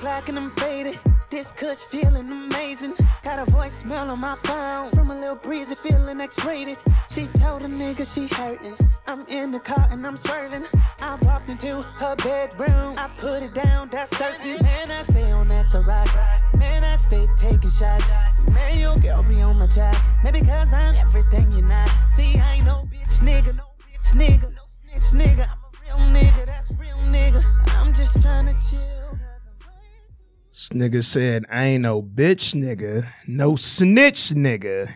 o'clock and I'm faded. This kush feeling amazing. Got a voicemail on my phone from a little breezy feeling X-rated. She told a nigga she hurting. I'm in the car and I'm swerving. I walked into her bedroom. I put it down, that's certain. Man, I stay on that to rock. Man, I stay taking shots. Man, your girl be on my job. Maybe cause I'm everything you're not. See, I ain't no bitch nigga, no bitch nigga, no snitch nigga. I'm a real nigga, that's real nigga. I'm just trying to chill. This nigga said, I ain't no bitch nigga, no snitch nigga.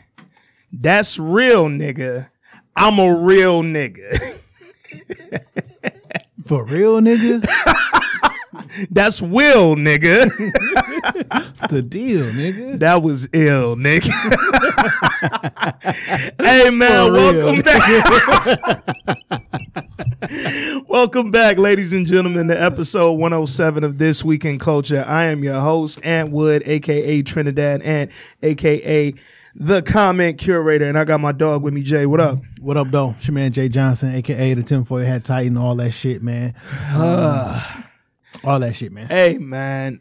That's real nigga. I'm a real nigga. For real, nigga? That's will nigga. the deal, nigga. That was ill, nigga. hey man, welcome back. welcome back, ladies and gentlemen, to episode 107 of This Week in Culture. I am your host, Ant Wood, aka Trinidad Ant, aka the comment curator, and I got my dog with me, Jay. What up? What up, though? It's your man Jay Johnson, aka the tinfoil hat titan, all that shit, man. Um, all that shit, man. Hey man.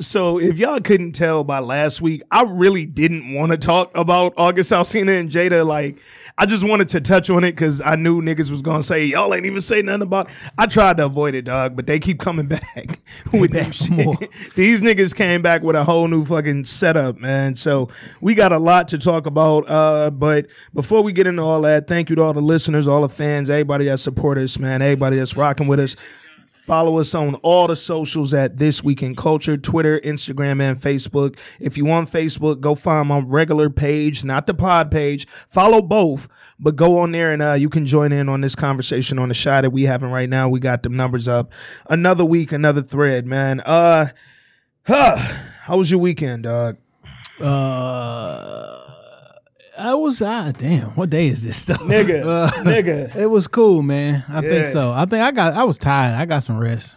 So if y'all couldn't tell by last week, I really didn't want to talk about August Alsina and Jada. Like, I just wanted to touch on it because I knew niggas was gonna say y'all ain't even say nothing about. I tried to avoid it, dog, but they keep coming back with more. shit. These niggas came back with a whole new fucking setup, man. So we got a lot to talk about. Uh, but before we get into all that, thank you to all the listeners, all the fans, everybody that support us, man. Everybody that's rocking with us. Follow us on all the socials at This Week in Culture, Twitter, Instagram, and Facebook. If you on Facebook, go find my regular page, not the pod page. Follow both, but go on there and uh, you can join in on this conversation on the shot that we having right now. We got them numbers up. Another week, another thread, man. Uh, huh. How was your weekend, dog? Uh, I was, ah, damn, what day is this stuff? Nigga, Uh, nigga. It was cool, man. I think so. I think I got, I was tired. I got some rest.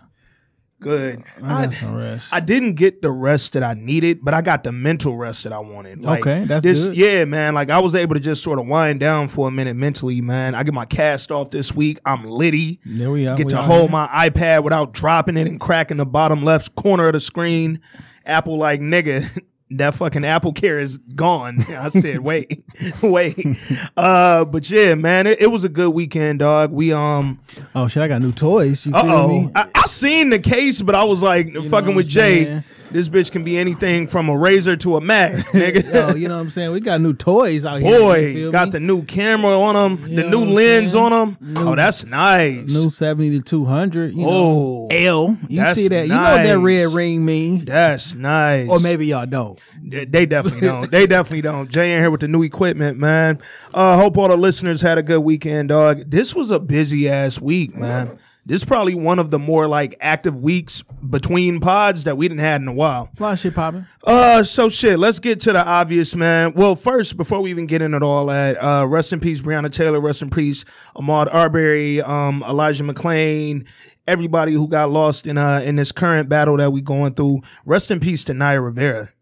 Good. I got some rest. I didn't get the rest that I needed, but I got the mental rest that I wanted. Like, Okay, that's this. good. Yeah, man. Like I was able to just sort of wind down for a minute mentally, man. I get my cast off this week. I'm litty. There we are. Get We to out hold here. my iPad without dropping it and cracking the bottom left corner of the screen. Apple like nigga. That fucking Apple Care is gone. I said, wait, wait. Uh, but yeah, man, it, it was a good weekend, dog. We um, Oh shit! I got new toys. You uh oh, I, I seen the case, but I was like, know fucking with Jay. saying? This bitch can be anything from a razor to a Mac, nigga. Yo, you know what I'm saying? We got new toys out here. Boy, got me? the new camera on them, You the know new what lens saying? on them. New- oh, that's nice. new 70 to 200. You Oh. know, L. You see that? You know what that red ring means? That's nice. Or maybe y'all don't. They they definitely don't. They definitely don't. Jay in here with the new equipment, man. Uh, hope all the listeners had a good weekend, dog. This was a busy ass week, man. This is probably one of the more like active weeks between pods that we didn't had in a while. A lot of shit popping. Uh, so shit. Let's get to the obvious, man. Well, first, before we even get into all that, uh, rest in peace, Breonna Taylor. Rest in peace, Ahmaud Arbery, um, Elijah McClain, everybody who got lost in uh in this current battle that we going through. Rest in peace to Naya Rivera.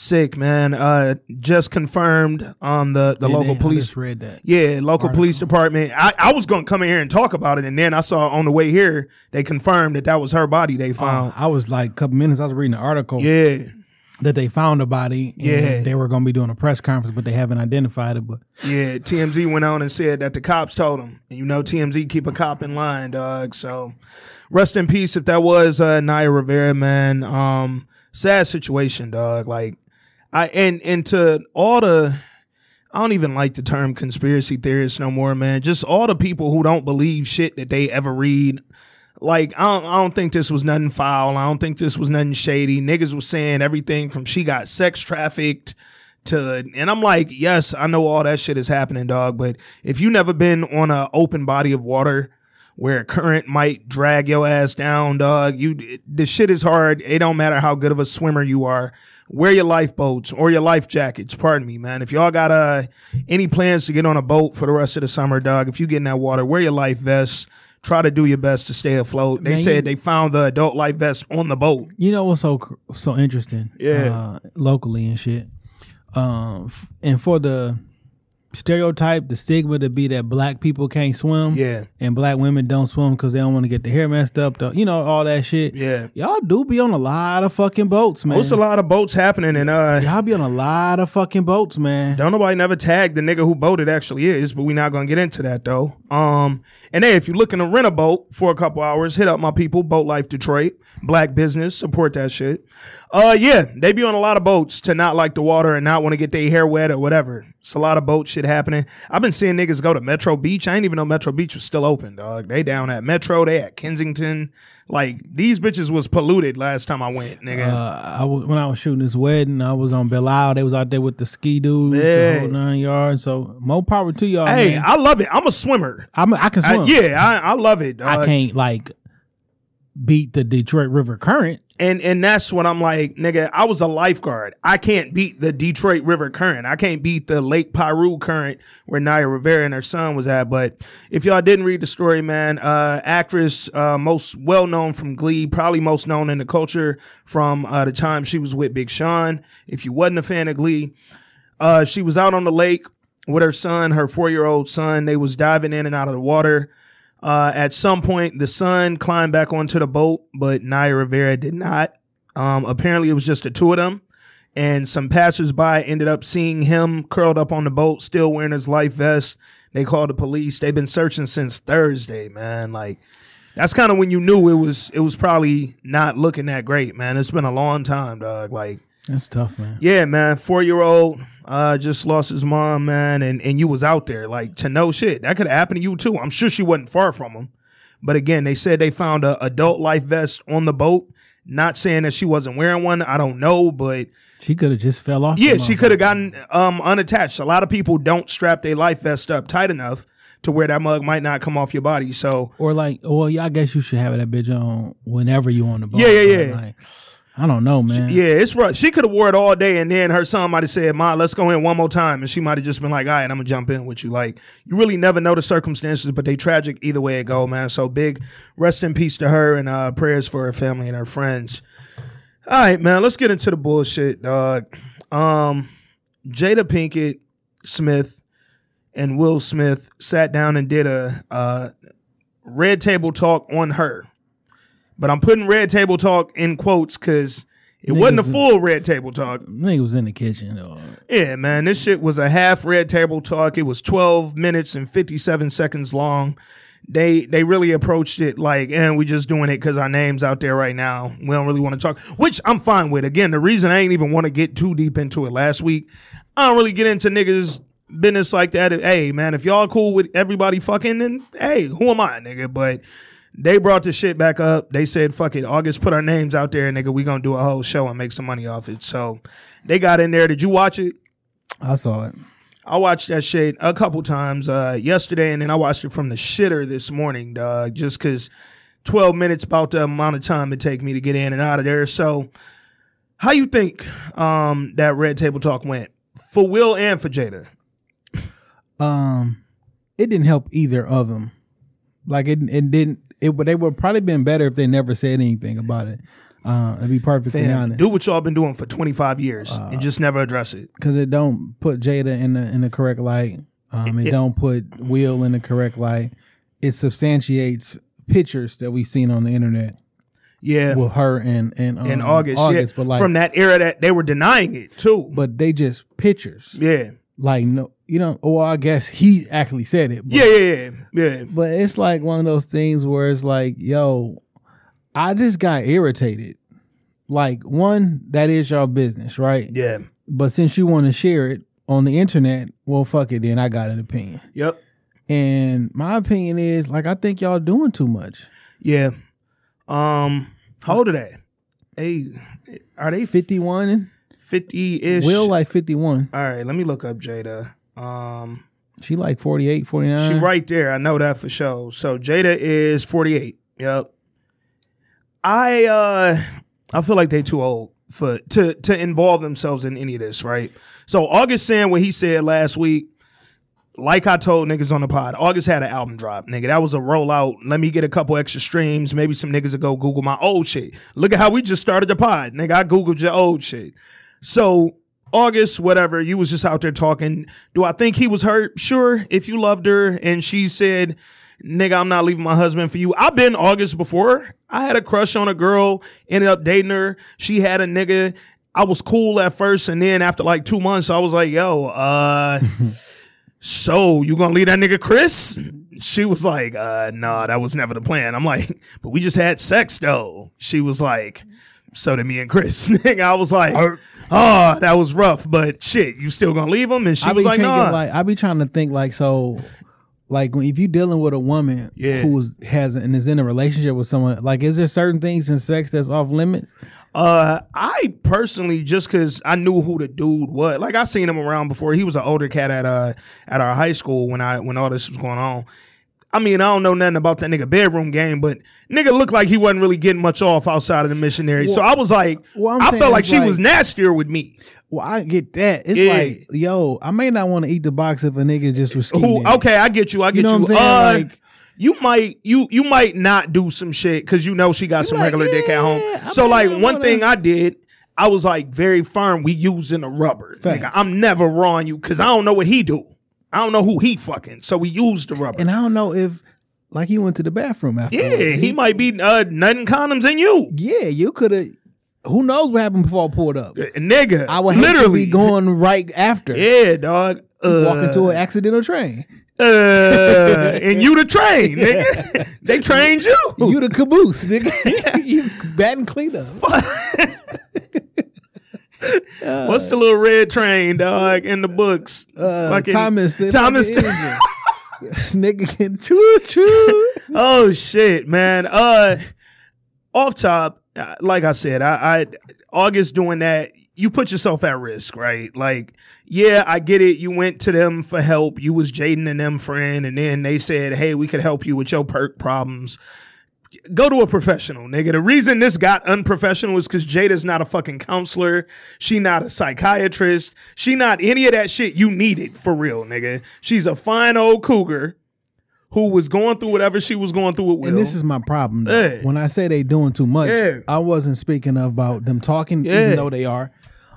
Sick man. Uh, just confirmed on the the Yeah, local they- police. just read that. Yeah, local police department. I, I was gonna come in here and talk about it, and then I saw on the way here they confirmed that that was her body they found. I was like a couple minutes. I was reading the article yeah. that they found a body. and Yeah. they were going to be doing a press conference, but they haven't identified it. But Yeah, TMZ went on and said that the cops told them, And you know, TMZ keep a cop in line, dog. So rest in peace if that was uh, Naya Rivera, man. Um, sad situation, dog. Like I and and to all the I don't even like the term conspiracy theorists no more, man. Just all the people who don't believe shit that they ever read. Like, I don't, I don't think this was nothing foul. I don't think this was nothing shady. Niggas was saying everything from she got sex trafficked to, and I'm like, yes, I know all that shit is happening, dog. But if you never been on an open body of water where a current might drag your ass down, dog, you, the shit is hard. It don't matter how good of a swimmer you are wear your lifeboats or your life jackets. Pardon me, man. If y'all got uh any plans to get on a boat for the rest of the summer, dog, if you get in that water, wear your life vest. Try to do your best to stay afloat. They Man, said you- they found the adult life vest on the boat. You know what's so cr- so interesting? Yeah. uh, locally and shit. Um, f- and for the stereotype, the stigma to be that black people can't swim, Yeah. and black women don't swim because they don't want to get their hair messed up. though. You know all that shit. Yeah. y'all do be on a lot of fucking boats, man. There's a lot of boats happening, and uh, Y'all be on a lot of fucking boats, man. Don't nobody never tagged the nigga who boat it actually is, but we not gonna get into that though. Um, and hey, if you're looking to rent a boat for a couple hours, hit up my people, Boat Life Detroit, black business, support that shit. Uh, yeah, they be on a lot of boats to not like the water and not want to get their hair wet or whatever. It's a lot of boat shit happening. I've been seeing niggas go to Metro Beach. I ain't even know Metro Beach was still open, dog. They down at Metro, they at Kensington. Like these bitches was polluted last time I went, nigga. Uh, I was when I was shooting this wedding, I was on Belle Isle. They was out there with the ski dudes, Yeah. the whole nine yards. So more power to y'all. hey, man. I love it. I'm a swimmer. I'm, I can I- swim. yeah, I, I love it. I can't like beat the Detroit River Current. And and that's what I'm like, nigga. I was a lifeguard. I can't beat the Detroit River current. I can't beat the Lake Piru current where Naya Rivera and her son was at. But if y'all didn't read the story, man, uh, actress uh, most well known from Glee, probably most known in the culture from uh, the time she was with Big Sean. If you wasn't a fan of Glee, uh, she was out on the lake with her son, her four year old son. They was diving in and out of the water. Uh, at some point, the son climbed back onto the boat, but Naya Rivera did not. Um, apparently, it was just the two of them, and some passersby ended up seeing him curled up on the boat, still wearing his life vest. They called the police. They've been searching since Thursday, man. Like that's kind of when you knew it was it was probably not looking that great, man. It's been a long time, dog. Like That's tough, man. yeah, man. Four year old uh just lost his mom, man, and and you was out there like to know shit that could have happened to you too. I'm sure she wasn't far from him, but again, they said they found a adult life vest on the boat. Not saying that she wasn't wearing one. I don't know, but She could have just fell off. yeah, she could have gotten um unattached. A lot of people don't strap their life vest up tight enough to where that mug might not come off your body. So Or like, well, yeah, I guess you should have that bitch on whenever you on the boat. Yeah, yeah, yeah. Like, I don't know, man. Yeah, it's rough. She could have wore it all day, and then her son might have said, "Ma, let's go in one more time," and she might have just been like, "All right, I'm gonna jump in with you." Like, you really never know the circumstances, but they tragic either way it go, man. So big rest in peace to her, and uh, prayers for her family and her friends. All right, man, let's get into the bullshit, dog. Um, Jada Pinkett Smith and Will Smith sat down and did a uh, red table talk on her. But I'm putting red table talk in quotes because it wasn't a full red table talk. Nigga was in the kitchen. Or, Yeah, man, this shit was a half red table talk. It was 12 minutes and 57 seconds long. They they really approached it like, and we just doing it because our name's out there right now. We don't really want to talk, which I'm fine with. Again, the reason I ain't even want to get too deep into it last week, I don't really get into niggas business like that. Hey, man, if y'all cool with everybody fucking, then hey, who am I, nigga? But they brought the shit back up. They said, fuck it, August put our names out there, nigga. We gonna do a whole show and make some money off it. So they got in there. Did you watch it? I saw it. I watched that shit a couple times uh, yesterday, and then I watched it from the shitter this morning, dog. Just because twelve minutes about the amount of time it take me to get in and out of there. So, how you think um, that Red Table Talk went for Will and for Jada? Um, it didn't help either of them. Like it, it didn't. It would. They would probably been better if they never said anything about it. Uh, to be perfectly Fam, honest, do what y'all been doing for twenty five years and just never address it. because it don't put Jada in the in the correct light. Um, it, It- don't put Will in the correct light. It substantiates pictures that we've seen on the internet Yeah, with her and and um, in August, August, yeah, but like from that era that they were denying it too. but they just pictures. yeah, Like no, you know. Well, I guess he actually said it. But, yeah, yeah, yeah, yeah. But it's like one of those things where it's like, yo, I just got irritated. Like one, that is your business, right? Yeah. But since you want to share it on the internet, well, fuck it. Then I got an opinion, Yep. and my opinion is like I think y'all doing too much. Yeah. Um. How old are they? Hey, are they 51 50 ish? Will like fifty one. All right. Let me look up Jada. Um. She like 48, 49. She right there. I know that for sure. So Jada is 48. Yep. I uh I feel like they too old for to to involve themselves in any of this, right? So August saying what he said last week, like I told niggas on the pod, August had an album drop, nigga. That was a rollout. Let me get a couple extra streams. Maybe some niggas will go Google my old shit. Look at how we just started the pod, nigga. I Googled your old shit. So August, whatever, you was just out there talking. Do I think he was hurt? Sure. If you loved her and she said, nigga, I'm not leaving my husband for you. I've been August before. I had a crush on a girl, ended up dating her. She had a nigga. I was cool at first, and then after like two months, I was like, yo, uh, so you gonna leave that nigga Chris? She was like, uh, nah, that was never the plan. I'm like, but we just had sex though. She was like, so did me and Chris. Nigga, I was like, oh, that was rough, but shit, you still gonna leave him? And she I was like, nah. like I be trying to think like so like if you dealing with a woman Yeah. who's has and is in a relationship with someone, like is there certain things in sex that's off limits? Uh, I personally just because I knew who the dude was. Like I seen him around before. He was an older cat at uh at our high school when I when all this was going on. I mean, I don't know nothing about that nigga bedroom game, but nigga looked like he wasn't really getting much off outside of the missionary. so I was like, well, I felt like she was nastier with me. Well, I get that. It's Yeah. like, yo, I may not want to eat the box if a nigga just was Who? Okay, I get you. I get know you. what I'm saying? Uh, Like- you might you you might not do some shit because you know she got some like, regular dick at home. I So like one thing I did, I was like very firm. We using a rubber. Facts. Nigga, I'm never wrong you because I don't know what he do. I don't know who he fucking. So we used the rubber. And I don't know if like he went to the bathroom after. yeah, he might be uh, nutting condoms in you, Yeah, you could have. Who knows what happened before I pulled up? nigga. I would literally to be going right after. Yeah, dog. Uh, Walk into an accidental train. uh, and you the train, nigga. they trained you. You the caboose, nigga. you batting cleanup. What's the little red train, dog, in the books? Uh, Fucking- Thomas. Thomas. nigga can choo choo. oh shit, man. Uh, off top, uh, like I said, I, I August doing that. You put yourself at risk, right? Like, yeah, I get it. You went to them for help. You was Jaden and them friend, and then they said, "Hey, we could help you with your perk problems." Go to a professional, nigga. The reason this got unprofessional is because Jada's not a fucking counselor. She not a psychiatrist. She not any of that shit you needed for real, nigga. She's a fine old cougar who was going through whatever she was going through with Will. And this is my problem. Yeah. When I say they doing too much, Yeah. I wasn't speaking about them talking, Yeah. even though they are.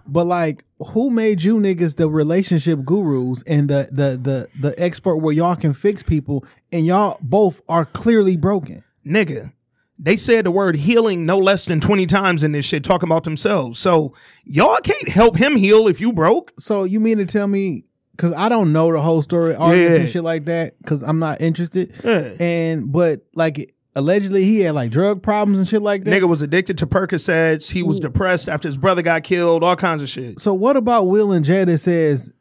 But like, who made you niggas the relationship gurus and the the the the expert where y'all can fix people and y'all both are clearly broken? Nigga. They said the word healing no less than 20 times in this shit talking about themselves. So y'all can't help him heal if you broke. So you mean to tell me? Because I don't know the whole story, artists Yeah. and shit like that. Because I'm not interested. Yeah. And but like allegedly he had like drug problems and shit like that. Nigga was addicted to Percocets. He was depressed after his brother got killed, all kinds of shit. So what about Will and Jada says,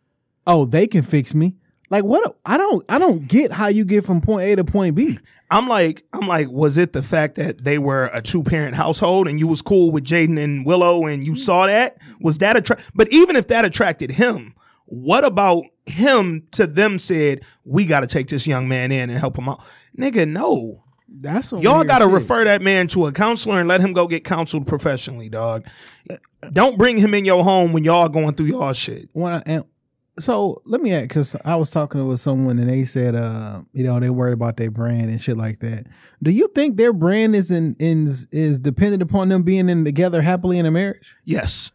"Oh, they can fix me"? Like what? I don't. I don't get how you get from point A to point B. I'm like, I'm like, was it the fact that they were a two parent household and you was cool with Jaden and Willow and you mm-hmm. saw that? Was that attra- But even if that attracted him, what about him to them said, we got to take this young man in and help him out? Nigga, no. That's Y'all got to refer that man to a counselor and let him go get counseled professionally, dog. Don't bring him in your home when y'all going through y'all shit. When I, and so let me ask, because I was talking with someone and they said, uh, you know, they worry about their brand and shit like that. Do you think their brand is in, is is dependent upon them being in together happily in a marriage? Yes.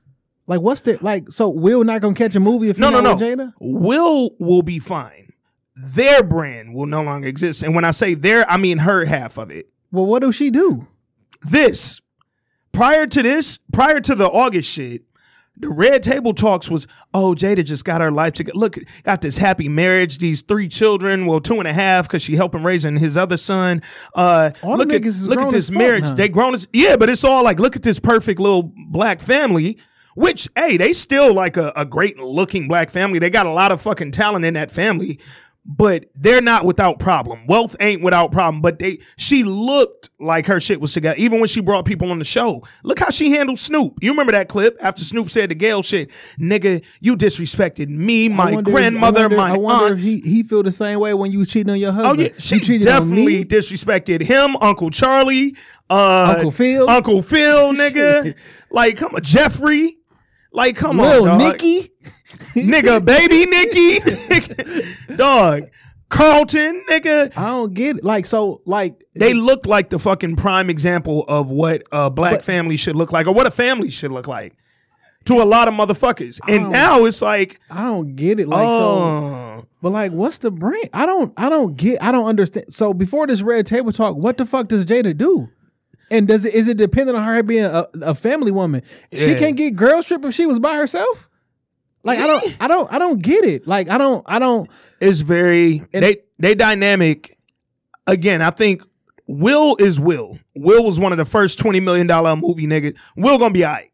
Like, what's the like? So Will not gonna catch a movie if No, no, no. Jada? Will will be fine. Their brand will no longer exist. And when I say their, I mean her half of it. Well, what does she do? This, prior to this, prior to the August shit, the red table talks was, oh, Jada just got her life together. Look, got this happy marriage, these three children, well, two and a half, because she helped him raising his other son. Uh, All look the at look at this marriage. now. They grown as yeah, but it's all like, look at this perfect little black family. Which, hey, they still like a, a great looking black family. They got a lot of fucking talent in that family, but they're not without problem. Wealth ain't without problem, but they she looked like her shit was together. Even when she brought people on the show. Look how she handled Snoop. You remember that clip after Snoop said the Gayle shit, nigga, you disrespected me, my wonder grandmother, I wonder, my I wonder aunt. if he he feel the same way when you cheating on your husband. Oh yeah, she definitely disrespected him, Uncle Charlie, uh, Uncle Phil? Uncle Phil, nigga. like, come on, Jeffrey. Like, come Lil on, dog. Nicky. Nigga, baby Nikki, dog, Carlton, nigga. I don't get it. Like so, like They look like the fucking prime example of what a black But- family should look like, or what a family should look like to a lot of motherfuckers. And now it's like, I don't get it. Like so, oh, but like, what's the brand? I don't. I don't get. I don't understand. So before this red table talk, what the fuck does Jada do? And does it is it dependent on her being a, a family woman? She can't get girl trip if she was by herself. Like I don't. I don't. I don't get it. Like I don't. I don't. it's very they they dynamic. Again, I think Will is Will. Will was one of the first twenty million dollar movie niggas. Will gonna be alright.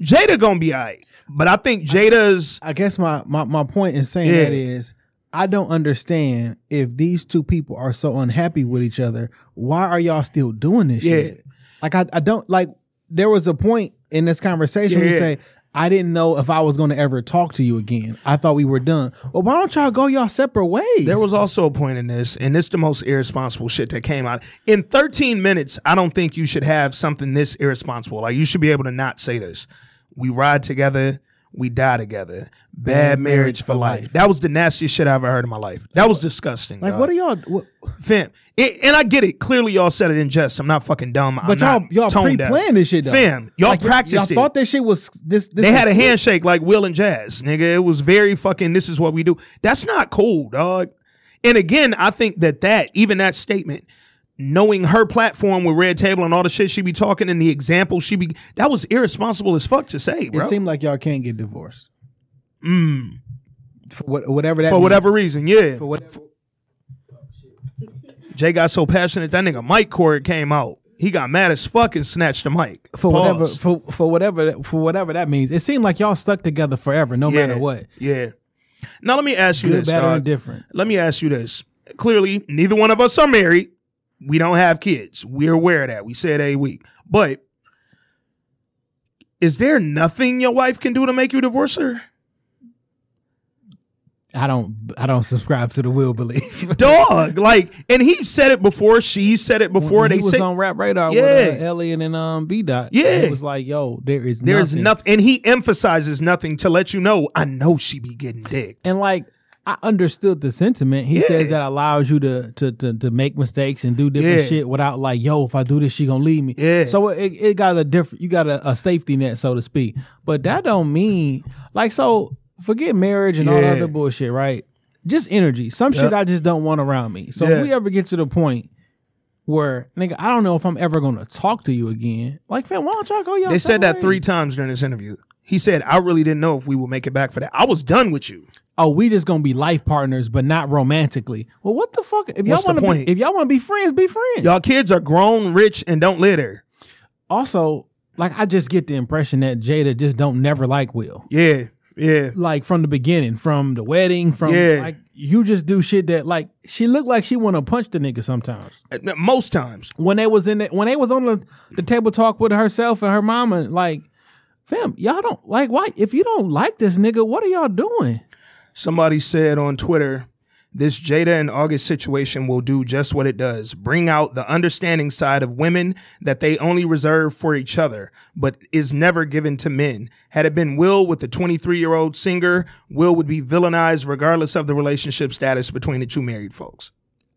Jada gonna be alright. But I think Jada's I guess my my, my point in saying Yeah. that is I don't understand if these two people are so unhappy with each other, why are y'all still doing this Yeah. shit? Like I, I don't like there was a point in this conversation where you say, I didn't know if I was gonna ever talk to you again. I thought we were done. Well, why don't y'all go y'all separate ways? There was also a point in this, and this the most irresponsible shit that came out. In 13 minutes, I don't think you should have something this irresponsible. Like you should be able to not say this. We ride together, we die together. Bad, marriage for life. That was the nastiest shit I ever heard in my life. That was disgusting. like dog. what are y'all what, fam? It, and I get it. Clearly, y'all said it in jest. I'm not fucking dumb. I'm but y'all not y'all tone pre deaf. planned this shit though. Fam, y'all Like, practiced y'all it. thought this shit was this, this They had a handshake like Will and Jazz, nigga. It was very fucking. This is what we do. That's not cool, dog. And again, I think that that even that statement, knowing her platform with Red Table and all the shit she be talking and the example she be, that was irresponsible as fuck to say, It seemed like y'all can't get divorced. Mm. For what, whatever that For whatever reason, yeah. For whatever Jay got so passionate that nigga Mike Cord came out. He got mad as fuck and snatched the mic. for whatever for for whatever for whatever that means. It seemed like y'all stuck together forever, no Yeah, matter what. Yeah. Now let me ask you Good, this, bad, dog. indifferent. Let me ask you this. Clearly, neither one of us are married. We don't have kids. We're aware of that. We said a week. But is there nothing your wife can do to make you divorce her? I don't I don't subscribe to the will belief. Dog, like, and he said it before. She said it before. When they was on Rap Radar Yeah. with uh, Elliot and um B Dot. Yeah. it was like, yo, there is there's nothing. nothing, and he emphasizes nothing to let you know. I know she be getting dicked. And like I understood the sentiment. He Yeah. says that allows you to, to to to make mistakes and do different Yeah. shit without like, yo, if I do this, she gonna leave me. Yeah. So it, it got a different. You got a, a safety net, so to speak. But that don't mean like so. Forget marriage and all Yeah. other bullshit, right? Just energy. Some shit I just don't want around me. So if we ever get to the point where nigga, I don't know if I'm ever gonna talk to you again. Like, fam, why don't y'all go? Y'all they said that three times during this interview. He said, "I really didn't know if we would make it back for that. I was done with you." Oh, we just gonna be life partners, but not romantically. Well, what the fuck? If y'all want to if y'all want to be friends, be friends. Y'all kids are grown, rich, and don't litter. Also, like I just get the impression that Jada just don't never like Will. Yeah, yeah. Like from the beginning, from the wedding, from Yeah. like you just do shit that like she looked like she want to punch the nigga sometimes. Uh, most times. When they was in the, when they was on the, the table talk with herself and her mama, like, fam, y'all don't like why if you don't like this nigga, what are y'all doing? Somebody said on Twitter, this Jada and August situation will do just what it does bring out the understanding side of women that they only reserve for each other, but is never given to men. Had it been Will with the 23 year old singer, Will would be villainized regardless of the relationship status between the two married folks.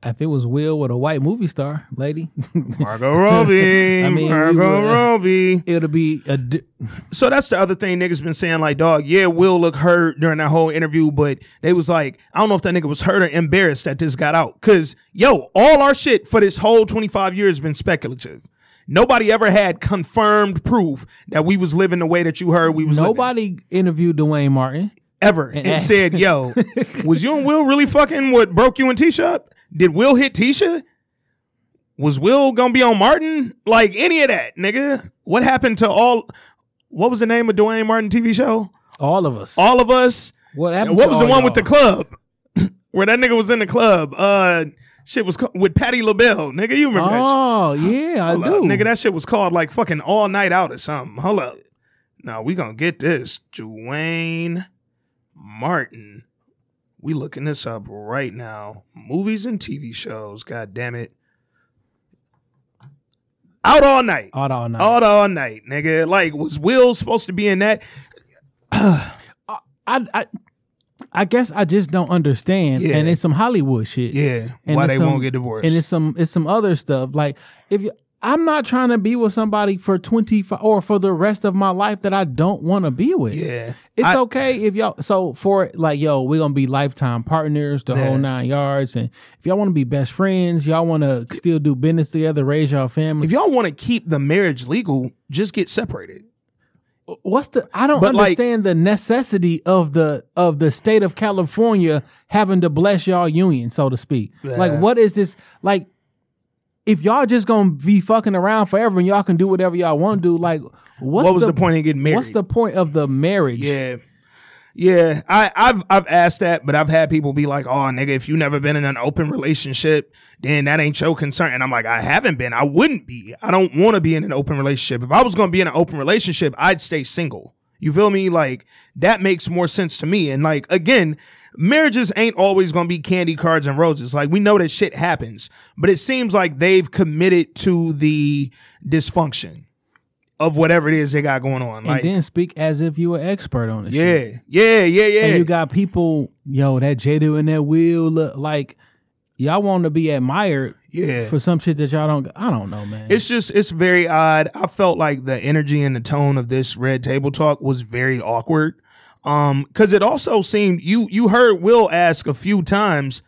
If it was Will with a white movie star lady, Margot Robbie. I mean, Margot would- uh, Robbie. it'll be a. Di- So that's the other thing niggas been saying, like, dog, yeah, Will look hurt during that whole interview, but they was like, I don't know if that nigga was hurt or embarrassed that this got out. Cause yo, all our shit for this whole 25 years has been speculative. Nobody ever had confirmed proof that we was living the way that you heard we was living. Nobody interviewed Duane Martin. ever and, asked- said, yo, was you and Will really fucking what broke you and Tisha up? Did Will hit Tisha? Was Will gonna be on Martin? Like any of that, nigga? What happened to all what was the name of Duane Martin TV show? All of us. All of Us. what happened what was the one with the club? Where that nigga was in the club. Uh shit was ca- with Patti LaBelle. Nigga, you remember that shit? Oh yeah, I Hold do. Nigga, that shit was called like fucking all night out or something. Hold up. Now we gonna get this. Duane Martin. We looking this up right now. Movies and TV shows. God damn it. Out all night. Out all night. Out all night, nigga. Like, was Will supposed to be in that? I, I I guess I just don't understand. Yeah. And it's some Hollywood shit. Yeah. And why they some- won't get divorced. And it's some it's some other stuff. Like if you I'm not trying to be with somebody for 25 or for the rest of my life that I don't want to be with. yeah. It's I- okay if y'all so for like yo, we're gonna be lifetime partners, the Yeah. whole nine yards. And if y'all want to be best friends, y'all want to still do business together, raise y'all family. If y'all want to keep the marriage legal, just get separated. What's the I don't But, like- understand the necessity of the of the state of California having to bless y'all union, so to speak. Yeah. Like what is this like if y'all just gonna be fucking around forever and y'all can do whatever y'all want to do, like what's what was the, point of getting married? What's the point of the marriage? Yeah. Yeah, I, I've I've asked that, but I've had people be like, "Oh, nigga, if you never been in an open relationship, then that ain't your concern." And I'm like, "I haven't been. I wouldn't be. I don't want to be in an open relationship. If I was to be in an open relationship, I'd stay single. You feel me? Like that makes more sense to me. And like again, marriages ain't always going to be candy cards and roses. Like we know that shit happens, but it seems like they've committed to the dysfunction of whatever it is they got going on. And Like then speak as if you were expert on it. shit. yeah, yeah, yeah, yeah. And you got people, yo, that Jada and that Will, look, like y'all want to be admired Yeah. for some shit that y'all don't. I don't know, man. It's just it's very odd. I felt like the energy and the tone of this red table talk was very awkward. Um, cause it also seemed you you heard Will ask a few times,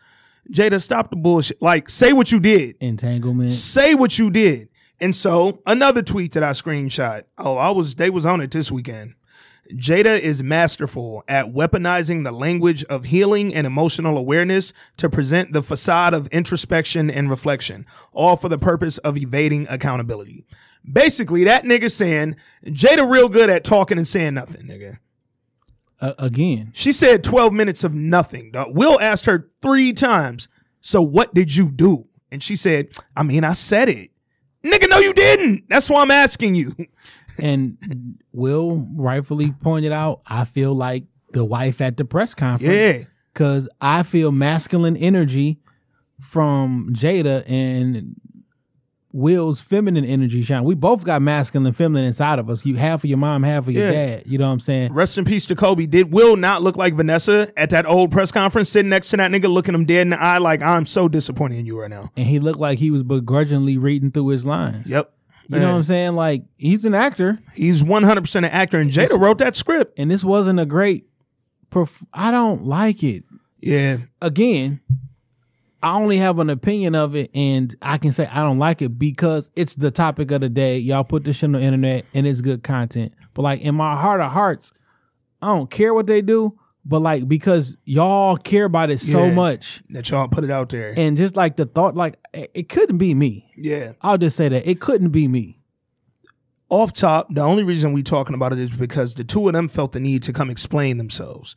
Jada, stop the bullshit. Like, say what you did. entanglement. Say what you did. And so another tweet that I screenshot. Oh, I was they was on it this weekend. Jada is masterful at weaponizing the language of healing and emotional awareness to present the facade of introspection and reflection, all for the purpose of evading accountability. Basically, that nigga saying Jada real good at talking and saying nothing, nigga. Uh, again, She said 12 minutes of nothing. dog. Will asked her three times, So what did you do? And she said, I mean, I said it. Nigga, no, you didn't. That's why I'm asking you. and Will rightfully pointed out, I feel like the wife at the press conference. Yeah. Cause I feel masculine energy from Jada and Will's feminine energy shine. We both got masculine and feminine inside of us. You half of your mom, half of your Yeah. dad. You know what I'm saying? Rest in peace to Kobe. Did Will not look like Vanessa at that old press conference, sitting next to that nigga, looking him dead in the eye, like I'm so disappointed in you right now. And he looked like he was begrudgingly reading through his lines. Yep. You know what I'm saying? Like he's an actor, He's 100% an actor, and Jada wrote that script. and this wasn't a great. Perf- I don't like it. Yeah. Again, I only have an opinion of it, and I can say I don't like it because it's the topic of the day. Y'all put this shit on the internet, and it's good content. But like in my heart of hearts, I don't care what they do. But like because y'all care about it so Yeah. much, That y'all put it out there. and just like the thought, like it it couldn't be me. yeah. I'll just say that it couldn't be me. off top, the only reason we talking about it is because the two of them felt the need to come explain themselves.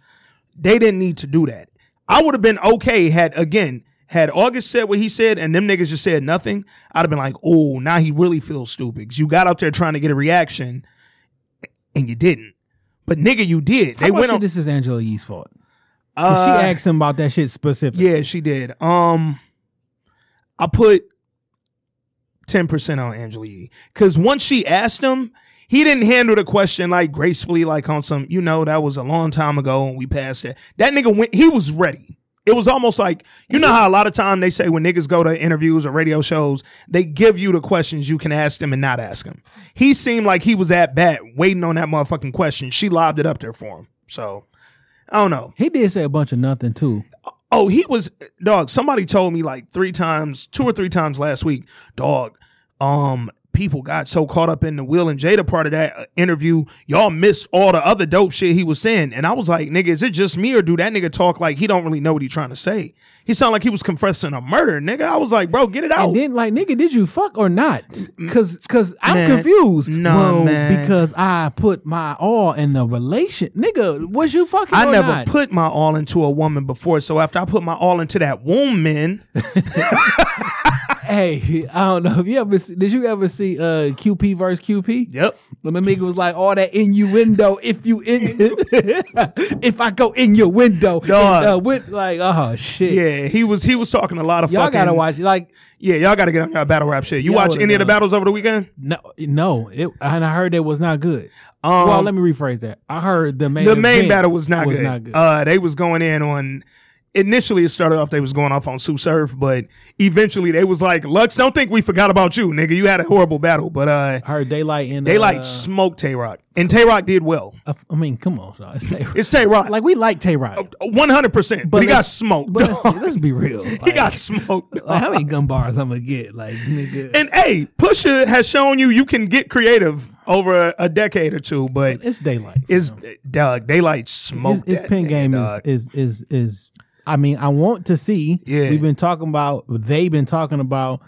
They didn't need to do that. I would have been okay had again had August said what he said and them niggas just said nothing. I'd have been like, oh, now he really feels stupid. 'Cause you got out there trying to get a reaction and you didn't. But nigga, you did. They went on. this is Angela Yee's fault? Uh, she asked him about that shit specifically. Yeah, she did. Um, I put ten percent on Angela Yee because once she asked him, he didn't handle the question like gracefully, like on some, you know, that was a long time ago and we passed it. That nigga went. He was ready. It was almost like you know how a lot of time they say when niggas go to interviews or radio shows, they give you the questions you can ask them and not ask them. He seemed like he was at bat waiting on that motherfucking question. She lobbed it up there for him. So I don't know. He did say a bunch of nothing too. Oh, he was dog. Somebody told me like three times, two or three times last week, dog. Um, people got so caught up in the Will and Jada part of that uh, interview, y'all missed all the other dope shit he was saying. And I was like, nigga, is it just me or do that nigga talk like he don't really know what he trying to say? He sounded like he was confessing a murder, nigga. I was like, bro, get it out. And then, like, nigga, did you fuck or not? Cause, cause I'm Man, confused. no, well, man. because I put my all in the relation, nigga. Was you fucking? I never not? put my all into a woman before, so after I put my all into that woman, Hey, I don't know. Have you ever? see- Did you ever see uh QP versus QP? yep, When my nigga was like, all that innuendo. If you in, if I go in your window, and, uh, with like, oh shit. yeah, he was he was talking a lot of Y'all fucking. gotta watch. Like, Yeah, y'all gotta get on your battle rap shit. You watch any of the battles over the weekend? no, no. It, and I heard it was not good. Um, well, let me rephrase that. I heard the main the main battle was not was good. Not good. Uh, they was going in on. Initially, it started off they was going off on Sue Surf, but eventually they was like, "Lux, don't think we forgot about you, nigga. You had a horrible battle." But uh, I heard Daylyt in. they uh, like smoked Tay Roc, and Tay Roc did well. uh, I mean, come on, dog. it's Tay It's Tay Roc, like we like Tay Roc, one hundred percent. But he got smoked. But let's, let's be real. he got smoked. like, how many gun bars I'm gonna get? Like, nigga, And hey, Pusha has shown you you can get creative over a, decade or two, but it's Daylyt. is Doug Daylyt smoked his, his pin game dog. is, is is is I mean, I want to see. Yeah. We've been talking about they've been talking about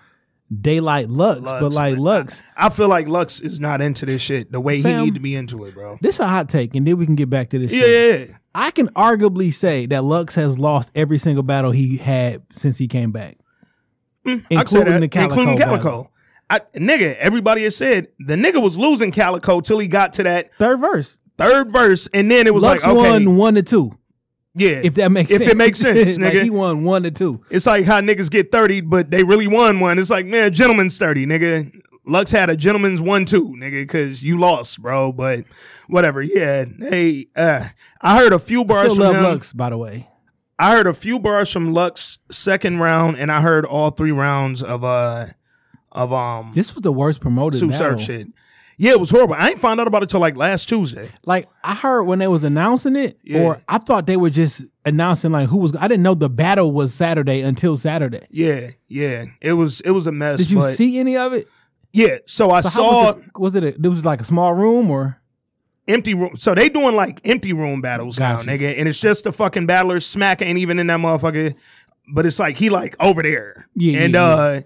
Daylyt Lux, Lux, but like man. Lux, I feel like Lux is not into this shit the way Fam. he need to be into it, bro. this is a hot take, and then we can get back to this. Yeah, shit. yeah, yeah. I can arguably say that Lux has lost every single battle he had since he came back, mm, I say including the Calicoe. including battle. Calicoe. I, nigga, everybody has said the nigga was losing Calicoe till he got to that Third verse. third verse, and then it was Lux like, okay, won one to two. Yeah, If that makes sense. if sense. it makes sense, like nigga. he won one to two. It's like how niggas get 30, but they really won one. It's like, man, gentleman's 30, nigga. Lux had a gentleman's one two, nigga, because you lost, bro. But whatever. Yeah. Hey, uh, I heard a few bars from him. Lux, by the way. I heard a few bars from Lux second round, and I heard all three rounds of uh of um This was the worst promoted Sue. Surf shit. Yeah, it was horrible. I ain't found out about it till like last Tuesday. like I heard when they was announcing it, Yeah. or I thought they were just announcing like who was. I didn't know the battle was Saturday until Saturday. Yeah, yeah. It was it was a mess. Did you but see any of it? Yeah. So I So saw was it? Was it? A, it was like a small room or empty room. So they doing like empty room battles Gotcha. now, nigga. And it's just the fucking battlers. Smack ain't even in that motherfucker. But it's like he like over there. Yeah, And yeah, uh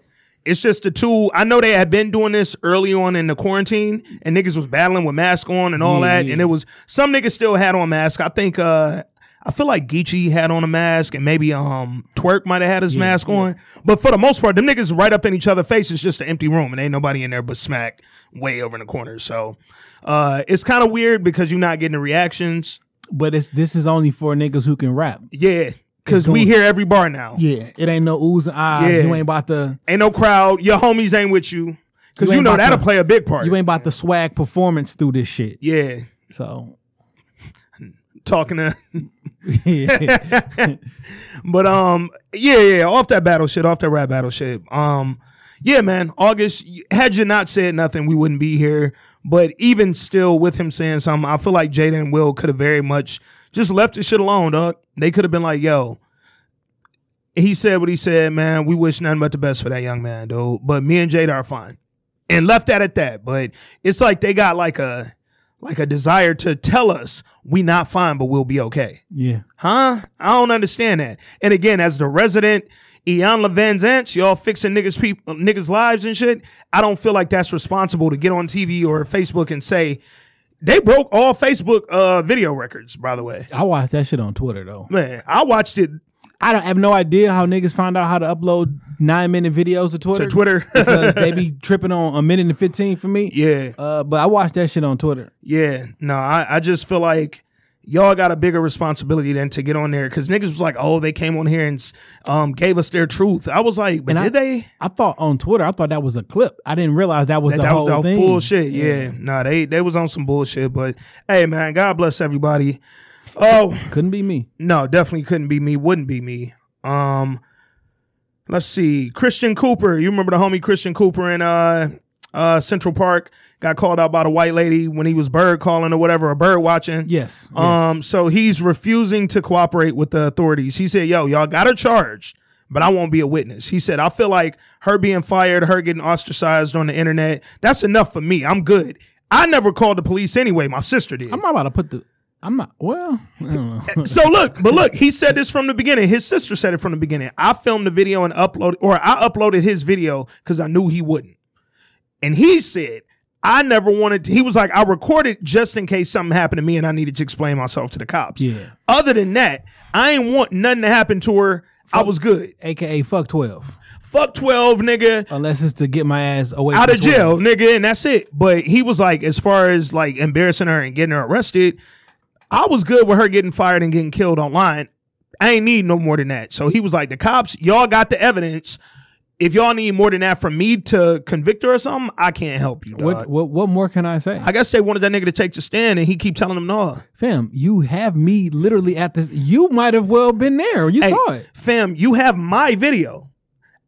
it's just the two. I know they had been doing this early on in the quarantine, and niggas was battling with mask on and all Yeah, that. yeah. And it was some niggas still had on mask. I think uh I feel like Geechee had on a mask and maybe um Twork might have had his mask on. But for the most part, them niggas right up in each other's faces, just an empty room and ain't nobody in there but smack way over in the corner. So uh it's kind of weird because you're not getting the reactions. but it's this is only for niggas who can rap. Yeah. Cause we hear every bar now. Yeah, it ain't no oohs and ahs. Yeah. You ain't about the Ain't no crowd. Your homies ain't with you. Cause You you, know that'll to- play a big part. you ain't about the swag performance through this shit. yeah. So Talking to yeah, But um, yeah, yeah, off that battle shit, off that rap battle shit. Um, yeah, man, August. Had you not said nothing, we wouldn't be here. But even still, with him saying something, I feel like jaden and Will could have very much just left this shit alone, dog. They could have been like, "Yo." He said what he said, man. We wish nothing but the best for that young man, dude. But me and Jada are fine, and left that at that. But it's like they got like a like a desire to tell us we not fine, but we'll be okay. yeah. Huh? I don't understand that. And again, as the resident Iyanla Vanzant, y'all fixing niggas people niggas lives and shit. I don't feel like that's responsible to get on TV or Facebook and say they broke all Facebook uh video records, by the way. I watched that shit on Twitter though. Man, I watched it I don't have no idea how niggas found out how to upload nine minute videos to Twitter. to Twitter. because they be tripping on a minute and fifteen for me. yeah. Uh, but I watched that shit on Twitter. Yeah. No, I, I just feel like y'all got a bigger responsibility than to get on there because niggas was like, oh, they came on here and um gave us their truth. I was like, but And I- did they? I thought on Twitter, I thought that was a clip. I didn't realize that was that, the that whole was the thing. full shit. Yeah. Nah, they they was on some bullshit. But hey, man, God bless everybody. Oh Couldn't be me. no, definitely couldn't be me. Wouldn't be me. Um, let's see, Christian Cooper. You remember the homie Christian Cooper in uh uh Central Park got called out by the white lady when he was bird calling or whatever, or bird watching. Yes. yes. Um, so he's refusing to cooperate with the authorities. He said, "Yo, y'all got her charged, but I won't be a witness. He said, I feel like her being fired, her getting ostracized on the internet, that's enough for me. I'm good. I never called the police anyway. My sister did. I'm not about to put the. I'm not. Well, I don't know. So look, but look, he said this from the beginning. His sister said it from the beginning. I filmed the video and uploaded, or I uploaded his video because I knew he wouldn't. And he said, I never wanted to, he was like, I recorded just in case something happened to me and I needed to explain myself to the cops. Yeah. Other than that, I ain't want nothing to happen to her. I was good. AKA fuck twelve. Fuck 12, nigga. Unless it's to get my ass away Out from of jail, nigga, and that's it. But he was like, as far as like embarrassing her and getting her arrested, I was good with her getting fired and getting killed online. I ain't need no more than that. So he was like, the cops, y'all got the evidence. If y'all need more than that from me to convict her or something, I can't help you, dog. What, what what more can I say? I guess they wanted that nigga to take the stand, and he keep telling them no. Fam, you have me literally at this. You might have well been there. You Hey, saw it. fam, you have my video,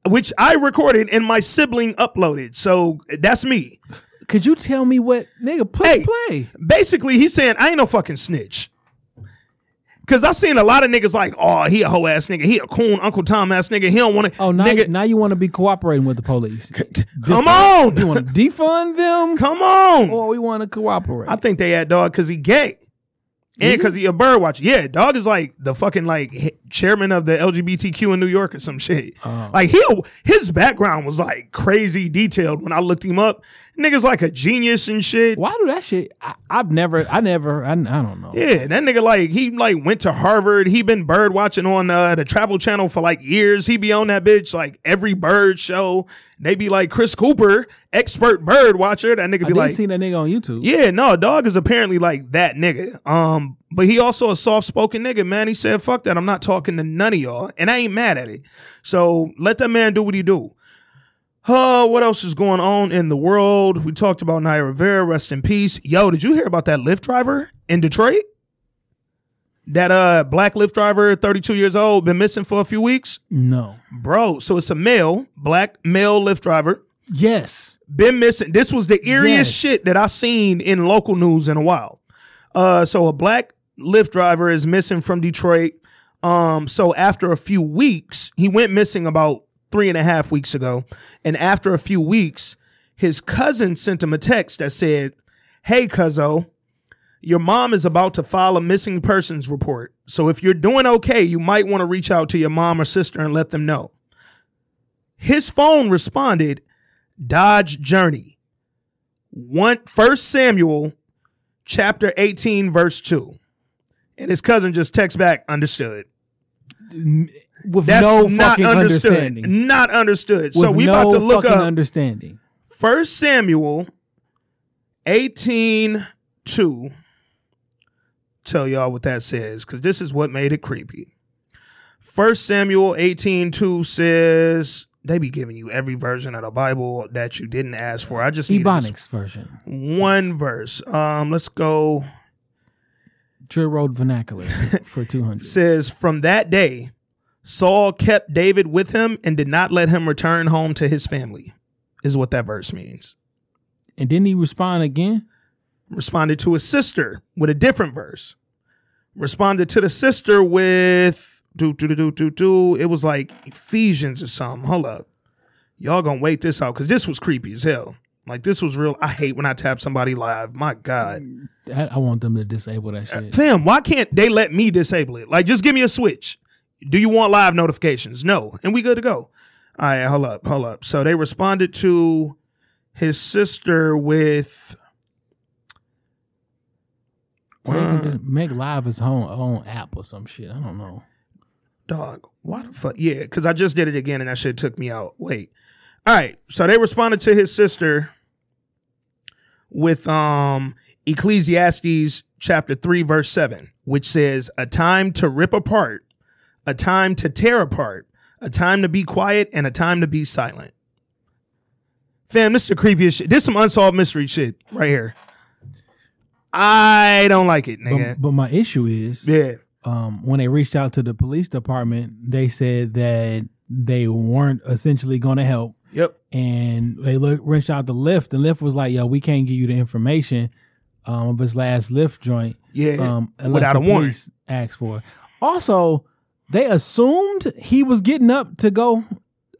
which I recorded and my sibling uploaded. So that's me. Could you tell me what nigga put Hey. play? Basically, he's saying I ain't no fucking snitch. Cause I seen a lot of niggas like, oh, he a hoe ass nigga, he a coon Uncle Tom ass nigga. He don't want to. Oh, now nigga, now you want to be cooperating with the police? come Defund- on, You want to defund them, come on. or we want to cooperate? I think they had dog because he gay. And because he a bird watcher. Yeah, dog is like the fucking like chairman of the LGBTQ in New York or some shit. Oh. Like he his background was like crazy detailed when I looked him up. Nigga's like a genius and shit. Why do that shit? I, I've never, I never, I, I don't know. Yeah, that nigga like he like went to Harvard. He been bird watching on uh, the Travel Channel for like years. He be on that bitch like every bird show. They be like Chris Cooper, expert bird watcher. That nigga I be did like, seen that nigga on YouTube. Yeah, no, dog is apparently like that nigga. Um, but he also a soft spoken nigga, man. He said, "Fuck that, I'm not talking to none of y'all," and I ain't mad at it. So let that man do what he do. Uh, what else is going on in the world? We talked about Naya Rivera, rest in peace. Yo, did you hear about that Lyft driver in Detroit? That uh black Lyft driver, 32 years old, been missing for a few weeks. No. Bro, so it's a male, black male Lyft driver Yes. been missing. This was the eeriest Yes. shit that I seen in local news in a while. Uh, so a black Lyft driver is missing from Detroit. Um, so after a few weeks, he went missing about three and a half weeks ago. And after a few weeks, his cousin sent him a text that said, Hey, cuzzo, your mom is about to file a missing persons report. So if you're doing okay, you might want to reach out to your mom or sister and let them know. His phone responded, Dodge Journey. One First Samuel chapter 18, verse 2. And his cousin just texts back, understood. With That's no not fucking understood. understanding. Not understood. so we no about to look up understanding. First Samuel 18 2. Tell y'all what that says, because this is what made it creepy. First Samuel 18 2 says they be giving you every version of the Bible that you didn't ask for. I just Ebonics version. one verse. Um, let's go. Drill Road Vernacular for 200. says from that day Saul kept David with him and did not let him return home to his family. Is what that verse means. And didn't he respond again? Responded to his sister with a different verse. Responded to the sister with do do do do do do. It was like Ephesians or something. Hold up, y'all gonna wait this out because this was creepy as hell. Like this was real. I hate when I tap somebody live. My God. I, I want them to disable that uh, shit. Fam, why can't they let me disable it? Like, just give me a switch. Do you want live notifications? No. And we good to go. All right, hold up, hold up. So they responded to his sister with Or they can just make live his own own app or some shit. I don't know. dog. Why the fuck? Yeah, because I just did it again and that shit took me out. Wait. All right. So they responded to his sister with um Ecclesiastes chapter 3 verse 7, which says, "A time to rip apart, a time to tear apart, a time to be quiet and a time to be silent." Fam, this is the creepiest shit. This is some unsolved mystery shit right here. I don't like it, nigga. But, but my issue is yeah. um, when they reached out to the police department, they said that they weren't essentially going to help. Yep. And they look, reached out to Lyft, and Lyft was like, "Yo, we can't give you the information um, of his last Lyft joint, Yeah. um, Without a warrant. asked for." Also, they assumed he was getting up to go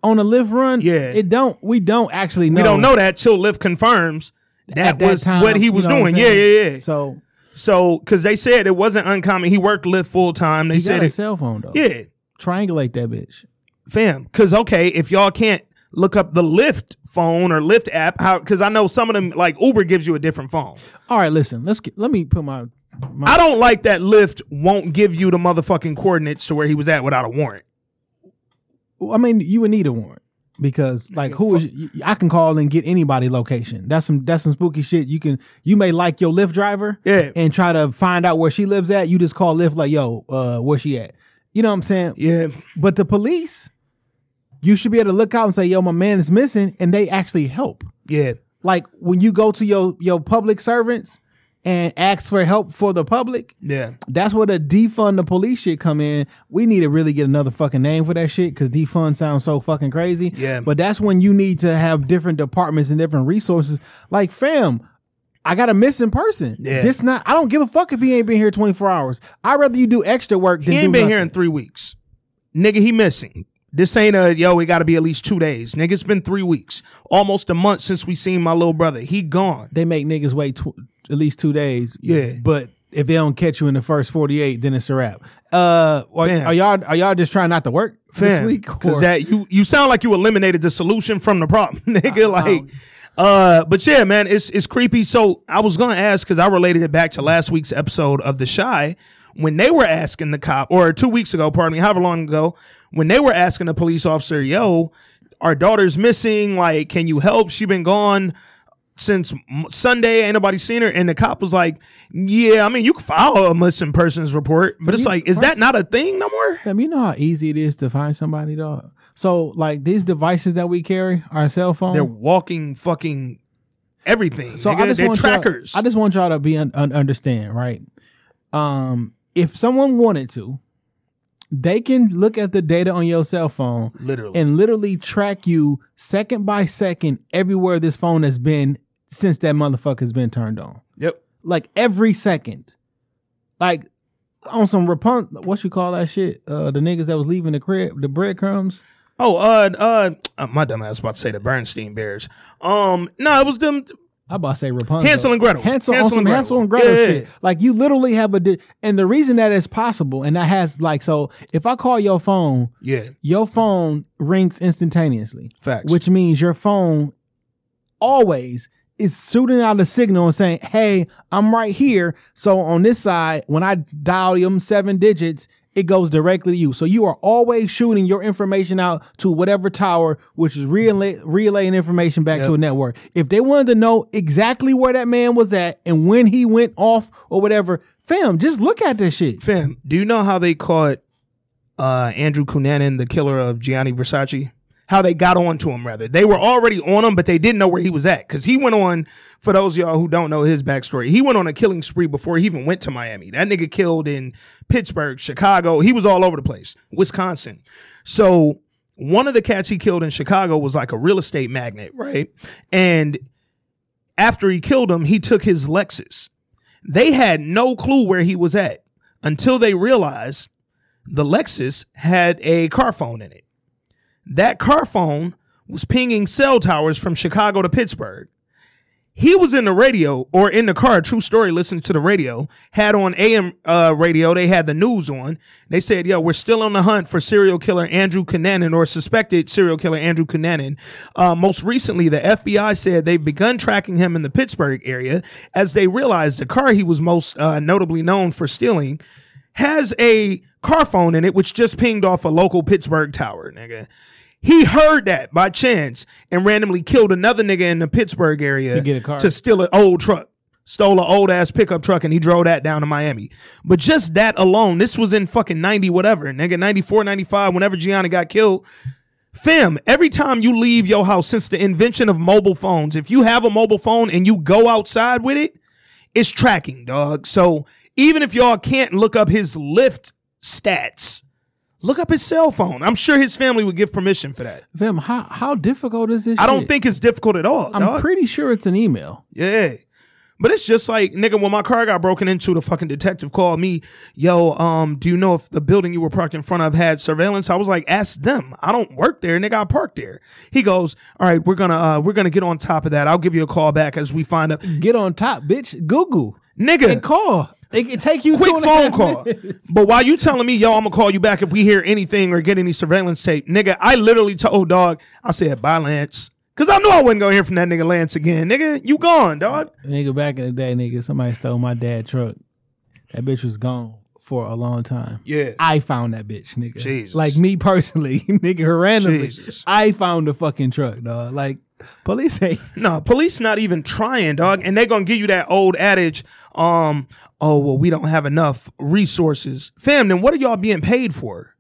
on a lift run. Yeah. it don't. We don't actually know. We don't know that till Lyft confirms that, that was time, what he you was know doing. Yeah, yeah, yeah. So So, because they said it wasn't uncommon. He worked Lyft full time. They he said got a it. cell phone though. Yeah, triangulate that bitch. fam. Because okay, if y'all can't look up the Lyft phone or Lyft app, how? Because I know some of them, like Uber, gives you a different phone. All right, listen. Let's get, let me put my. My I don't like that Lyft won't give you the motherfucking coordinates to where he was at without a warrant. I mean, you would need a warrant because, like, who is? I can call and get anybody location. That's some that's some spooky shit. You can you may like your Lyft driver, Yeah. and try to find out where she lives at. You just call Lyft like, yo, uh, where she at? You know what I'm saying? Yeah, But the police, you should be able to look out and say, yo, my man is missing, and they actually help. yeah, Like when you go to your your public servants and ask for help for the public, yeah. that's where the defund the police shit come in. We need to really get another fucking name for that shit because defund sounds so fucking crazy. Yeah. But that's when you need to have different departments and different resources. Like, fam, I got a missing person. Yeah. This not. I don't give a fuck if he ain't been here twenty four hours. I'd rather you do extra work. Than He ain't do been here in three weeks. Nigga, he missing. This ain't a yo, it gotta be at least two days. Nigga, it's been three weeks. Almost a month since we seen my little brother. He gone. They make niggas wait tw- at least two days. Yeah. But if they don't catch you in the first forty eight, then it's a wrap. Uh, are, are y'all are y'all just trying not to work this week? Cause that you you sound like you eliminated the solution from the problem, nigga. Uh, like uh but yeah, man, it's it's creepy. So I was gonna ask because I related it back to last week's episode of The Shy when they were asking the cop, or two weeks ago, pardon me, however long ago, when they were asking the police officer, yo, our daughter's missing, like, can you help? She been gone since Sunday, ain't nobody seen her. And the cop was like, Yeah, I mean, you can file a missing persons report, but it's you- like, is that not a thing no more? Fam, you know how easy it is to find somebody, dog. So, like these devices that we carry, our cell phone. They're walking fucking everything. so nigga. I just They're want trackers. I just want y'all to be un- un- understand, right? Um, if someone wanted to, they can look at the data on your cell phone literally. and literally track you second by second everywhere this phone has been since that motherfucker's been turned on. yep. Like every second, like on some repun. What you call that shit? Uh, the niggas that was leaving the crib, the breadcrumbs. Oh, uh, uh, uh, my dumb ass was about to say the Bernstein Bears. Um, no, it was them. I about to say Rapunzel. Hansel and Gretel. Hansel, on Hansel some and Gretel. Hansel and Gretel Yeah, shit. yeah. Like you literally have a, di- and the reason that is possible, and that has like, so if I call your phone, Yeah, your phone rings instantaneously, facts. which means your phone always is shooting out a signal and saying, "Hey, I'm right here." So on this side, when I dial them seven digits, it goes directly to you. So you are always shooting your information out to whatever tower, which is relay, relaying information back to a network. If they wanted to know exactly where that man was at and when he went off or whatever, fam, just look at this shit. fam, do you know how they caught uh Andrew Cunanan, the killer of Gianni Versace? How they got on to him, rather. They were already on him, but they didn't know where he was at. Because he went on, for those y'all who don't know his backstory, he went on a killing spree before he even went to Miami. That nigga killed in Pittsburgh, Chicago. He was all over the place, Wisconsin. So one of the cats he killed in Chicago was like a real estate magnate, right? And after he killed him, he took his Lexus. They had no clue where he was at until they realized the Lexus had a car phone in it. That car phone was pinging cell towers from Chicago to Pittsburgh. He was in the radio or in the car, true story, listening to the radio, had on AM uh, radio, they had the news on. They said, yo, we're still on the hunt for serial killer Andrew Cunanan or suspected serial killer Andrew Cunanan. Uh, most recently, the FBI said they've begun tracking him in the Pittsburgh area as they realized the car he was most uh, notably known for stealing has a car phone in it, which just pinged off a local Pittsburgh tower, nigga. He heard that by chance and randomly killed another nigga in the Pittsburgh area To get a car. to steal an old truck. Stole an old ass pickup truck and he drove that down to Miami. But just that alone, this was in fucking 90 whatever, nigga, 94, 95, whenever Gianna got killed. Fam, every time you leave your house since the invention of mobile phones, if you have a mobile phone and you go outside with it, it's tracking, dog. So even if y'all can't look up his Lyft stats, look up his cell phone. I'm sure his family would give permission for that. Fam, how how difficult is this? I don't shit? think it's difficult at all. I'm dog. pretty sure it's an email. yeah. But it's just like, nigga, when my car got broken into, the fucking detective called me, yo, um, do you know if the building you were parked in front of had surveillance? I was like, ask them. I don't work there, nigga. I parked there. He goes, all right, we're gonna uh, we're gonna get on top of that. I'll give you a call back as we find out. Get on top, bitch. Google Nigga, and call. It can take you quick two and phone half call. minutes. But while you telling me, yo, I'm gonna call you back if we hear anything or get any surveillance tape, nigga, I literally told dog, I said, bye, Lance. Cause I knew I wasn't gonna hear from that nigga Lance again. Nigga, you gone, dog. Nigga, back in the day, nigga, somebody stole my dad truck. That bitch was gone for a long time. Yeah. I found that bitch, nigga. Jesus. Like me personally, nigga, randomly. Jesus. I found the fucking truck, dog. Like police ain't No, police not even trying, dog. And they gonna give you that old adage, um, oh well, we don't have enough resources. Fam, then what are y'all being paid for?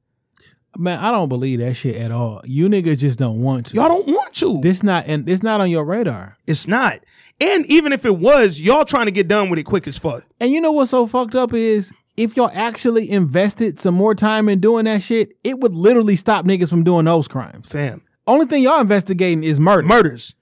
man, I don't believe that shit at all. You niggas just don't want to. Y'all don't want to. this not and it's not on your radar. it's not. And even if it was, y'all trying to get done with it quick as fuck. And you know what's so fucked up is if y'all actually invested some more time in doing that shit, it would literally stop niggas from doing those crimes. Fam. Only thing y'all investigating is murder. Murders.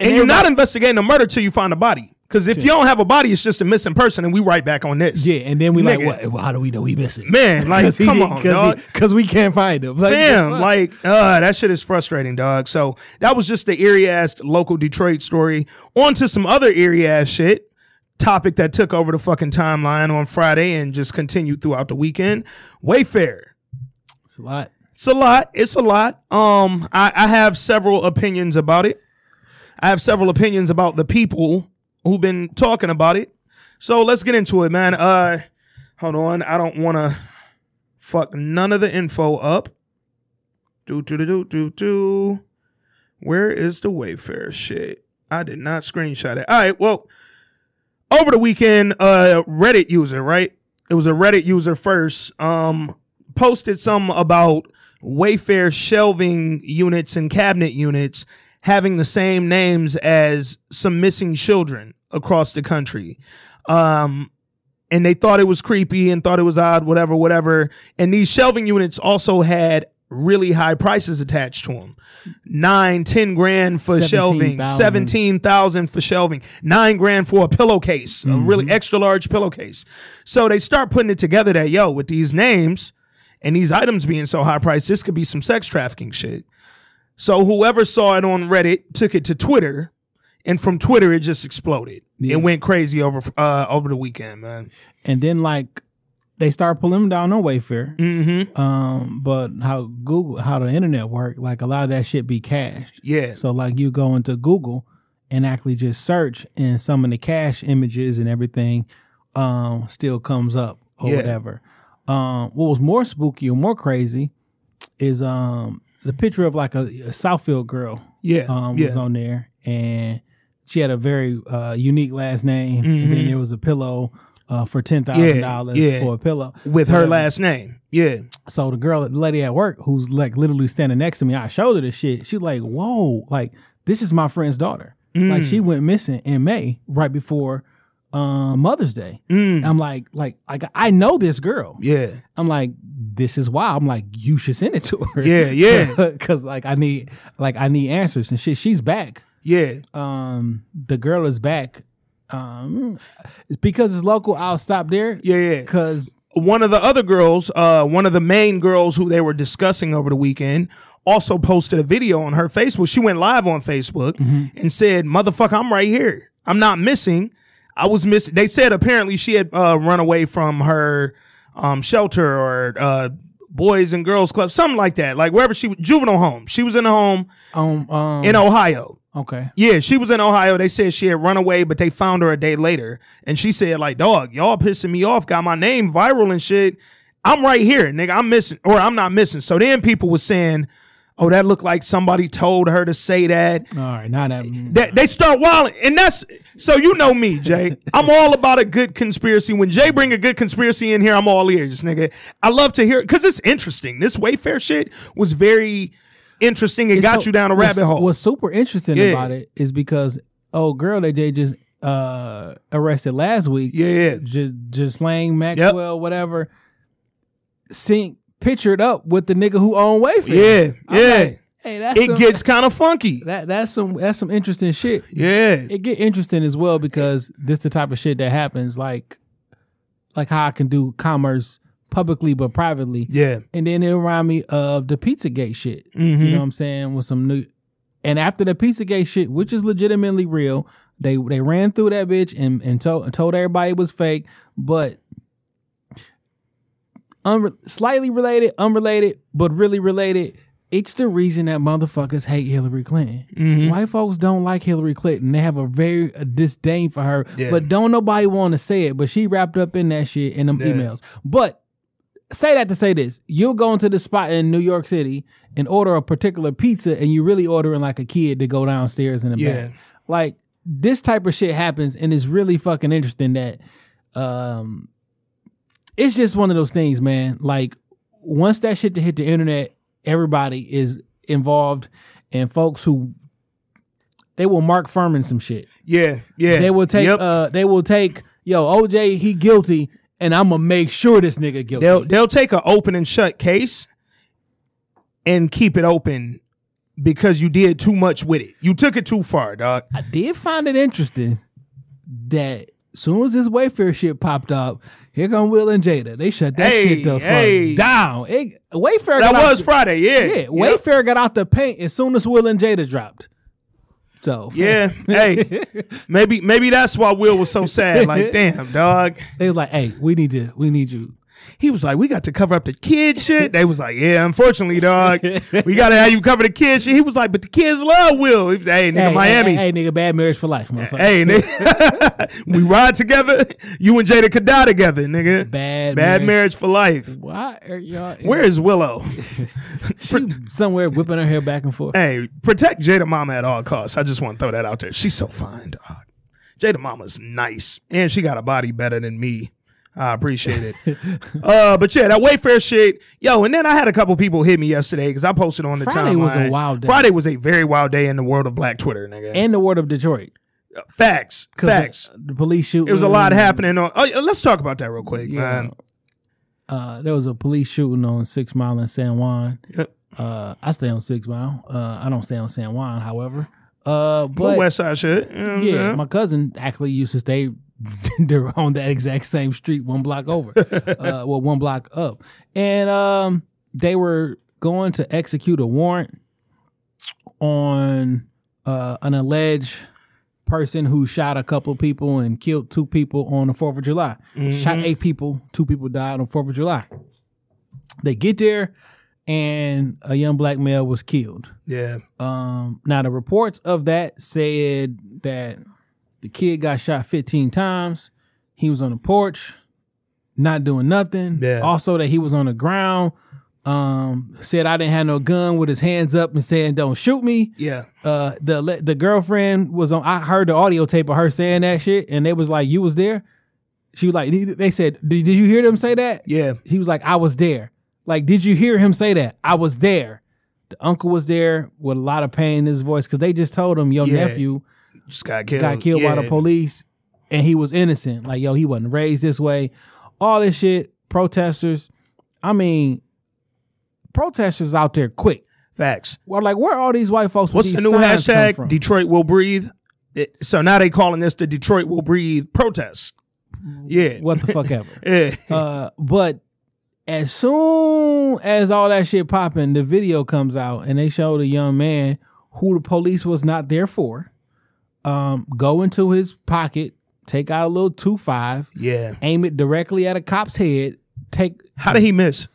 And, And you're not investigating a murder till you find a body. Because if you don't have a body, it's just a missing person, and we right back on this. Yeah, and then we like, what? well, how do we know he missing? Man, like, come on, dog. because we can't find him. Like, Damn, like, uh, that shit is frustrating, dog. So that was just the eerie ass local Detroit story. On to some other eerie ass shit. Topic that took over the fucking timeline on Friday and just continued throughout the weekend. Wayfair. it's a lot. It's a lot. It's a lot. Um, I, I have several opinions about it. I have several opinions about the people who've been talking about it. So let's get into it, man. Uh, hold on. I don't want to fuck none of the info up. Do do do do do do. Where is the Wayfair shit? I did not screenshot it. All right. Well, over the weekend, uh, Reddit user, right? It was a Reddit user first. Um, posted some about Wayfair shelving units and cabinet units having the same names as some missing children across the country. Um, and they thought it was creepy and thought it was odd, whatever, whatever. And these shelving units also had really high prices attached to them. Nine, ten grand for shelving, 17,000. seventeen thousand for shelving, nine grand for a pillowcase, a really extra large pillowcase. So they start putting it together that yo, with these names and these items being so high priced, this could be some sex trafficking shit. So whoever saw it on Reddit took it to Twitter, and from Twitter it just exploded. Yeah. It went crazy over uh over the weekend, man. And then like they start pulling them down on Wayfair. Mm-hmm. Um, but how Google, how the internet work, like a lot of that shit be cached. Yeah. So like you go into Google and actually just search, and some of the cache images and everything, um, still comes up or Yeah. whatever. Um, what was more spooky or more crazy is um the picture of like a, a Southfield girl. Yeah. um, yeah. was on there, and she had a very uh, unique last name, and then there was a pillow uh, for ten thousand dollars Mm-hmm. yeah. for a pillow with her whatever. last name. Yeah. So the girl, the lady at work, who's like literally standing next to me, I showed her this shit. She's like, "Whoa, like this is my friend's daughter. Like Mm. she went missing in May, right before um, Mother's Day." Mm. I'm like, like, like I know this girl. Yeah. I'm like, this is why. I'm like, you should send it to her. Yeah, yeah. Because like I need, like I need answers and shit. She's back. Yeah. Um, the girl is back. Um, it's because it's local. I'll stop there. Yeah. Yeah. Because one of the other girls, uh, one of the main girls who they were discussing over the weekend, also posted a video on her Facebook. She went live on Facebook and said, "Motherfucker, I'm right here. I'm not missing. I was missing." They said apparently she had uh, run away from her um, shelter or uh, boys and girls club, something like that, like wherever she juvenile home. She was in a home um, um, in Ohio. okay. Yeah, she was in Ohio. They said she had run away, but they found her a day later. And she said, like, dog, y'all pissing me off. Got my name viral and shit. I'm right here, nigga. I'm missing, or I'm not missing. So then people was saying, oh, that looked like somebody told her to say that. All right, now that That they start wilding, and that's so you know me, Jay. I'm all about a good conspiracy. When Jay bring a good conspiracy in here, I'm all ears, nigga. I love to hear it because it's interesting. This Wayfair shit was very interesting and got So, you down a rabbit hole. What's super interesting Yeah. about it is because oh girl that they just uh arrested last week, yeah, yeah. just just Ghislaine Maxwell, whatever, synced pictured up with the nigga who owned Wayfair. Yeah, I'm yeah. like- Hey, that's it some, gets kind of funky. that that's some that's some interesting shit. Yeah. It get interesting as well because this the type of shit that happens like like how I can do commerce publicly but privately. Yeah. And then it remind me of the Pizzagate shit. You Mm-hmm. know what I'm saying? With some new and after the Pizzagate shit, which is legitimately real, they they ran through that bitch and and told and told everybody it was fake, but unre- slightly related, unrelated, but really related. It's the reason that motherfuckers hate Hillary Clinton. Mm-hmm. White folks don't like Hillary Clinton. They have a very a disdain for her, Yeah. but don't nobody want to say it. But she wrapped up in that shit in them Yeah. emails. But say that to say this: you'll go into the spot in New York City and order a particular pizza, and you're really ordering like a kid to go downstairs in the Yeah. back. Like this type of shit happens, and it's really fucking interesting that um, it's just one of those things, man. Like once that shit to hit the internet, everybody is involved, and folks who they will Mark Fuhrman some shit. Yeah. Yeah. They will take Yep. uh they will take yo OJ he guilty, and I'm gonna make sure this nigga guilty. they'll they'll take an open and shut case and keep it open because you did too much with it. You took it too far, dog. I did find it interesting that soon as this Wayfair shit popped up, here come Will and Jada. They shut that Hey, shit the hey. fuck down. It, Wayfair That was the- Friday, yeah. Yeah, Yep. Wayfair got out the paint as soon as Will and Jada dropped. So Yeah. hey. Maybe maybe that's why Will was so sad. Like, damn, dog. they was like, "Hey, we need to, we need you." He was like, we got to cover up the kid shit. They was like, yeah, unfortunately, dog. We got to have you cover the kid shit. He was like, but the kids love Will. He was, hey, nigga, Hey, Miami. hey, hey, nigga, bad marriage for life, motherfucker. Hey, nigga. we ride together. You and Jada could die together, nigga. Bad Bad marriage. marriage for life. Why are y'all? Where is Willow? she somewhere whipping her hair back and forth? hey, protect Jada Mama at all costs. I just want to throw that out there. She's so fine, dog. Jada Mama's nice, and she got a body better than me. I appreciate it. uh, but yeah, that Wayfair shit, yo. And then I had a couple people hit me yesterday because I posted on the Friday timeline. was a wild day. Friday was a very wild day in the world of Black Twitter, nigga. And the world of Detroit. facts, 'Cause facts. The, the police shooting. it was a lot happening on. Oh, let's talk about that real quick, Yeah. man. Uh, there was a police shooting on Six Mile in San Juan. Yep. Uh, I stay on Six Mile. Uh, I don't stay on San Juan, however. Uh, But but West Side shit. You know yeah, my cousin actually used to stay they're on that exact same street, one block over, uh, well, one block up, and um, they were going to execute a warrant on uh, an alleged person who shot a couple people and killed two people on the Fourth of July. Shot eight people, two people died on Fourth of July. They get there, and a young black male was killed. yeah. Um, now the reports of that said that the kid got shot 15 times. He was on the porch, not doing nothing. Yeah. Also that he was on the ground. Um, said I didn't have no gun with his hands up and saying don't shoot me. Yeah. Uh, the the girlfriend was on. I heard the audio tape of her saying that shit, and they was like, "You was there." She was like, "They said, did, you hear them say that?" Yeah. He was like, I was there. Like, did you hear him say that? I was there. The uncle was there with a lot of pain in his voice because they just told him your Yeah. nephew Just got killed. got killed by the police and he was innocent. Like, yo, he wasn't raised this way. All this shit, protesters. I mean, protesters out there quick. Facts. Well, like, where are all these white folks? with What's the new hashtag? Detroit will breathe. It- so now they calling this the Detroit will breathe protest. Yeah. What the fuck ever. Yeah. Uh, but as soon as all that shit popping, the video comes out and they show the young man who the police was not there for. Um, go into his pocket, take out a little two five, yeah. aim it directly at a cop's head, take How did he miss?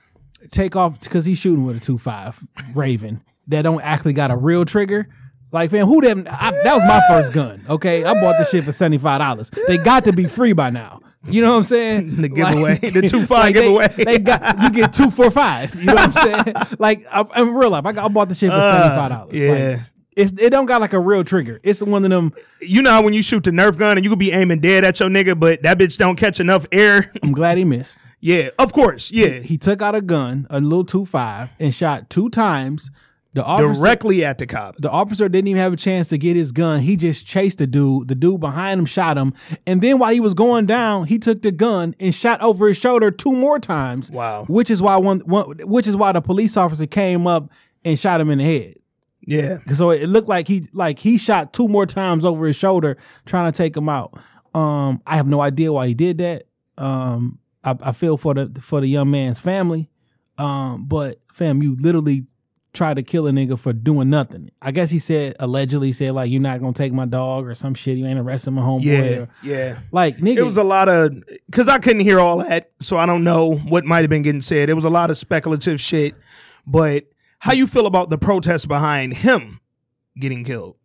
take off because he's shooting with a two five Raven that don't actually got a real trigger. Like, man, who them? I, that was my first gun. Okay, I bought this shit for seventy five dollars. They got to be free by now. You know what I'm saying? The giveaway. The 2-5 they- giveaway. They, got you get two for five. You know what I'm saying? Like, I, in real life, I, got, I bought the shit for Uh, seventy five dollars. yeah. It's, it don't got like a real trigger. It's one of them. You know how when you shoot the Nerf gun and you could be aiming dead at your nigga, but that bitch don't catch enough air? I'm glad he missed. yeah, of course. Yeah. He took out a gun, a little two five, and shot two times. The officer, Directly at the cop. the officer didn't even have a chance to get his gun. He just chased the dude. The dude behind him shot him. And then while he was going down, he took the gun and shot over his shoulder two more times. Wow. Which is why one, one which is why the police officer came up and shot him in the head. Yeah. So it looked like he like he shot two more times over his shoulder trying to take him out. Um, I have no idea why he did that. Um, I, I feel for the for the young man's family. Um, but fam, you literally tried to kill a nigga for doing nothing. I guess he said allegedly said like you're not gonna take my dog or some shit. You ain't arresting my homeboy. Yeah. or- Yeah. like nigga, It was a lot of because I couldn't hear all that, so I don't know what might have been getting said. It was a lot of speculative shit. But how you feel about the protest behind him getting killed?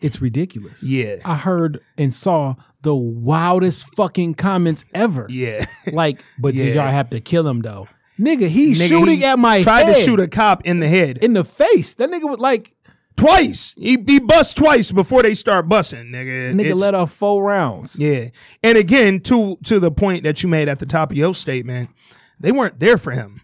it's ridiculous. Yeah, I heard and saw the wildest fucking comments ever. yeah. Like, but did y'all have to kill him though? Nigga, he's Nigga, shooting he at my tried head to shoot a cop in the head in the face. That nigga was like, twice. He he bust twice before they start bussing, nigga. nigga It's- let off four rounds. Yeah, and again to to the point that you made at the top of your statement, they weren't there for him.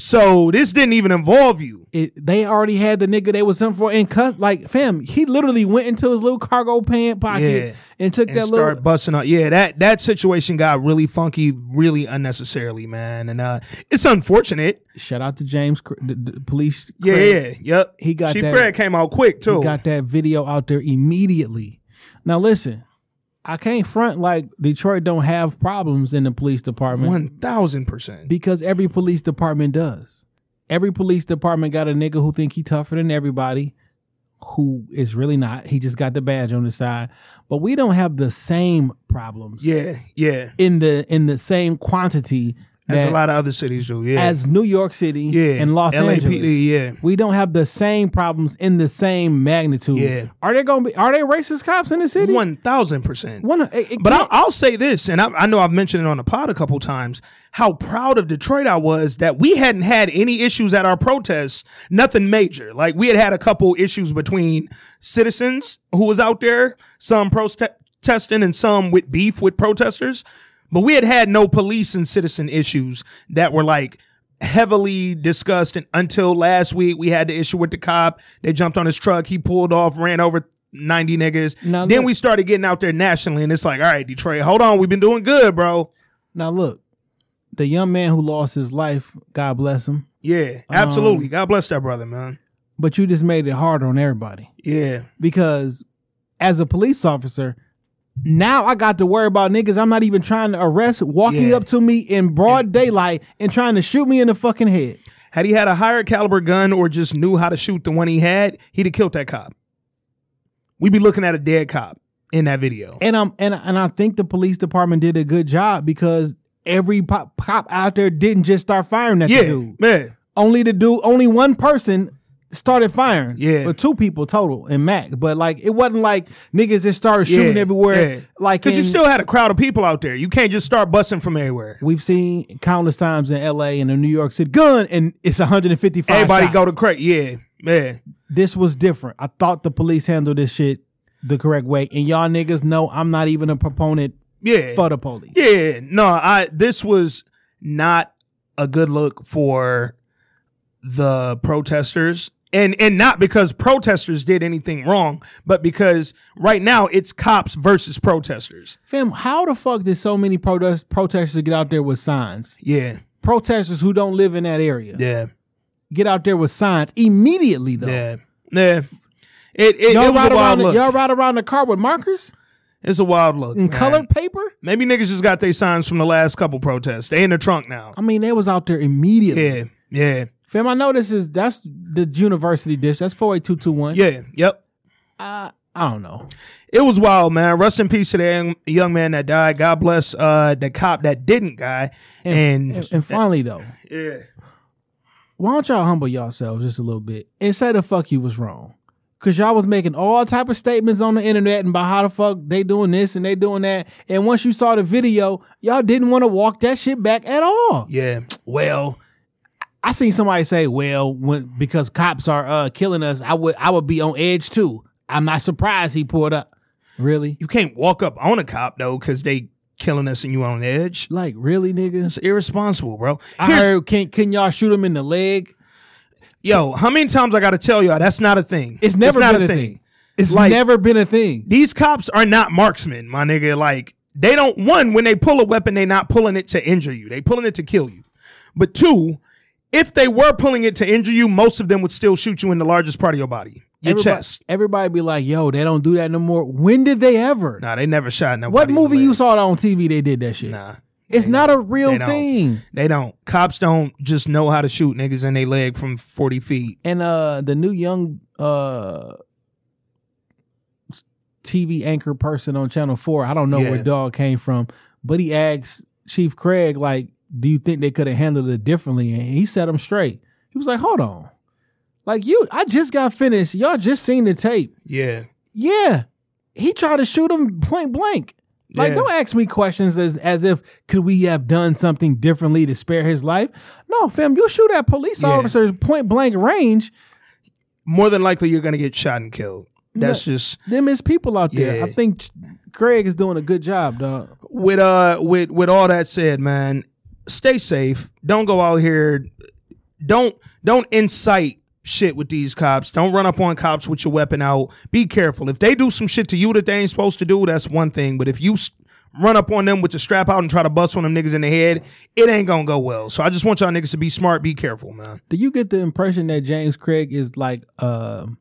So this didn't even involve you. It, they already had the nigga they was him for in cuss. Like, fam, he literally went into his little cargo pant pocket Yeah. and took and that start little. busting up. Yeah, that that situation got really funky, really unnecessarily, man. And uh it's unfortunate. Shout out to James, Cr- the, the police. Yeah, Craig. yeah, yep. He got Chief that- Craig came out quick too. He got that video out there immediately. Now listen, I can't front like Detroit don't have problems in the police department One thousand percent. because every police department does. Every police department got a nigga who think he tougher than everybody, who is really not. He just got the badge on the side. But we don't have the same problems. Yeah, yeah. In the in the same quantity As a lot of other cities do. Yeah. as New York City yeah. and Los LAPD, Angeles. yeah. We don't have the same problems in the same magnitude. Yeah. Are they gonna be are they racist cops in the city? One thousand percent. One it- it But I'll, I'll say this, and I, I know I've mentioned it on the pod a couple times, how proud of Detroit I was that we hadn't had any issues at our protests, nothing major. Like we had had a couple issues between citizens who was out there, some protesting and some with beef with protesters, but we had had no police and citizen issues that were like heavily discussed and until last week we had the issue with the cop. They jumped on his truck. He pulled off ran over 90 niggas. Now then look- we started getting out there nationally and it's like all right detroit hold on. We've been doing good bro. Now look, the young man who lost his life, God bless him. yeah absolutely. Um, god bless that brother man. But you just made it harder on everybody. yeah. Because as a police officer, now I got to worry about niggas I'm not even trying to arrest walking Yeah. up to me in broad daylight and trying to shoot me in the fucking head. had he had a higher caliber gun or just knew how to shoot the one he had he'd have killed that cop we'd be looking at a dead cop in that video And um and and I think the police department did a good job because every pop, cop out there didn't just start firing at yeah the dude. man Only the dude, only one person started firing. Yeah. or two people total in Mac. But like it wasn't like niggas just started shooting Yeah, everywhere. yeah. Like because you still had a crowd of people out there you can't just start busting from everywhere We've seen countless times in L.A. and in New York City, gun and it's 155. everybody go to shots. crazy yeah man This was different. I thought the police handled this shit the correct way, and y'all niggas know I'm not even a proponent yeah for the police. Yeah, no, I this was not a good look for the protesters. And and not because protesters did anything wrong, but because right now it's cops versus protesters. Fam, how the fuck did so many protest protesters get out there with signs? Yeah. Protesters who don't live in that area Yeah. get out there with signs immediately though. Yeah. Yeah. It it, Y'all it was ride a around wild the, look. y'all ride around the car with markers It's a wild look. and man. colored paper. Maybe niggas just got their signs from the last couple protests. They in the trunk now. I mean, they was out there immediately. Yeah. Yeah. Fam, I know this is that's the university dish. That's four eight two two one. Yeah. Yep. I I don't know. It was wild, man. Rest in peace to the young, young man that died. God bless uh, the cop that didn't die. And, And, and finally though, yeah, why don't y'all humble yourselves just a little bit and say the fuck you was wrong? Cause y'all was making all type of statements on the internet and about how the fuck they doing this and they doing that. And once you saw the video, y'all didn't want to walk that shit back at all. yeah, Well, I seen somebody say, "Well, when because cops are uh, killing us, I would I would be on edge too." I'm not surprised he pulled up. Really? you can't walk up on a cop though because they killing us and you on edge. Like really, nigga? It's irresponsible, bro. I heard can can y'all shoot him in the leg? yo, how many times I got to tell y'all that's not a thing. It's never been a thing. It's Like- never been a thing. These cops are not marksmen, my nigga. Like they don't one when they pull a weapon, they not pulling it to injure you. They pulling it to kill you. But two, if they were pulling it to injure you, most of them would still shoot you in the largest part of your body, your everybody, chest. Everybody be like, "Yo, they don't do that no more." When did they ever? Nah, they never shot nobody. what movie you saw on TV? They did that shit. Nah, it's not don't. a real They thing. They don't. Cops don't just know how to shoot niggas in their leg from forty feet. And uh, the new young uh TV anchor person on Channel Four, I don't know Yeah. where dog came from, but he asked Chief Craig like, "Do you think they could have handled it differently?" And he set him straight. He was like, "Hold on." Like you, I just got finished. Y'all just seen the tape. Yeah, Yeah, he tried to shoot him point blank. Like, Yeah. don't ask me questions as as if could we have done something differently to spare his life? No, fam, you shoot at police Yeah. officers point blank range. more than likely you're gonna get shot and killed. That's No. just Them is people out there. Yeah. I think Craig is doing a good job, dog. with uh with with all that said, man. Stay safe. Don't go out here. Don't don't incite shit with these cops. Don't run up on cops with your weapon out. Be careful. If they do some shit to you that they ain't supposed to do, that's one thing. But if you run up on them with the strap out and try to bust one of them niggas in the head, it ain't gonna go well. So I just want y'all niggas to be smart. Be careful, man. Do you get the impression that James Craig is like, um,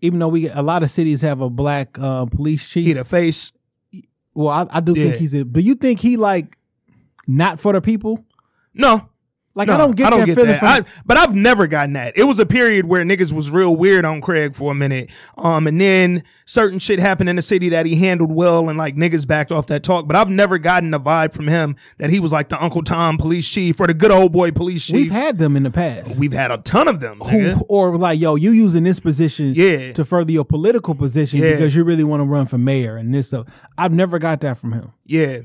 even though we a lot of cities have a black uh, police chief? He the face. well, I, I do Yeah. think he's a. Do you think he like not for the people? No, Like No, I don't get that feeling that. from. I- but I've never gotten that. It was a period where niggas was real weird on Craig for a minute. Um, and then certain shit happened in the city that he handled well, and like niggas backed off that talk. But I've never gotten the vibe from him that he was like the Uncle Tom police chief or the good old boy police chief. We've had them in the past. We've had a ton of them. who or like yo, you using this position Yeah. to further your political position Yeah. because you really want to run for mayor and this stuff. I've never got that from him. Yeah.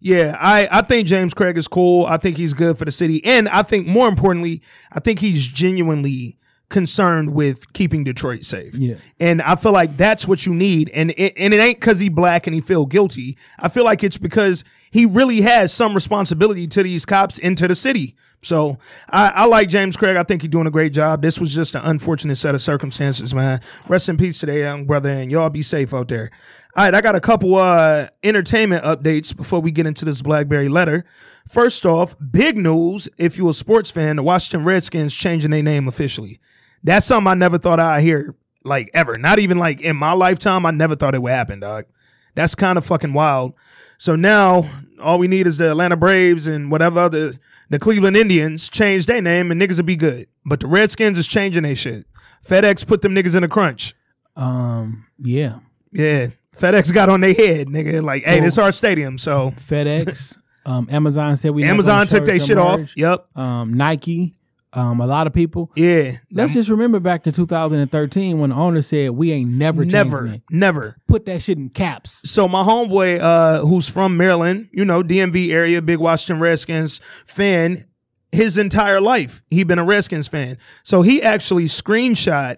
Yeah, I, I think James Craig is cool. I think he's good for the city. And I think more importantly, I think he's genuinely concerned with keeping Detroit safe. Yeah. And I feel like that's what you need. And it, and it ain't because he black and he feel guilty. I feel like it's because he really has some responsibility to these cops and to the city. So I, I like James Craig. I think he's doing a great job. This was just an unfortunate set of circumstances, man. Rest in peace today, young brother, and y'all be safe out there. All right, I got a couple uh entertainment updates before we get into this BlackBerry letter. First off, big news. If you're a sports fan, the Washington Redskins changing their name officially. That's something I never thought I'd hear like ever. Not even like in my lifetime. I never thought it would happen, dog. That's kind of fucking wild. So now all we need is the Atlanta Braves and whatever other the Cleveland Indians change their name and niggas will be good. But the Redskins is changing their shit. FedEx put them niggas in a crunch. Um, yeah, Yeah. FedEx got on their head, nigga. Like, hey, this our stadium. So FedEx, um, Amazon said we Amazon took their shit off. Yep. Um, Nike, um, a lot of people. Yeah. Let's just remember back to 2013 when the owner said we ain't never never, never. Put that shit in caps. So my homeboy, uh, who's from Maryland, you know, DMV area, big Washington Redskins fan, his entire life he been a Redskins fan. So he actually screenshot,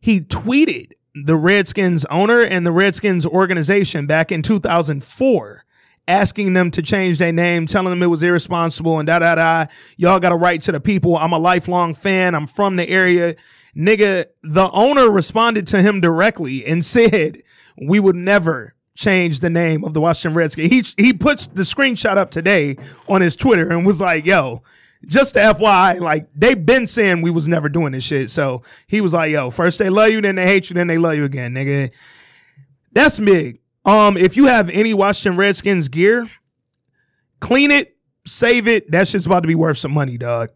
he tweeted the Redskins owner and the Redskins organization back in 2004 asking them to change their name, telling them it was irresponsible and da da da. Y'all got a right to the people. I'm a lifelong fan. I'm from the area. Nigga, the owner responded to him directly and said, we would never change the name of the Washington Redskins. He he puts the screenshot up today on his Twitter and was like, yo, just the FYI, like they've been saying we was never doing this shit. So he was like, yo, first they love you, then they hate you, then they love you again, nigga. That's big. Um, if you have any Washington Redskins gear, clean it, save it. That shit's about to be worth some money, dog.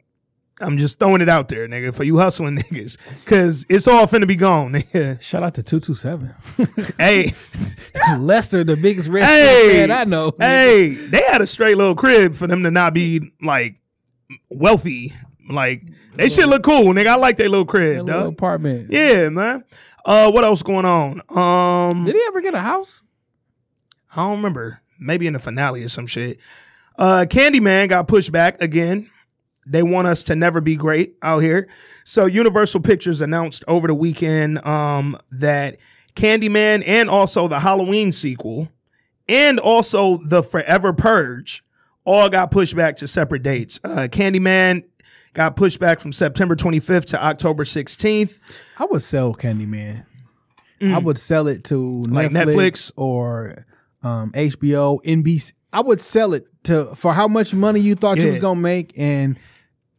I'm just throwing it out there, nigga, for you hustling niggas. Cause it's all finna be gone, nigga. Shout out to 227. hey, Lester, the biggest Redskins hey, fan I know. Hey, they had a straight little crib for them to not be like wealthy. Like they shit look cool, nigga. I like their little crib, little apartment. Yeah, man. Uh, what else going on? Um, Did he ever get a house? I don't remember. Maybe in the finale or some shit. Uh, Candyman got pushed back again. They want us to never be great out here. So Universal Pictures announced over the weekend um, that Candyman and also the Halloween sequel and also the Forever Purge all got pushed back to separate dates. Uh, Candyman got pushed back from September 25th to October 16th. I would sell Candyman. I would sell it to Mm. Like Netflix, Netflix? or um, HBO, NBC. I would sell it to for how much money you thought you was gonna make, and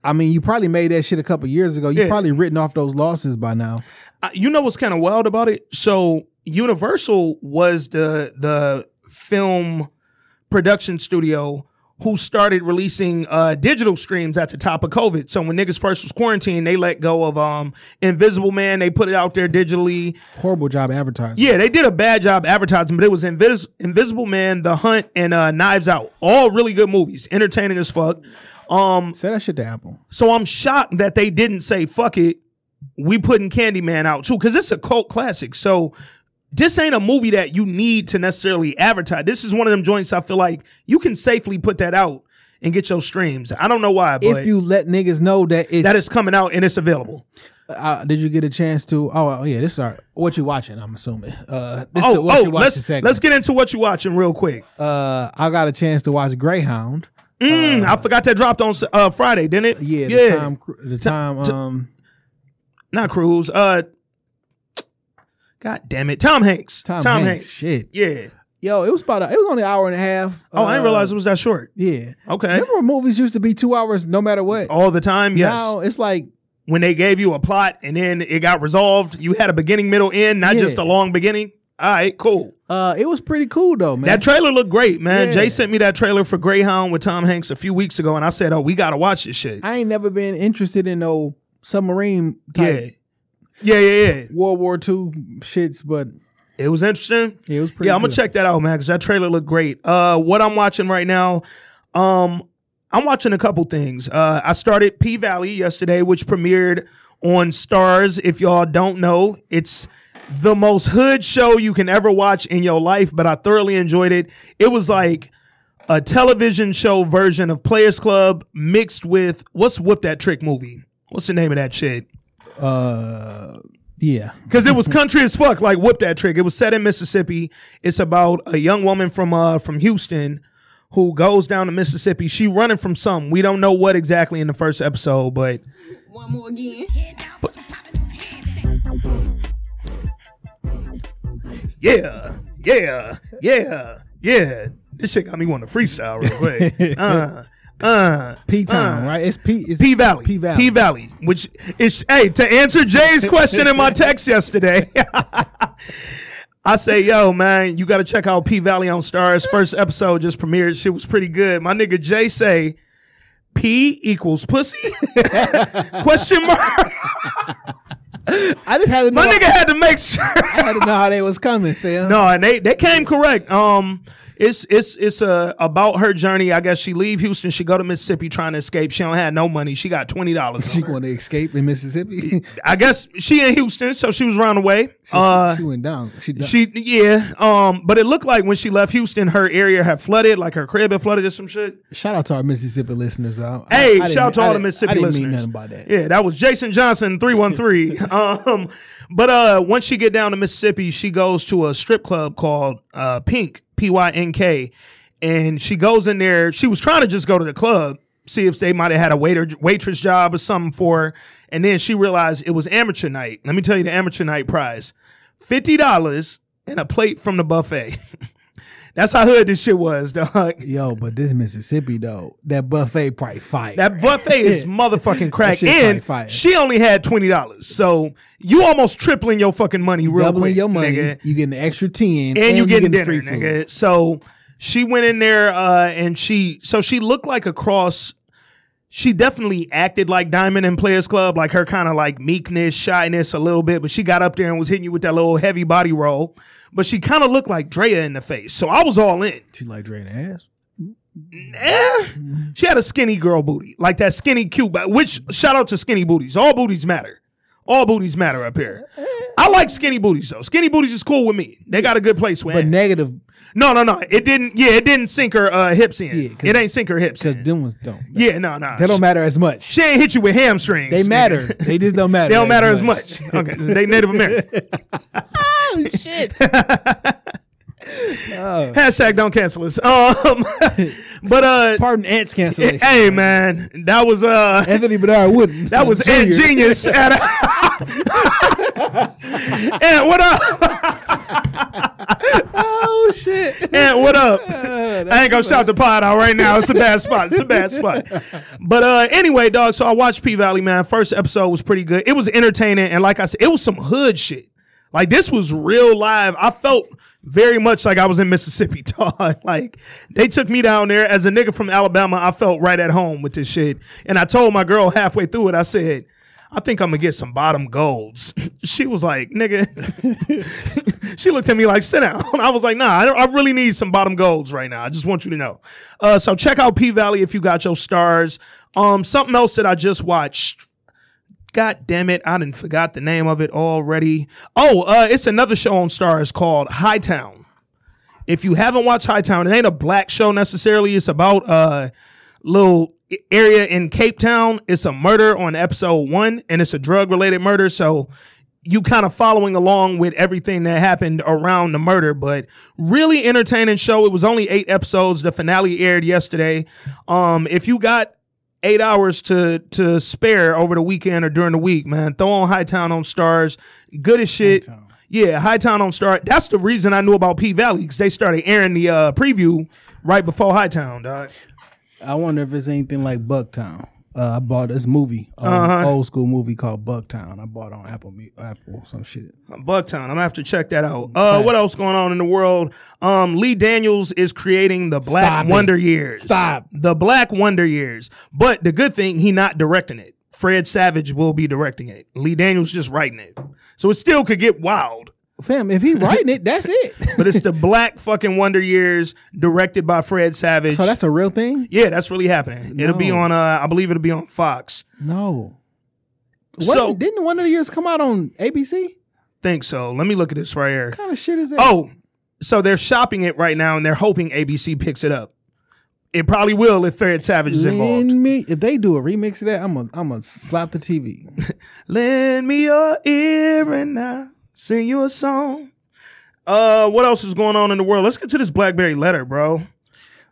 I mean, you probably made that shit a couple years ago. You Yeah. probably written off those losses by now. Uh, you know what's kind of wild about it? So Universal was the the film production studio who started releasing uh, digital streams at the top of COVID. So when niggas first was quarantined, they let go of um, Invisible Man. They put it out there digitally. Horrible job advertising. Yeah, they did a bad job advertising, but it was Invis- Invisible Man, The Hunt, and uh, Knives Out. All really good movies, entertaining as fuck. Um, Say that shit to Apple. so I'm shocked that they didn't say fuck it. We putting Candyman out too because it's a cult classic. So this ain't a movie that you need to necessarily advertise. This is one of them joints I feel like you can safely put that out and get your streams. I don't know why, but If you let niggas know that it's that is coming out and it's available. uh, did you get a chance to? Oh, oh yeah, this is what you watching? I'm assuming. Uh, this Oh, oh, you watching let's let's get into what you watching real quick. Uh, I got a chance to watch Greyhound. Mm, I forgot that dropped on uh, Friday, didn't it? Yeah, Yeah. the time, the time. Um, Not Cruise. Uh, God damn it, Tom Hanks. Tom, Tom, Hanks. Hanks. Shit, Yeah. yo, it was about. A, it was only an hour and a half. Oh, I didn't Uh, realize it was that short. Yeah. Okay. Remember when movies used to be two hours no matter what? All the time, yes. Now it's like when they gave you a plot and then it got resolved, you had a beginning, middle, end, not Yeah. just a long beginning. All right, cool. uh, it was pretty cool though, man. That trailer looked great, man. Yeah. Jay sent me that trailer for Greyhound with Tom Hanks a few weeks ago, and I said, "Oh, we gotta watch this shit." I ain't never been interested in no submarine type yeah, yeah, yeah. World War II shits, but It was interesting. yeah, it was pretty. yeah, I'm gonna good. check that out, man, because that trailer looked great. Uh, what I'm watching right now, um, I'm watching a couple things. Uh, I started P Valley yesterday, which premiered on Starz. If y'all don't know, it's the most hood show you can ever watch in your life, but I thoroughly enjoyed it. It was like a television show version of Players Club mixed with what's Whoop That Trick movie? What's the name of that shit? Uh, yeah. Cause it was country as fuck, like whoop that trick. It was set in Mississippi. It's about a young woman from uh from Houston who goes down to Mississippi. She running from something. We don't know what exactly in the first episode, but One more again. yeah, yeah, yeah, yeah. This shit got me wanting to freestyle real quick. Uh, uh, P Town, right? It's P. It's P Valley. P Valley. P Valley. Which is hey, to answer Jay's question in my text yesterday. I say, yo, man, you gotta check out P Valley on Starz. First episode just premiered. Shit was pretty good. My nigga Jay say P equals pussy? question mark. I just had to know. My nigga had to make sure. I had to know how they was coming, fam. No, and they they came correct. Um, it's it's it's uh, about her journey. I guess she leave Houston, she go to Mississippi trying to escape. She don't have no money. She got twenty dollars. She want to escape in Mississippi. I guess she in Houston, so she was running away. Uh, she went down. She, died. she yeah. Um, but it looked like when she left Houston, her area had flooded, like her crib had flooded or some shit. shout out to our Mississippi listeners out. I- Hey, I shout out to all the Mississippi I didn't listeners. mean nothing by that. Yeah, that was Jason Johnson three one three. Um, but uh, once she get down to Mississippi, she goes to a strip club called uh Pink P Y N K, and she goes in there. She was trying to just go to the club, see if they might have had a waiter waitress job or something for her, and then she realized it was amateur night. Let me tell you the amateur night prize: fifty dollars and a plate from the buffet. That's how hood this shit was, dog. Yo, but this Mississippi though, that buffet probably fire. That buffet is motherfucking crack. And fire. she only had twenty dollars, so you almost tripling your fucking money real doubling quick, your money. nigga. You getting the extra ten, and, you getting dinner, free food. nigga. So she went in there, uh, and she so she looked like a cross. She definitely acted like Diamond in Players Club, like her kind of like meekness, shyness a little bit, but she got up there and was hitting you with that little heavy body roll. But she kind of looked like Drea in the face, so I was all in. She like drain ass. Eh, she had a skinny girl booty, like that skinny cute. Which shout out to skinny booties. All booties matter. All booties matter up here. I like skinny booties though. Skinny booties is cool with me. They got a good place. With. But negative, no, no, no. It didn't. Yeah, it didn't sink her uh, hips in. Yeah, 'cause- it ain't sink her hips because in. them ones don't. Yeah, no, no. They don't matter as much. She ain't hit you with hamstrings. They matter. They just don't matter. They don't matter as much. Okay, they Native American. oh shit! Hashtag don't cancel us. Um, but uh, Pardon ants cancellation. hey man, that was uh. Anthony Bedard wouldn't. That was Ant Genius. At Ant, what up? Oh shit! Ant, what up? Uh, I ain't gonna shout the pot out right now. It's a bad spot. It's a bad spot. But uh, anyway, dog. So I watched P Valley, man. First episode was pretty good. It was entertaining, and like I said, it was some hood shit. Like this was real live. I felt very much like I was in Mississippi, dog. like they took me down there as a nigga from Alabama. I felt right at home with this shit, and I told my girl halfway through it. I said. I think I'm gonna get some bottom golds. she was like, nigga. she looked at me like, sit down. I was like, nah, I, I, really need some bottom golds right now. I just want you to know. Uh, so check out P Valley if you got your Starz. Um, something else that I just watched. God damn it, I didn't forgot the name of it already. Oh, uh, it's another show on Starz called Hightown. If you haven't watched Hightown, it ain't a black show necessarily. It's about a little area in Cape Town. It's a murder on episode one, and it's a drug related murder. So you kind of following along with everything that happened around the murder, but really entertaining show. It was only eight episodes. The finale aired yesterday. Um, if you got eight hours to to spare over the weekend or during the week, man, throw on Hightown on Starz. Good as shit. Hightown. Yeah, Hightown on Star. That's the reason I knew about P Valley because they started airing the uh, preview right before Hightown, dog. I wonder if it's anything like Bucktown. Uh, I bought this movie, uh, uh-huh. old school movie called Bucktown. I bought on Apple, Apple, some shit. Bucktown. I'm gonna have to check that out. Uh, what else going on in the world? Um, Lee Daniels is creating the Black Stop Wonder it. Years. Stop the Black Wonder Years. But the good thing, he not directing it. Fred Savage will be directing it. Lee Daniels just writing it, so it still could get wild. Fam, if he writing it, that's it. but it's the Black fucking Wonder Years, directed by Fred Savage. So that's a real thing. Yeah, that's really happening. It'll be on. Uh, I believe it'll be on Fox. No. What, so didn't Wonder Years come out on ABC? Think so. Let me look at this right here. What kind of shit is that? Oh, so they're shopping it right now, and they're hoping ABC picks it up. It probably will if Fred Savage is involved. Lend me if they do a remix of that, I'm gonna I'm gonna slap the TV. Lend me your ear and now sing you a song. Uh, what else is going on in the world? Let's get to this BlackBerry letter, bro.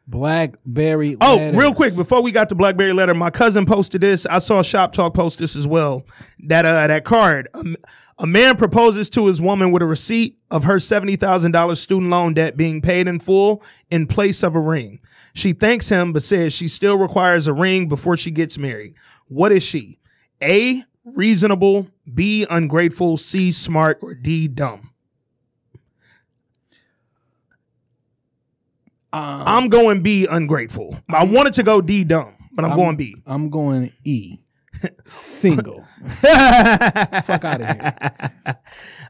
BlackBerry. Oh, letter. real quick before we got the BlackBerry letter, my cousin posted this. I saw Shop Talk post this as well. That uh, that card. Um, a man proposes to his woman with a receipt of her seventy thousand dollars student loan debt being paid in full in place of a ring. She thanks him, but says she still requires a ring before she gets married. What is she? A reasonable, B, ungrateful, C, smart, or D, dumb? Um, I'm going B, ungrateful. I wanted to go D, dumb, but I'm, I'm going B. I'm going E, single. Fuck out of here.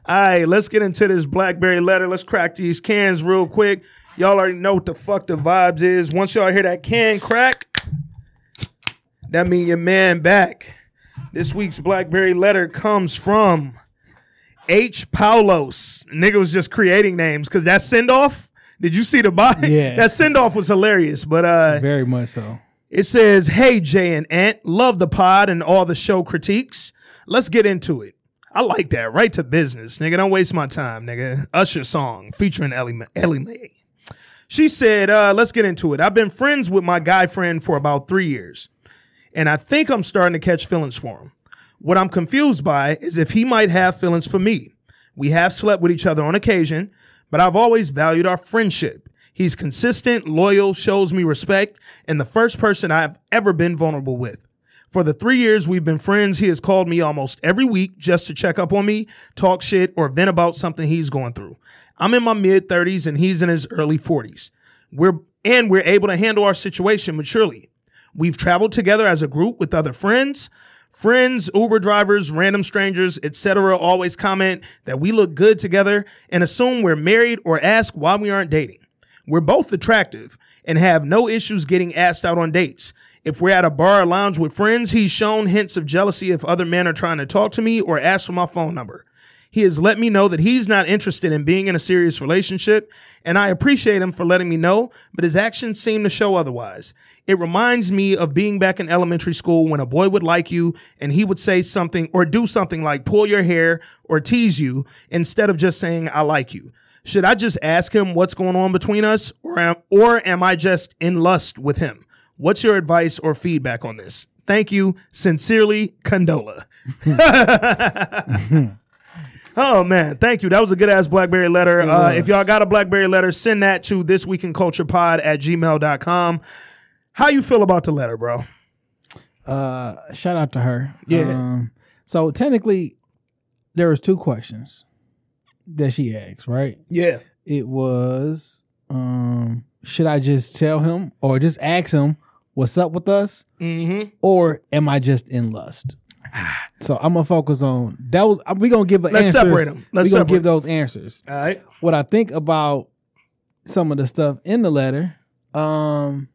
All right, let's get into this BlackBerry letter. Let's crack these cans real quick. Y'all already know what the fuck the vibes is. Once y'all hear that can crack, that mean your man back. This week's Blackberry letter comes from H. Paulos. Nigga was just creating names because that send off. Did you see the body? Yeah. That send off was hilarious, but uh very much so. It says, Hey Jay and Ant, love the pod and all the show critiques. Let's get into it. I like that. Right to business, nigga. Don't waste my time, nigga. Usher song featuring Ellie, Ellie Mae. She said, uh, let's get into it. I've been friends with my guy friend for about three years and I think I'm starting to catch feelings for him. What I'm confused by is if he might have feelings for me. We have slept with each other on occasion, but I've always valued our friendship. He's consistent, loyal, shows me respect, and the first person I've ever been vulnerable with. For the three years we've been friends, he has called me almost every week just to check up on me, talk shit, or vent about something he's going through. I'm in my mid 30s and he's in his early 40s. We're and we're able to handle our situation maturely. We've traveled together as a group with other friends. Friends, Uber drivers, random strangers, etc. always comment that we look good together and assume we're married or ask why we aren't dating. We're both attractive and have no issues getting asked out on dates. If we're at a bar or lounge with friends, he's shown hints of jealousy if other men are trying to talk to me or ask for my phone number. He has let me know that he's not interested in being in a serious relationship, and I appreciate him for letting me know, but his actions seem to show otherwise. It reminds me of being back in elementary school when a boy would like you and he would say something or do something like pull your hair or tease you instead of just saying, I like you. Should I just ask him what's going on between us or am, or am I just in lust with him? What's your advice or feedback on this? Thank you. Sincerely, Condola. Oh man, thank you. That was a good ass Blackberry letter. Uh, if y'all got a Blackberry letter, send that to this week in culture pod at gmail.com. How you feel about the letter, bro? Uh, shout out to her. Yeah. Um, so technically, there was two questions that she asked. Right. Yeah. It was, um, should I just tell him or just ask him what's up with us, Mm-hmm. or am I just in lust? So I'm gonna focus on that. Was we gonna give a Let's answers. separate 'em. Let's we gonna separate give those answers. All right. What I think about some of the stuff in the letter, um,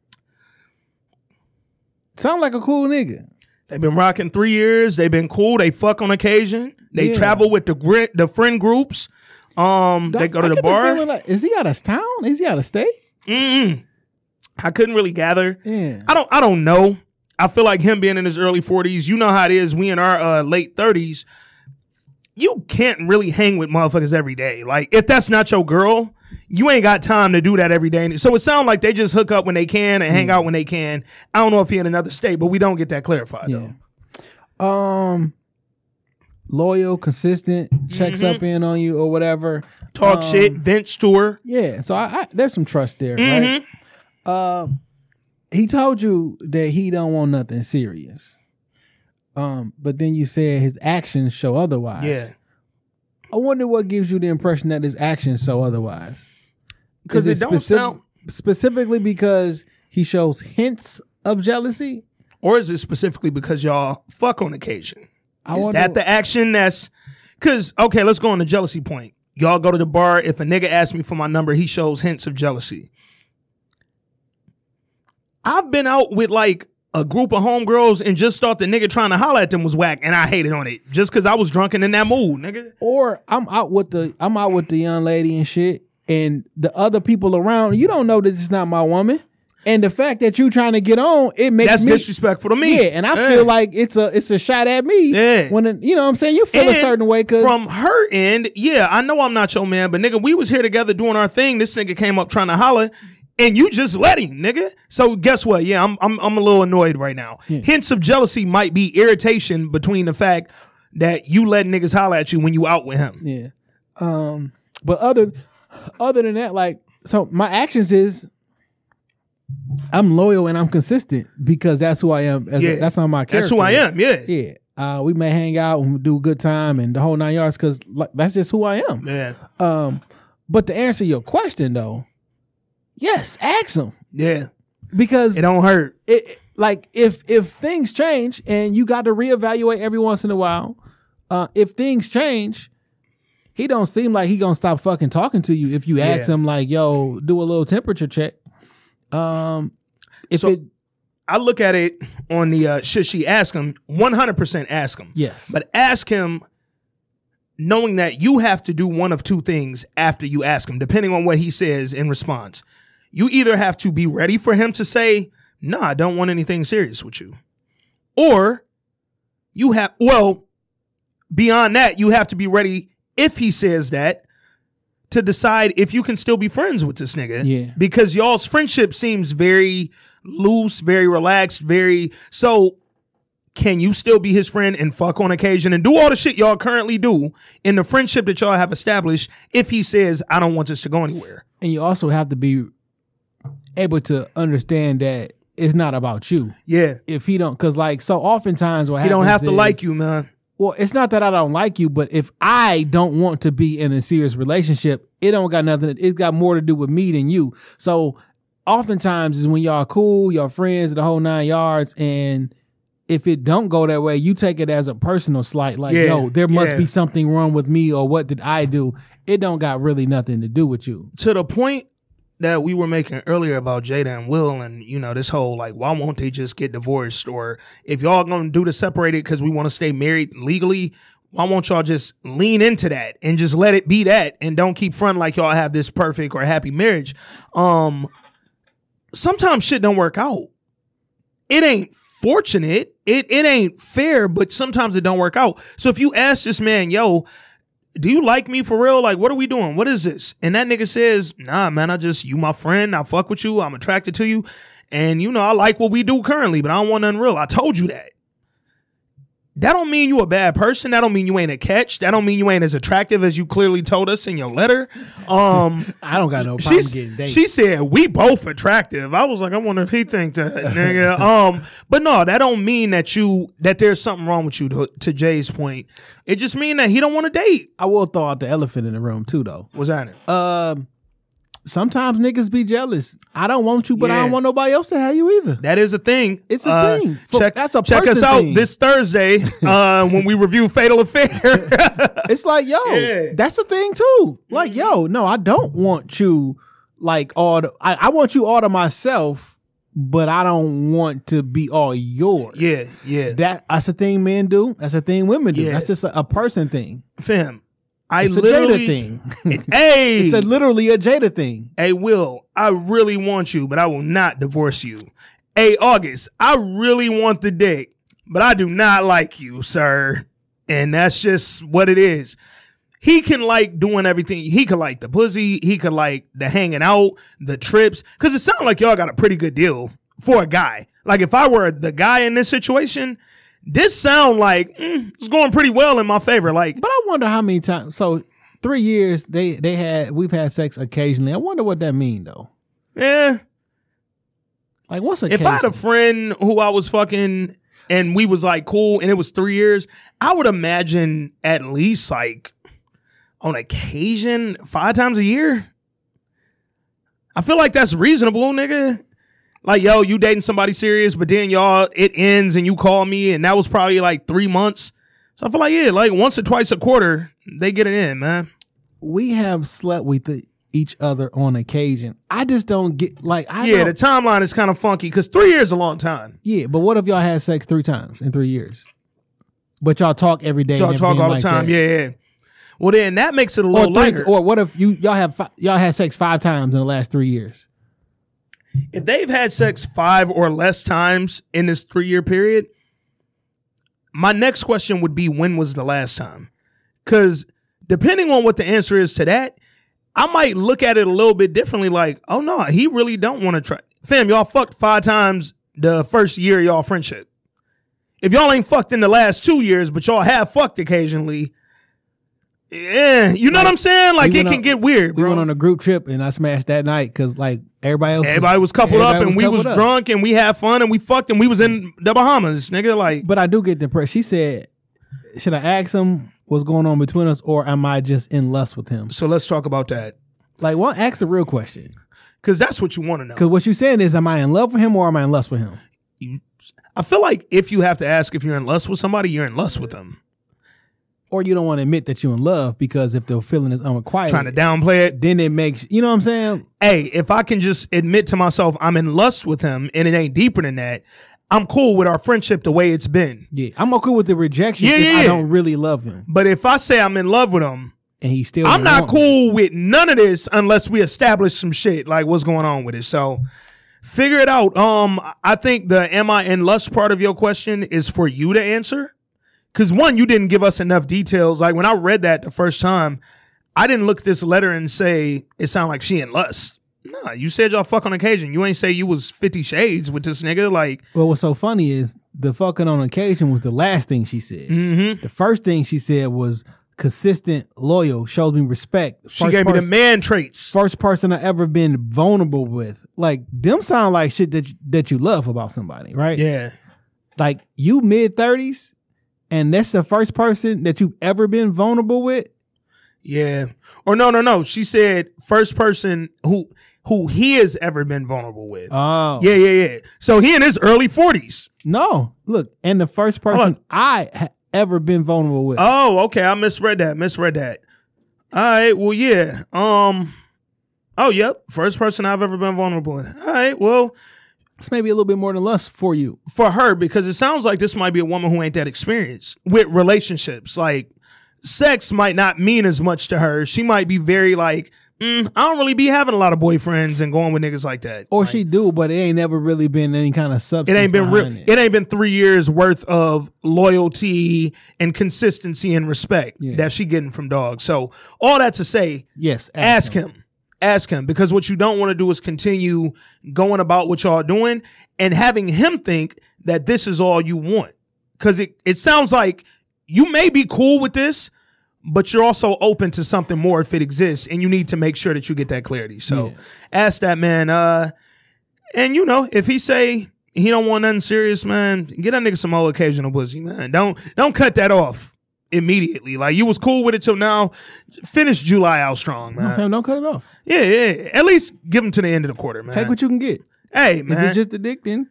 sound like a cool nigga. They've been rocking three years. They've been cool. They fuck on occasion. They Yeah. travel with the grit, the friend groups. Um, they go I to the bar. like- is he out of town? Is he out of state? Mm-mm. I couldn't really gather. Yeah. I don't. I don't know. I feel like him being in his early forties. You know how it is. We in our uh, late thirties. You can't really hang with motherfuckers every day. Like if that's not your girl, you ain't got time to do that every day. So it sounds like they just hook up when they can and hang out when they can. I don't know if he in another state, but we don't get that clarified Yeah. though. Um, loyal, consistent, checks up in on you or whatever. Mm-hmm. Talk Um, shit, vents to her. Yeah. So I, I there's some trust there, Mhm. right? Um, he told you that he don't want nothing serious. Um, but then you said his actions show otherwise. Yeah. I wonder what gives you the impression that his actions show otherwise. 'Cause Is it don't sound- specifically because he shows hints of jealousy. Or is it specifically because y'all fuck on occasion? I is wonder- that the action that's because okay, let's go on the jealousy point. Y'all go to the bar. If a nigga asks me for my number, he shows hints of jealousy. I've been out with like a group of homegirls and just thought the nigga trying to holler at them was whack, and I hated on it just because I was drunk and in that mood, nigga. or I'm out with the I'm out with the young lady and shit, and the other people around, you don't know that it's not my woman. And the fact that you trying to get on, it makes That's me disrespectful to me. Yeah, and I Yeah. feel like it's a it's a shot at me. Yeah. When it, you know what I'm saying, you feel a certain way because from her end, yeah, I know I'm not your man, but nigga, we was here together doing our thing. This nigga came up trying to holler, and you just let him, nigga. So guess what? Yeah, I'm I'm I'm a little annoyed right now. Hints of jealousy might be irritation between the fact that you let niggas holler at you when you out with him. Yeah. Um, but other other than that, like, so my actions is I'm loyal and I'm consistent because that's who I am. As Yeah. a, that's on my character. That's who I am. Yeah. Yeah. Uh, we may hang out and do a good time and the whole nine yards because like, that's just who I am. Yeah. Um, but to answer your question though, yes, ask him Yeah. because It don't hurt. it like if if things change and you got to reevaluate every once in a while, uh, if things change, he don't seem like he gonna stop fucking talking to you if you ask Yeah. him like, "Yo, do a little temperature check." Um, if So- it I look at it on the uh, should she ask him? 100% ask him. yes, But ask him knowing that you have to do one of two things after you ask him, depending on what he says in response. You either have to be ready for him to say, No, I don't want anything serious with you. Or you have, well, beyond that, you have to be ready if he says that to decide if you can still be friends with this nigga. Yeah. Because y'all's friendship seems very loose, very relaxed, very so can you still be his friend and fuck on occasion and do all the shit y'all currently do in the friendship that y'all have established if he says, I don't want this to go anywhere? and you also have to be able to understand that it's not about you. Yeah. If he don't, because like so, oftentimes what He don't have to like you, man. Well, it's not that I don't like you, but if I don't want to be in a serious relationship, it don't got nothing. It's got more to do with me than you. So, oftentimes is when y'all cool, y'all friends, the whole nine yards, and if it don't go that way, you take it as a personal slight. Like, Yeah, yo, there must yeah. be something wrong with me, or what did I do? It don't got really nothing to do with you. To the point that we were making earlier about Jada and Will and, you know, this whole like, why won't they just get divorced? Or if y'all gonna do the separated because we want to stay married legally, why won't y'all just lean into that and just let it be that and don't keep fronting like y'all have this perfect or happy marriage? Um, sometimes shit don't work out. It ain't fortunate. It it ain't fair, but sometimes it don't work out. So if you ask this man, yo, do you like me for real? Like, what are we doing? What is this? And that nigga says, nah, man, I just, you my friend. I fuck with you. I'm attracted to you. And, you know, I like what we do currently, but I don't want nothing real. I told you that. That don't mean you a bad person. That don't mean you ain't a catch. That don't mean you ain't as attractive as you clearly told us in your letter. Um, I don't got no problem getting dates. she said we both attractive. I was like, I wonder if he think that, nigga. Um, but no, that don't mean that you that there's something wrong with you. To, to Jay's point, it just mean that he don't want to date. I will throw out the elephant in the room too, though. What's that? It? Um, sometimes niggas be jealous. I don't want you, but I don't want nobody else to have you either. That is a thing. It's a Uh, thing. For- check that's a check us out thing. this Thursday uh, when we review Fatal Affair. It's like, yo, Yeah. that's a thing too. Like, yo, no, I don't want you like all the, I, I want you all to myself, but I don't want to be all yours. yeah, yeah. That that's the thing men do. That's the thing women do. Yeah. That's just a, a person thing. Fam, I It's a literally Jada thing. hey, it's a literally a Jada thing. hey, Will, I really want you, but I will not divorce you. Hey, August, I really want the dick, but I do not like you, sir. And that's just what it is. He can like doing everything. He could like the pussy. He could like the hanging out, the trips. Cause it sounds like y'all got a pretty good deal for a guy. Like if I were the guy in this situation, this sound like mm, it's going pretty well in my favor. Like But I wonder how many times. So three years they they had we've had sex occasionally. I wonder what that mean though. yeah, Like what's a if I had a friend who I was fucking and we was like cool and it was three years, I would imagine at least like on occasion five times a year. I feel like that's reasonable, nigga. Like, yo, you dating somebody serious, but then y'all it ends and you call me, and that was probably like three months. So I feel like yeah, like once or twice a quarter, they get it in, man. we have slept with each other on occasion. I just don't get like I yeah, the timeline is kind of funky because three years is a long time. yeah. But what if y'all had sex three times in three years? But y'all talk every day. Y'all talk all the time, that. yeah, yeah. Well, then that makes it a Or little three, lighter. or what if you y'all have y'all had sex five times in the last three years? If they've had sex five or less times in this three year period, my next question would be when was the last time? Because depending on what the answer is to that, I might look at it a little bit differently. Like, oh no, he really don't want to try. Fam, y'all fucked five times the first year of y'all friendship. If y'all ain't fucked in the last two years, but y'all have fucked occasionally, yeah, you know what I'm saying? Like We it can on- get weird, We went on a group trip and I smashed that night because like everybody else, Everybody was coupled up everybody and we was up. drunk and we had fun and we fucked and we was in the Bahamas, nigga. Like, But I do get depressed. She said, "Should I ask him what's going on between us, or am I just in lust with him?" so let's talk about that Like, well, ask the real question. because that's what you want to know. Because what you're saying is, am I in love with him or am I in lust with him? I feel like if you have to ask if you're in lust with somebody, you're in lust with them. Or you don't want to admit that you're in love because if the feeling is unrequited, Trying to downplay it. then it makes you know what I'm saying. Hey, if I can just admit to myself I'm in lust with him and it ain't deeper than that, I'm cool with our friendship the way it's been. Yeah, I'm okay with the rejection Yeah, yeah, I don't really love him, But if I say I'm in love with him, and he still. I'm not cool with none of this unless we establish some shit like what's going on with it. So figure it out. Um, I think the am I in lust part of your question is for you to answer. Cause one, you didn't give us enough details. Like when I read that the first time, I didn't look at this letter and say it sounded like she in lust. Nah, you said y'all fuck on occasion. You ain't say you was Fifty Shades with this nigga. Like, Well, what's so funny is the fucking on occasion was the last thing she said. mm-hmm. The first thing she said was consistent, loyal, showed me respect. she First gave me the man traits. First person I ever been vulnerable with. Like them sound like shit that you, that you love about somebody, right? Yeah, Like you mid thirties, and that's the first person that you've ever been vulnerable with. Yeah. Or no, no, no. She said first person who who he has ever been vulnerable with. Oh, yeah, yeah, yeah. So he in his early forties. No, look, and the first person. I ha- ever been vulnerable with. Oh, okay. I misread that. Misread that. All right. Well, yeah. Um. Oh, yep. First person I've ever been vulnerable with. All right. Well, It's maybe a little bit more than lust for you. for her, because it sounds like this might be a woman who ain't that experienced with relationships. Like, sex might not mean as much to her. She might be very like, mm, I don't really be having a lot of boyfriends and going with niggas like that. Or Like, she do, but it ain't never really been any kind of It ain't been real. behind It. ain't been three years worth of loyalty and consistency and respect Yeah. that she getting from dogs. So all that to say, Yes, ask him. Ask him because what you don't want to do is continue going about what y'all doing and having him think that this is all you want. because it it sounds like you may be cool with this, but you're also open to something more if it exists, and you need to make sure that you get that clarity. So Yeah. ask that man. Uh, and you know if he say he don't want nothing serious, man, get that nigga some old occasional pussy, man. Don't don't cut that off immediately. Like you was cool with it till now. Finish July out strong, man. Don't cut it off. Yeah, yeah. At least give him to the end of the quarter, man. Take what you can get. hey, man. If it's just a dick, then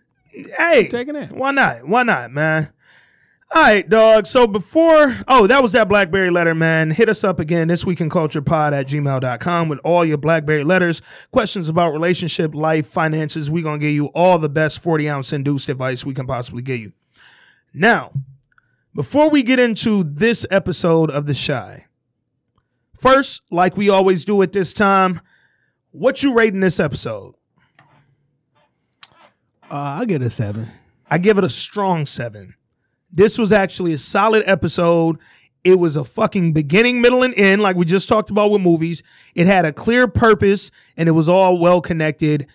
hey, taking that. why not? Why not, man? All right, dog. So before, oh, that was that Blackberry letter, man. Hit us up again this week in culture pod at gmail.com with all your Blackberry letters, questions about relationship, life, finances. we going to give you all the best 40 ounce induced advice we can possibly give you. Now, before we get into this episode of The Chi, first, like we always do at this time, what you rating this episode? Uh, I get a seven. I give it a strong seven. This was actually a solid episode. It was a fucking beginning, middle, and end, like we just talked about with movies. It had a clear purpose and it was all well connected.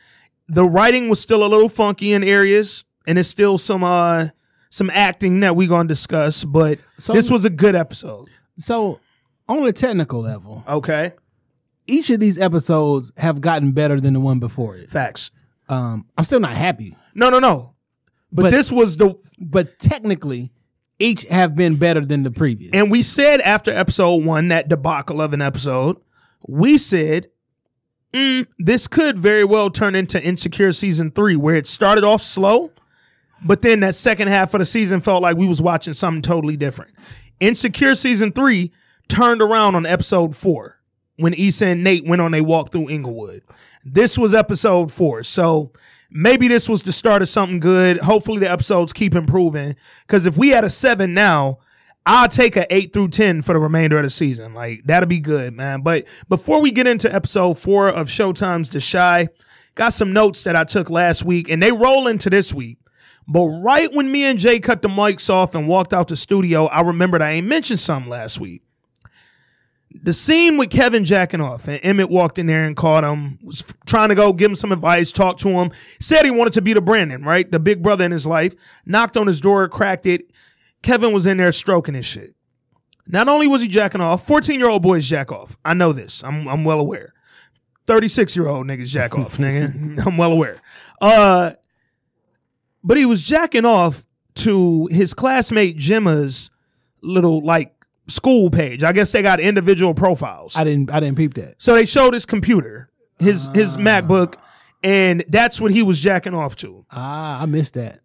The writing was still a little funky in areas, and it's still some uh some acting that we're gonna discuss, but So- this was a good episode. So, on a technical level, Okay. each of these episodes have gotten better than the one before it. Facts. Um, I'm still not happy, No, no, no. But, But- this was the but technically, each have been better than the previous. And we said after episode one, that debacle of an episode, we said, mm, this could very well turn into Insecure season three, where it started off slow, but then that second half of the season felt like we was watching something totally different. Insecure season three turned around on episode four when Issa and Nate went on a walk through Inglewood. This was episode four. So maybe this was the start of something good. Hopefully the episodes keep improving. Cause if we had a seven now, I'll take a eight through 10 for the remainder of the season. Like that'll be good, man. But before we get into episode four of Showtime's The Chi, got some notes that I took last week and they roll into this week. But right when me and Jay cut the mics off and walked out the studio, I remembered I ain't mentioned something last week. The scene with Kevin jacking off and Emmett walked in there and caught him, was trying to go give him some advice, talk to him, said he wanted to be the Brandon, right? The big brother in his life, knocked on his door, cracked it. Kevin was in there stroking his shit. Not only was he jacking off, 14 year old boys jack off. I know this. I'm, I'm well aware. 36 year old niggas jack off, nigga. I'm well aware. Uh, but he was jacking off to his classmate Gemma's little like school page. I guess they got individual profiles. I didn't I didn't peep that. So they showed his computer, his his MacBook, and that's what he was jacking off to. Ah, I missed that.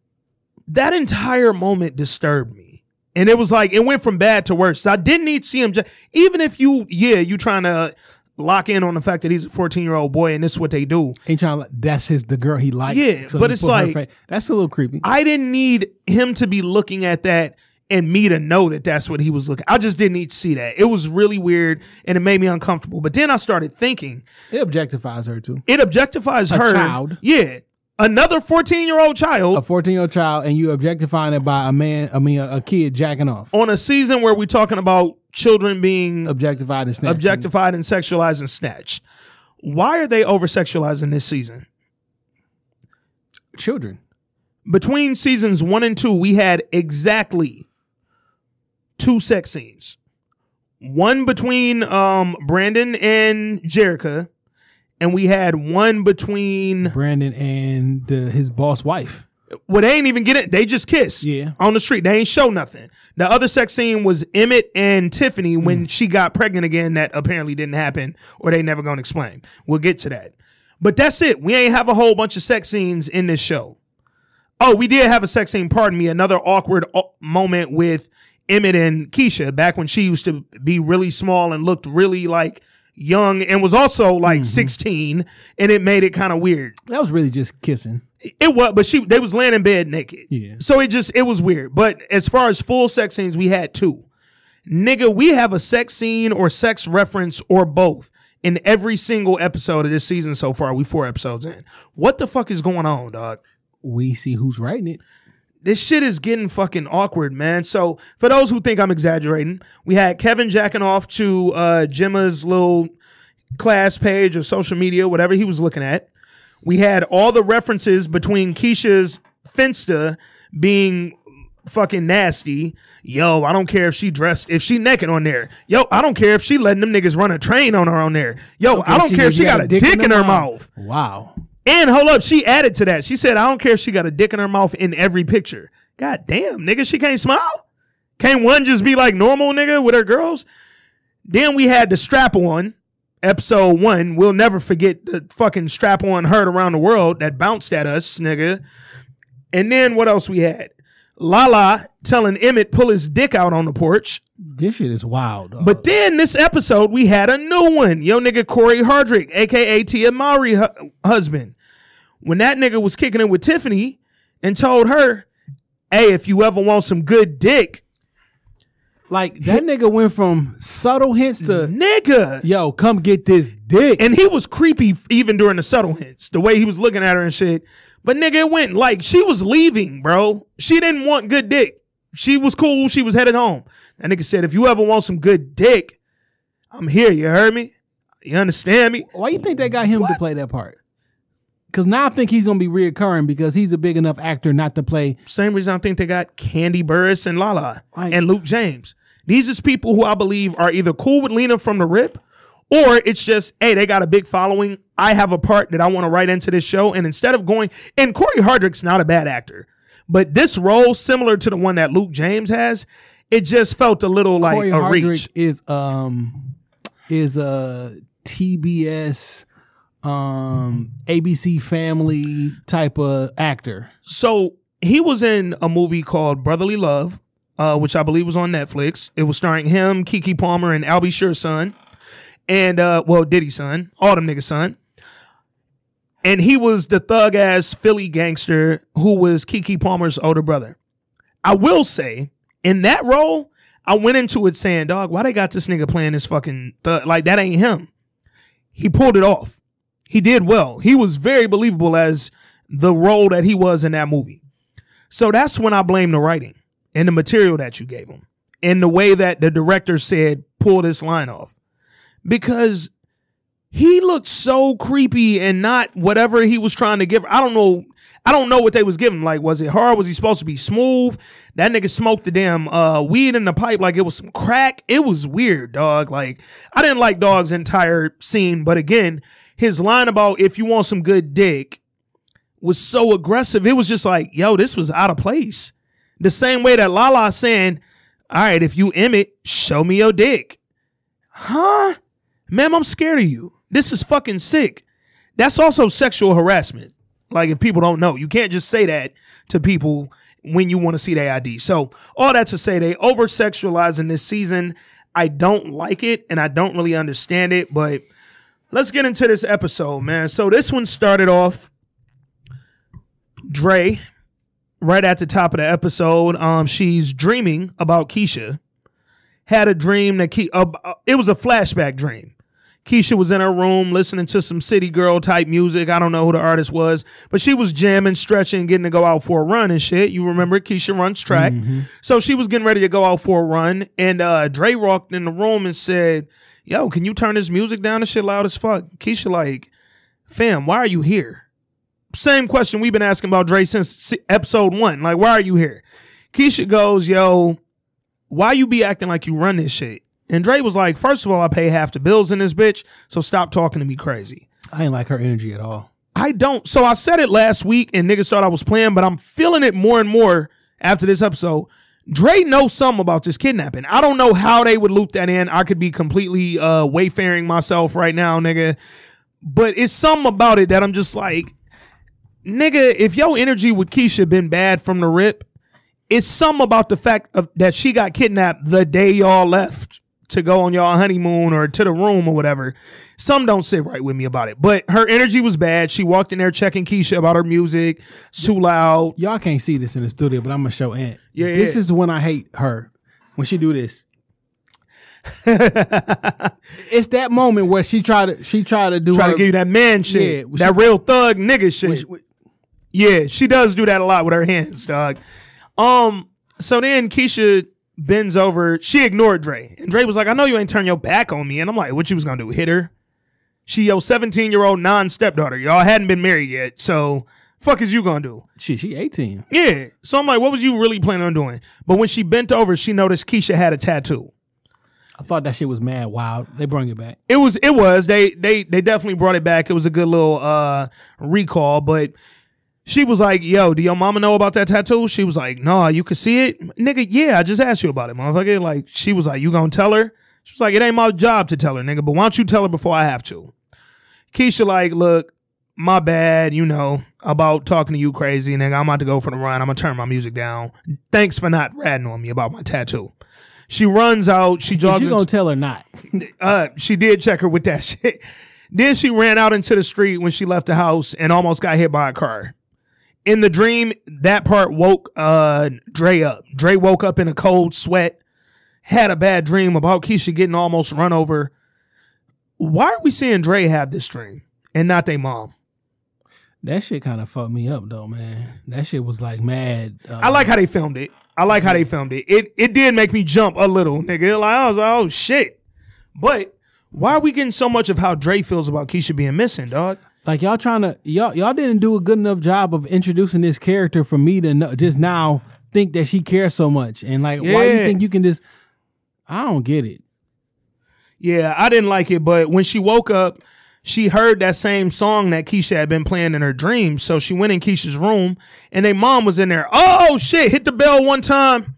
That entire moment disturbed me. And it was like it went from bad to worse. So I didn't need to see him. Ja- Even if you, yeah, you trying to lock in on the fact that he's a 14 year old boy and this is what they do. Ain't trying to. That's his the girl he likes. Yeah, so but it's like- fa- that's a little creepy. I didn't need him to be looking at that and me to know that that's what he was looking. I just didn't need to see that. It was really weird and it made me uncomfortable. But then I started thinking, it objectifies her too. it objectifies A her. child. Yeah. Another 14 year old child A 14 year old child and you objectifying it by a man. I mean, a, a kid jacking off. on a season where we're talking about children being Objectified and snatched. objectified and sexualized and snatched. Why are they over sexualizing this season? children. Between seasons one and two, we had exactly two sex scenes. One between um Brandon and Jerrika, and we had one between Brandon and the, his boss wife. Well, they ain't even get it. They just kiss. Yeah. On the street. They ain't show nothing. The other sex scene was Emmett and Tiffany when Mm. she got pregnant again. That apparently didn't happen, or they never gonna explain. We'll get to that. But that's it. We ain't have a whole bunch of sex scenes in this show. Oh, we did have a sex scene, pardon me, another awkward o- moment with Emmett and Keisha back when she used to be really small and looked really like young and was also like Mm-hmm. 16 and it made it kind of weird. That was really just kissing. It was, but she they was laying in bed naked. Yeah. So it just it was weird. But as far as full sex scenes, we had two. Nigga, we have a sex scene or sex reference or both in every single episode of this season so far. We four episodes in. What the fuck is going on, dog? We see who's writing it. This shit is getting fucking awkward, man. So for those who think I'm exaggerating, we had Kevin jacking off to uh Gemma's little class page or social media, whatever he was looking at. We had all the references between Keisha's Finsta being fucking nasty. Yo, I don't care if she dressed, if she naked on there. Yo, I don't care if she letting them niggas run a train on her on there. Yo, I don't care if she got a dick in her mouth. Wow. And hold up, she added to that. She said, I don't care if she got a dick in her mouth in every picture. God damn, nigga, she can't smile? Can't one just be like normal, nigga, with her girls? Then we had the strap on, episode one. We'll never forget the fucking strap on heard around the world that bounced at us, nigga. And then what else we had? Lala telling Emmett pull his dick out on the porch. This shit is wild. dog. But then this episode, we had a new one. Yo, nigga Cory Hardrict, aka Tia Mowry hu- husband. When that nigga was kicking it with Tiffany and told her, hey, if you ever want some good dick, like that nigga went from subtle hints to nigga. yo, come get this dick. And he was creepy even during the subtle hints, the way he was looking at her and shit. But nigga, it went like she was leaving, bro. She didn't want good dick. She was cool. She was headed home. That nigga said, if you ever want some good dick, I'm here. You heard me? You understand me? Why you think they got him to play that part? Because now I think he's gonna be reoccurring because he's a big enough actor not to play. Same reason I think they got Kandi Burruss and Lala Like- and Luke James. These is people who I believe are either cool with Lena from the rip, or it's just, hey, they got a big following. I have a part that I want to write into this show. And instead of going, and Cory Hardrict's not a bad actor, but this role, similar to the one that Luke James has, it just felt a little like Corey a Hardrict reach. is um is a TBS um ABC Family type of actor. So he was in a movie called Brotherly Love, uh, which I believe was on Netflix. It was starring him, Keke Palmer, and Al B. Sure's son, and uh, well, Diddy's son, all them niggas' son. And he was the thug ass Philly gangster who was Keke Palmer's older brother. I will say, in that role, I went into it saying, dog, why they got this nigga playing this fucking thug? Like, that ain't him. He pulled it off. He did well. He was very believable as the role that he was in that movie. So that's when I blame the writing and the material that you gave him and the way that the director said, pull this line off. Because he looked so creepy and not whatever he was trying to give. I don't know. I don't know what they was giving. Like, was it hard? Was he supposed to be smooth? That nigga smoked the damn uh, weed in the pipe like it was some crack. It was weird, dog. Like, I didn't like Dog's entire scene, but again, his line about if you want some good dick was so aggressive. It was just like, yo, this was out of place. The same way that Lala saying, all right, if you Emmett, show me your dick. Huh? Ma'am, I'm scared of you. This is fucking sick. That's also sexual harassment. Like if people don't know, you can't just say that to people when you want to see their ID. So all that to say, they over sexualizing this season. I don't like it and I don't really understand it, but let's get into this episode, man. So this one started off Dre right at the top of the episode. Um, she's dreaming about Keisha. Had a dream that Ke- uh, uh, it was a flashback dream. Keisha was in her room listening to some city girl type music. I don't know who the artist was, but she was jamming, stretching, getting to go out for a run and shit. You remember Keisha runs track. So she was getting ready to go out for a run. And uh Dre walked in the room and said, Yo, can you turn this music down? This shit loud as fuck. Keisha like, fam, why are you here? Same question we've been asking about Dre since episode one. Like, why are you here? Keisha goes, yo, why you be acting like you run this shit? And Dre was like, first of all, I pay half the bills in this bitch, so stop talking to me crazy. I ain't like her energy at all. I don't. So I said it last week and niggas thought I was playing, but I'm feeling it more and more after this episode. Dre knows something about this kidnapping. I don't know how they would loop that in. I could be completely uh wayfaring myself right now, nigga. But it's something about it that I'm just like, nigga, if your energy with Keisha been bad from the rip, it's something about the fact of, that she got kidnapped the day y'all left to go on y'all honeymoon or to the room or whatever. Some don't sit right with me about it. But her energy was bad. She walked in there checking Keisha about her music. It's too loud. Y'all can't see this in the studio, but I'm gonna show Ant. Yeah, this yeah. is when I hate her. When she do this. it's that moment where she tried to she tried to do Try her, to give you that man shit. Yeah, that she- real thug nigga shit. which- Yeah, she does do that a lot with her hands, dog. Um, so then Keisha bends over. She ignored Dre, and Dre was like, "I know you ain't turn your back on me." And I'm like, "What you was gonna do? Hit her?" She your 17 year old non stepdaughter. Y'all hadn't been married yet, so Fuck is you gonna do? She she 18. Yeah. So I'm like, what was you really planning on doing? But when she bent over, she noticed Keisha had a tattoo. I thought that shit was mad wild. They brought it back. It was it was. They they they definitely brought it back. It was a good little uh recall, but she was like, "Yo, do your mama know about that tattoo?" She was like, "No, you could see it, nigga. Yeah, I just asked you about it, motherfucker." Like, she was like, "You gonna tell her?" She was like, "It ain't my job to tell her, nigga. But why don't you tell her before I have to?" Keisha like, "Look, my bad. You know about talking to you crazy, nigga. I'm about to go for the run. I'm gonna turn my music down. Thanks for not ratting on me about my tattoo." She runs out. She jogs. She's into- gonna tell her not. uh, she did check her with that shit. Then she ran out into the street when she left the house and almost got hit by a car. In the dream, that part woke uh Dre up. Dre woke up in a cold sweat, had a bad dream about Keisha getting almost run over. Why are we seeing Dre have this dream and not their mom? That shit kind of fucked me up though, man. That shit was like mad. Uh, I like how they filmed it. I like how they filmed it. It it did make me jump a little, nigga. Like I was like, oh shit. But why are we getting so much of how Dre feels about Keisha being missing, dog? Like y'all trying to y'all y'all didn't do a good enough job of introducing this character for me to know, just now think that she cares so much and like why do you think you can just I don't get it. Yeah, I didn't like it, but when she woke up, she heard that same song that Keisha had been playing in her dreams. So she went in Keisha's room and their mom was in there. Oh shit, hit the bell one time.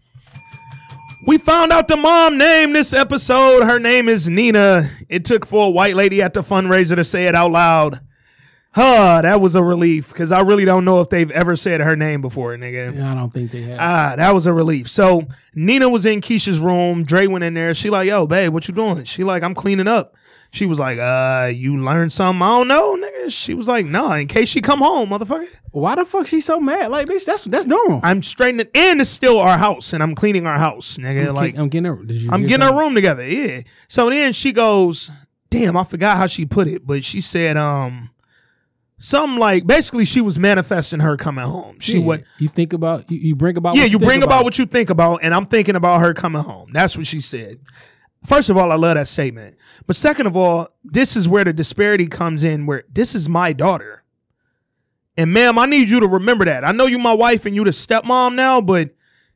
We found out the mom name this episode. Her name is Nina. It took for a white lady at the fundraiser to say it out loud. Huh, that was a relief because I really don't know if they've ever said her name before, nigga. I don't think they have. Ah, that was a relief. So Nina was in Keisha's room. Dre went in there. She like, yo, babe, what you doing? She like, I'm cleaning up. She was like, uh, you learned something? I don't know, nigga. She was like, no, in case she come home, motherfucker. why the fuck she so mad? Like, bitch, that's that's normal. I'm straightening and it's still our house and I'm cleaning our house, nigga. I'm, like I'm getting her. Did you I'm getting our something? room together. Yeah. So then she goes, damn, I forgot how she put it, but she said, um, something like basically she was manifesting her coming home. She Yeah. what you think about? You, you bring about. yeah, what you think bring about. what you think about, and I'm thinking about her coming home. That's what she said. First of all, I love that statement. But second of all, this is where the disparity comes in where this is my daughter. And ma'am, I need you to remember that. I know you my wife and you the stepmom now, but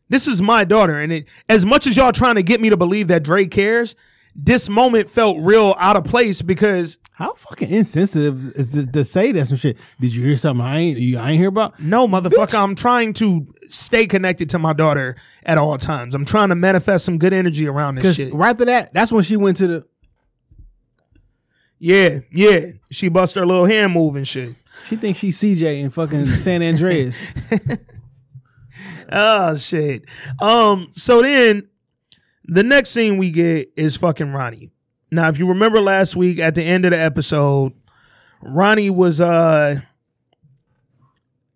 this is my daughter. And it, as much as y'all trying to get me to believe that Dre cares, this moment felt real out of place because How fucking insensitive is it to say that some shit? Did you hear something I ain't you I ain't hear about? No, motherfucker, I'm trying to stay connected to my daughter at all times. I'm trying to manifest some good energy around this shit. right after that, that's when she went to the. Yeah, yeah. She bust her little hand move and shit. She thinks she's CJ in fucking San Andreas. Oh shit. Um, so then the next scene we get is fucking Ronnie. Now, if you remember last week at the end of the episode, Ronnie was uh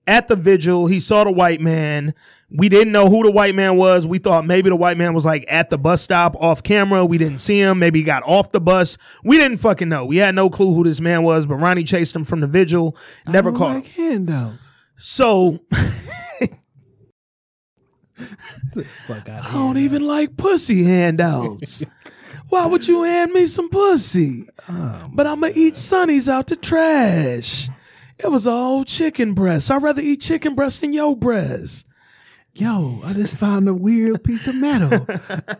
at the vigil. He saw the white man. We didn't know who the white man was. We thought maybe the white man was like at the bus stop off camera. We didn't see him. Maybe he got off the bus. We didn't fucking know. We had no clue who this man was, but Ronnie chased him from the vigil. Never I caught him. like handouts. So Fuck out I don't even like pussy handouts. Why would you hand me some pussy? Oh, but I'm gonna eat Sonny's out the trash. It was all chicken breast. I'd rather eat chicken breast than your breast. Yo, I just found a weird piece of metal.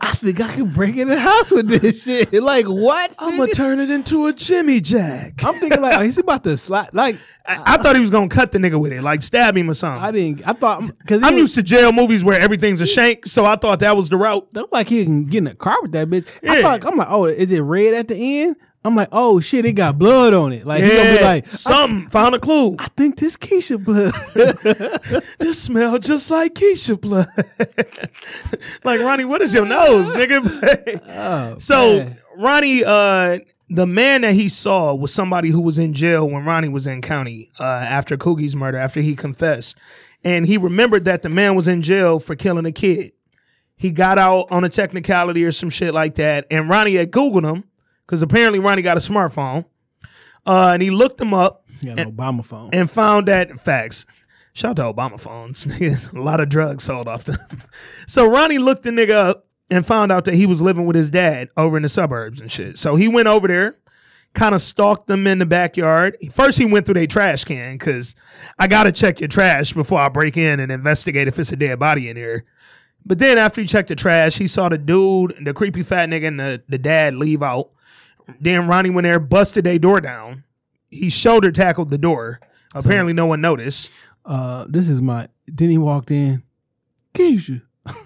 I think I can break in the house with this shit. Like what? I'm gonna turn it into a Jimmy Jack. I'm thinking like, oh, he's about to slide. Like I, I thought he was gonna cut the nigga with it, like stab him or something. I didn't. I thought because I'm used to jail movies where everything's a shank, so I thought that was the route. Look like he can get in a car with that bitch. I Yeah. thought I'm like, oh, is it red at the end? I'm like, oh shit, it got blood on it. Like he gonna be Yeah, like, something found a clue. I think this Keisha blood. This smell just like Keisha blood. like Ronnie, what is your nose, nigga? so man. Ronnie, uh, the man that he saw was somebody who was in jail when Ronnie was in county uh, after Coogie's murder, after he confessed, and he remembered that the man was in jail for killing a kid. He got out on a technicality or some shit like that, and Ronnie had Googled him because apparently Ronnie got a smartphone, uh, and he looked him up He got an Obama phone. and found that facts. Shout out to Obama phones. A lot of drugs sold off them. so Ronnie looked the nigga up and found out that he was living with his dad over in the suburbs and shit. So he went over there. kind of stalked them in the backyard. First, he went through their trash can because I got to check your trash before I break in and investigate if it's a dead body in here. But then after he checked the trash, he saw the dude, the creepy fat nigga, and the, the dad leave out. Then Ronnie went there, busted a door down. He shoulder tackled the door. Apparently, no one noticed. Uh, this is my. Then he walked in. Keisha.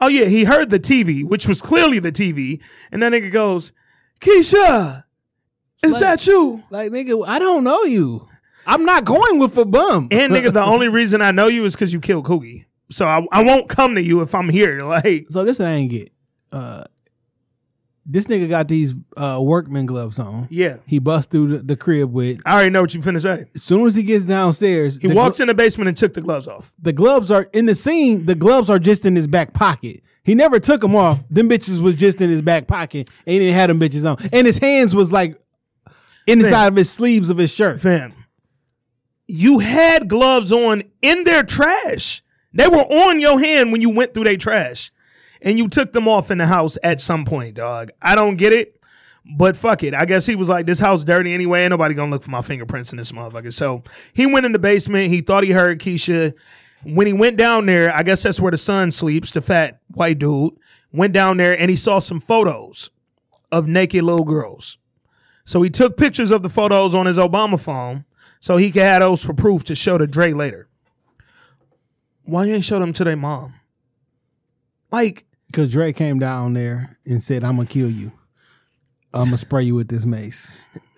Oh yeah, he heard the TV, which was clearly the TV, and that nigga goes, "Keisha, is Like- that you?" Like nigga, I don't know you. I'm not going with a bum. And nigga, the only reason I know you is because you killed Coogie. So I, I won't come to you if I'm here. Like, so this I ain't get. Uh, this nigga got these uh, workman gloves on. yeah, He bust through the, the crib with. I already know what you finna say. As soon as he gets downstairs, He the walks glo- in the basement and took the gloves off. the gloves are in the scene. The gloves are just in his back pocket. He never took them off. Them bitches was just in his back pocket, and he didn't have them bitches on. And his hands was like inside Man. of his sleeves of his shirt. Fam, you had gloves on in their trash. They were on your hand when you went through their trash. And you took them off in the house at some point, dog. I don't get it. But fuck it. I guess he was like, this house dirty anyway. Ain't nobody gonna look for my fingerprints in this motherfucker. So he went in the basement. He thought he heard Keisha. When he went down there, I guess that's where the son sleeps, the fat white dude. Went down there and he saw some photos of naked little girls. So he took pictures of the photos on his Obama phone so he could have those for proof to show to Dre later. Why you ain't show them to their mom? Like, Because Dre came down there and said, "I'm gonna kill you. I'm gonna spray you with this mace."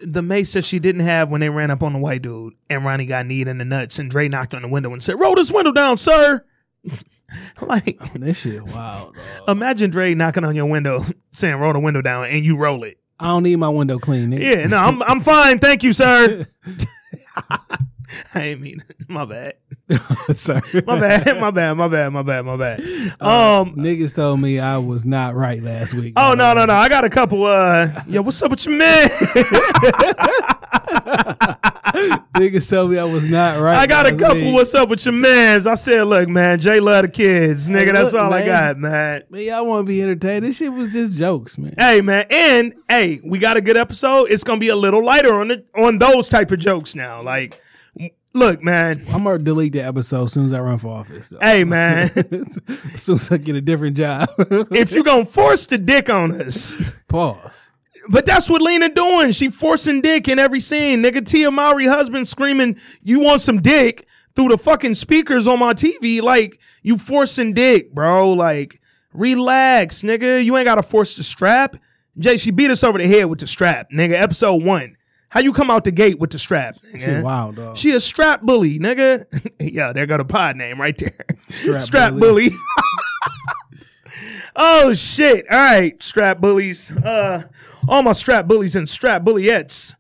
the mace that she didn't have when they ran up on the white dude and Ronnie got kneed in the nuts and Dre knocked on the window and said, Roll this window down, sir. like, oh, This shit wild. Dog. imagine Dre knocking on your window saying, Roll the window down and you roll it. I don't need my window clean. Nigga. Yeah, no, I'm I'm fine. Thank you, sir. I ain't mean my bad. Sorry. My bad. My bad. My bad. My bad. My bad. Uh, Um Niggas told me I was not right last week. Oh no no no! I got a couple. Uh, yo, what's up with your man? Niggas told me I was not right. I got a couple. week. What's up with your mans? I said, look, man, Jay love the kids, nigga. Hey, That's look, all I got, man. Man, y'all want to be entertained? This shit was just jokes, man. Hey, man, and hey, we got a good episode. It's gonna be a little lighter on the on those type of jokes now. Like, look, man. I'm gonna delete the episode as soon as I run for office. Though. Hey, man. as soon as I get a different job. if you gonna force the dick on us. Pause. But that's what Lena doing. She forcing dick in every scene. Nigga, Tia Mowry husband screaming, "You want some dick?" through the fucking speakers on my TV. Like you forcing dick, bro. Like relax, nigga. You ain't gotta force the strap. Jay, she beat us over the head with the strap, nigga. Episode one. How you come out the gate with the strap? Nigga? Shit wild, dog. She a strap bully, nigga. yeah, there go the pod name right there. Strap Strap, bully. bully. oh shit. All right, strap bullies. Uh all my strap bullies and strap bullyettes.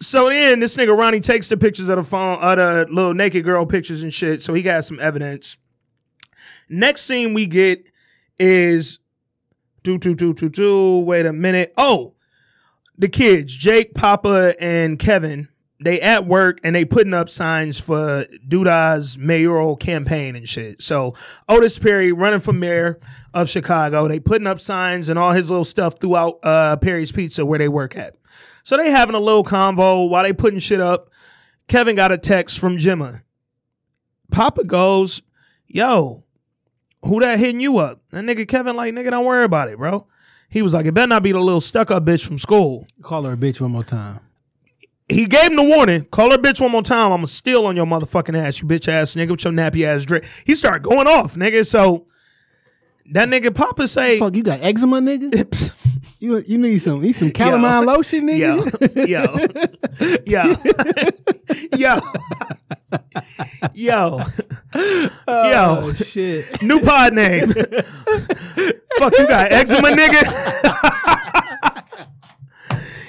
So then this nigga Ronnie takes the pictures of the phone, of the little naked girl pictures and shit. So he got some evidence. Next scene we get is do do do do do. Wait a minute. Oh, the kids, Jake, Papa, and Kevin, they at work and they putting up signs for Douda's mayoral campaign and shit. So Otis Perry running for mayor of Chicago. They putting up signs and all his little stuff throughout uh, Perry's Pizza where they work at. So they having a little convo while they putting shit up. Kevin got a text from Jemma. Papa goes, "Yo, who that hitting you up?" That nigga Kevin like, "Nigga, don't worry about it, bro." He was like, "It better not be the little stuck up bitch from school." Call her a bitch one more time. he gave him the warning. Call her bitch one more time. I'ma steal on your motherfucking ass, you bitch ass nigga with your nappy ass drip. He started going off, nigga. So that nigga Papa say, Fuck, you got eczema, nigga. You you need some need some calamine lotion, nigga. yo, yo, yo, yo, Oh yo. shit. New pod name. Fuck, you got eczema, nigga.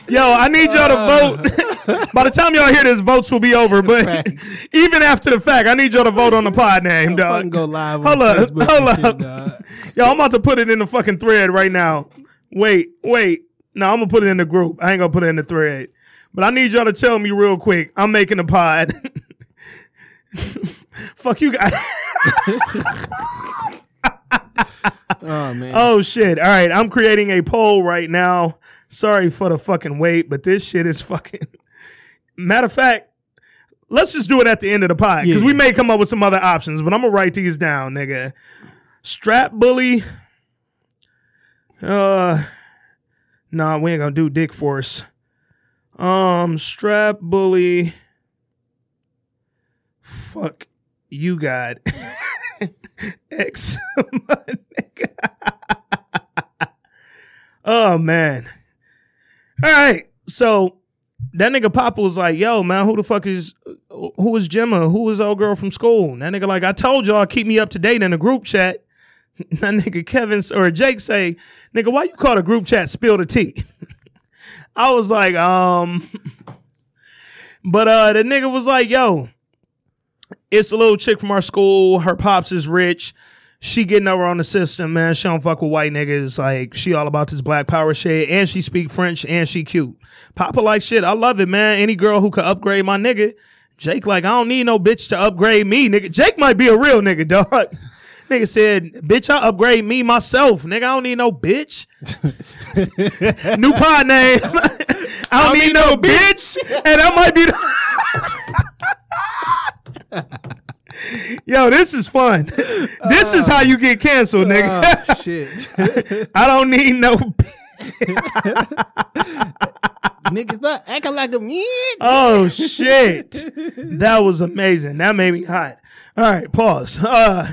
Yo, I need y'all to vote. Uh. By the time y'all hear this, votes will be over. But even after the fact, I need y'all to vote on the pod name, Fucking dog. go live. Hold up, Facebook hold shit, up. dog. Yo, I'm about to put it in the fucking thread right now. Wait, wait. No, I'm gonna put it in the group. I ain't gonna put it in the thread. But I need y'all to tell me real quick. I'm making a pod. Fuck you guys. Oh man. Oh shit. All right. I'm creating a poll right now. Sorry for the fucking wait, but this shit is fucking. Matter of fact, let's just do it at the end of the pod because Yeah. we may come up with some other options, but I'm gonna write these down, nigga. Strap bully. Uh, nah, we ain't gonna do dick force. Um, strap bully. Fuck you, God. X. my nigga. oh man. All right. So that nigga Papa was like, "Yo, man, who the fuck is who is Jemma? Who is old girl from school?" And that nigga like, "I told y'all keep me up to date in the group chat." That nigga Kevin or Jake say, "Nigga, why you call the group chat spill the tea?" I was like, um, but uh, the nigga was like, "Yo, it's a little chick from our school. Her pops is rich. She getting over on the system, man. She don't fuck with white niggas. Like she all about this black power shit, and she speak French, and she cute. Papa like shit. I love it, man. Any girl who could upgrade my nigga. Jake like I don't need no bitch to upgrade me, nigga. Jake might be a real nigga, dog. Nigga said, bitch, I upgrade me myself. Nigga, I don't need no bitch. New pod name. I don't, need, no bitch. And that might be the Yo, this is fun. This is how you get canceled, nigga. Oh, shit. I don't need no Niggas not acting like a man. Oh shit. that was amazing. That made me hot. All right, pause. Uh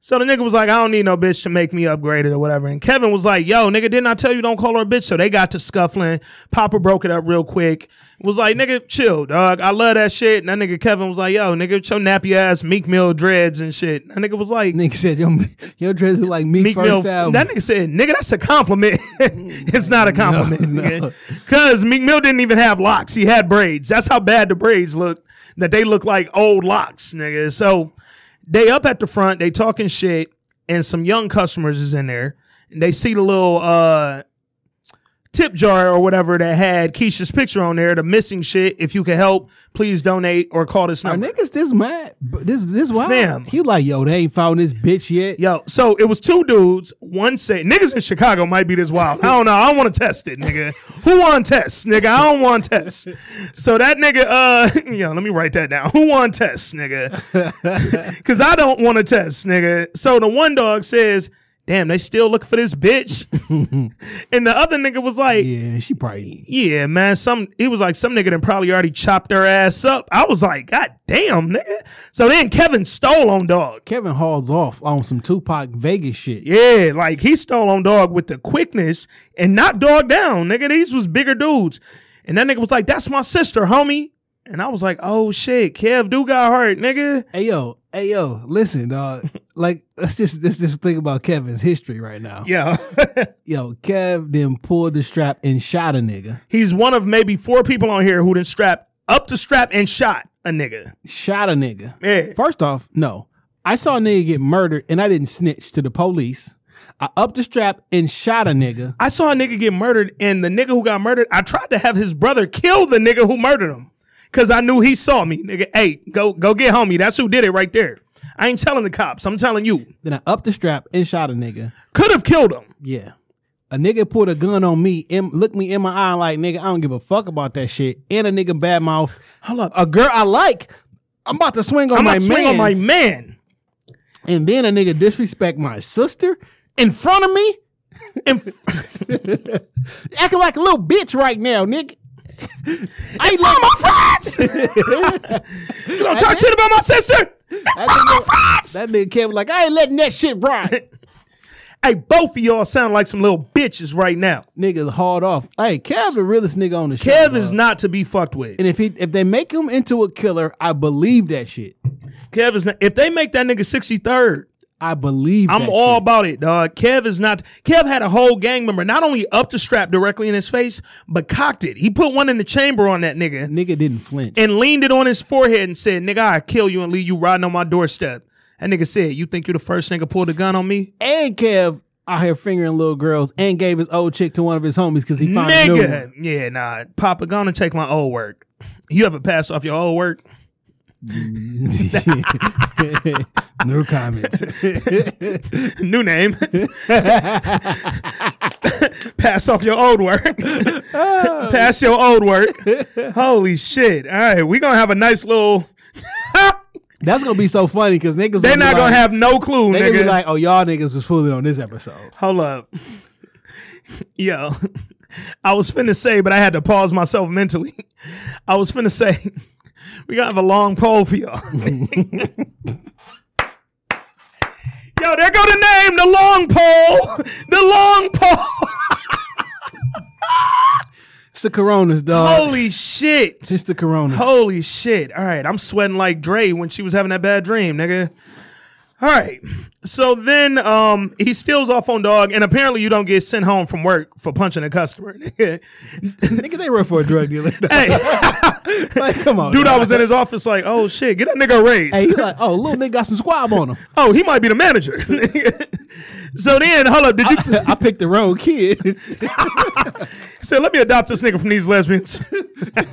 so the nigga was like, I don't need no bitch to make me upgraded or whatever. And Kevin was like, yo, nigga, didn't I tell you don't call her a bitch? So they got to scuffling. Papa broke it up real quick. Was like, nigga, chill, dog. I love that shit. And that nigga Kevin was like, yo, nigga, your nappy ass Meek Mill dreads and shit. That nigga was like, Nigga said your your dreads look like me Meek first Mill. album. That nigga said, "Nigga, that's a compliment." it's not a compliment, No, nigga. no. Cause Meek Mill didn't even have locks; he had braids. That's how bad the braids look. That they look like old locks, nigga. So they up at the front, they talking shit, and some young customers is in there. And they see the little uh tip jar or whatever that had Keisha's picture on there, the missing shit. If you can help, please donate or call this number. niggas this mad? This this wild? Fam. He like, yo, they ain't found this bitch yet. Yo, so it was two dudes. One said, "Niggas in Chicago might be this wild." I don't know. I don't want to test it, nigga. Who want test, nigga? I don't want test. So that nigga, uh, yo, let me write that down. Who want test, nigga? Because I don't want to test, nigga. So the one dog says, "Damn, they still looking for this bitch," and the other nigga was like, Yeah, she probably. yeah, man. Some he was like some nigga that probably already chopped their ass up. I was like, God damn, nigga. So then Kevin stole on dog. Kevin hauls off on some Tupac Vegas shit. Yeah, like he stole on dog with the quickness and knocked dog down. Nigga, these was bigger dudes. And that nigga was like, That's my sister, homie. And I was like, Oh shit, Kev do got hurt, nigga. Hey yo, hey yo, listen, dog. like let's just let's just think about Kevin's history right now. Yeah. Yo, Kev then pulled the strap and shot a nigga. He's one of maybe four people on here who didn't strap up the strap and shot a nigga. Shot a nigga. Yeah. First off, no. I saw a nigga get murdered and I didn't snitch to the police. I upped the strap and shot a nigga. I saw a nigga get murdered, and the nigga who got murdered, I tried to have his brother kill the nigga who murdered him. Cause I knew he saw me. Nigga, hey, go go get homie. That's who did it right there. I ain't telling the cops. I'm telling you. Then I upped the strap and shot a nigga. Could have killed him. Yeah. A nigga pulled a gun on me and looked me in my eye like, nigga, I don't give a fuck about that shit. And a nigga bad mouth. Hold up. A girl I like. I'm about to swing on I'm my swing on my man. And then a nigga disrespect my sister in front of me. And Acting like a little bitch right now, nigga. I ain't front my friends. you gonna talk shit about my sister? In front of my friends. That nigga Kevin like, I ain't letting that shit ride. Hey, both of y'all sound like some little bitches right now. Niggas hauled off. Hey, Kev the realest nigga on the show. Kev is dog. not to be fucked with. And if he if they make him into a killer, I believe that shit. Kev is not. If they make that nigga 63rd, I believe I'm all shit. about it, dog. Kev is not. Kev had a whole gang member not only up the strap directly in his face, but cocked it. He put one in the chamber on that nigga Nigga didn't flinch. and leaned it on his forehead and said, "Nigga, I kill you and leave you riding on my doorstep." That nigga said, "You think you're the first nigga pulled a gun on me, And Kev out here fingering little girls and gave his old chick to one of his homies because he found a new one. Yeah, nah. Papa, gonna take my old work. You ever passed off your old work? no comments. New name. pass off your old work. Oh. pass your old work. Holy shit! All right, we're gonna have a nice little. That's gonna be so funny because niggas. They're not gonna have no clue, They gonna be like, "Oh, y'all niggas was fooling on this episode." Hold up. Yo, I was finna say, but I had to pause myself mentally. I was finna say, we gotta have a long poll for y'all. Yo, there go the name, the long pole. The long pole. It's the Coronas, dog. Holy shit. It's the Coronas. Holy shit. All right. I'm sweating like Dre when she was having that bad dream, nigga. All right. So then um he steals off on dog, and apparently you don't get sent home from work for punching a customer. nigga. They work for a drug dealer. hey, like, come on, dude, I was in his office like, oh shit, get that nigga a raise. Hey, he like, oh, little nigga got some squab on him. oh, he might be the manager. so then, hold up, did you I picked the wrong kid. he said, let me adopt this nigga from these lesbians.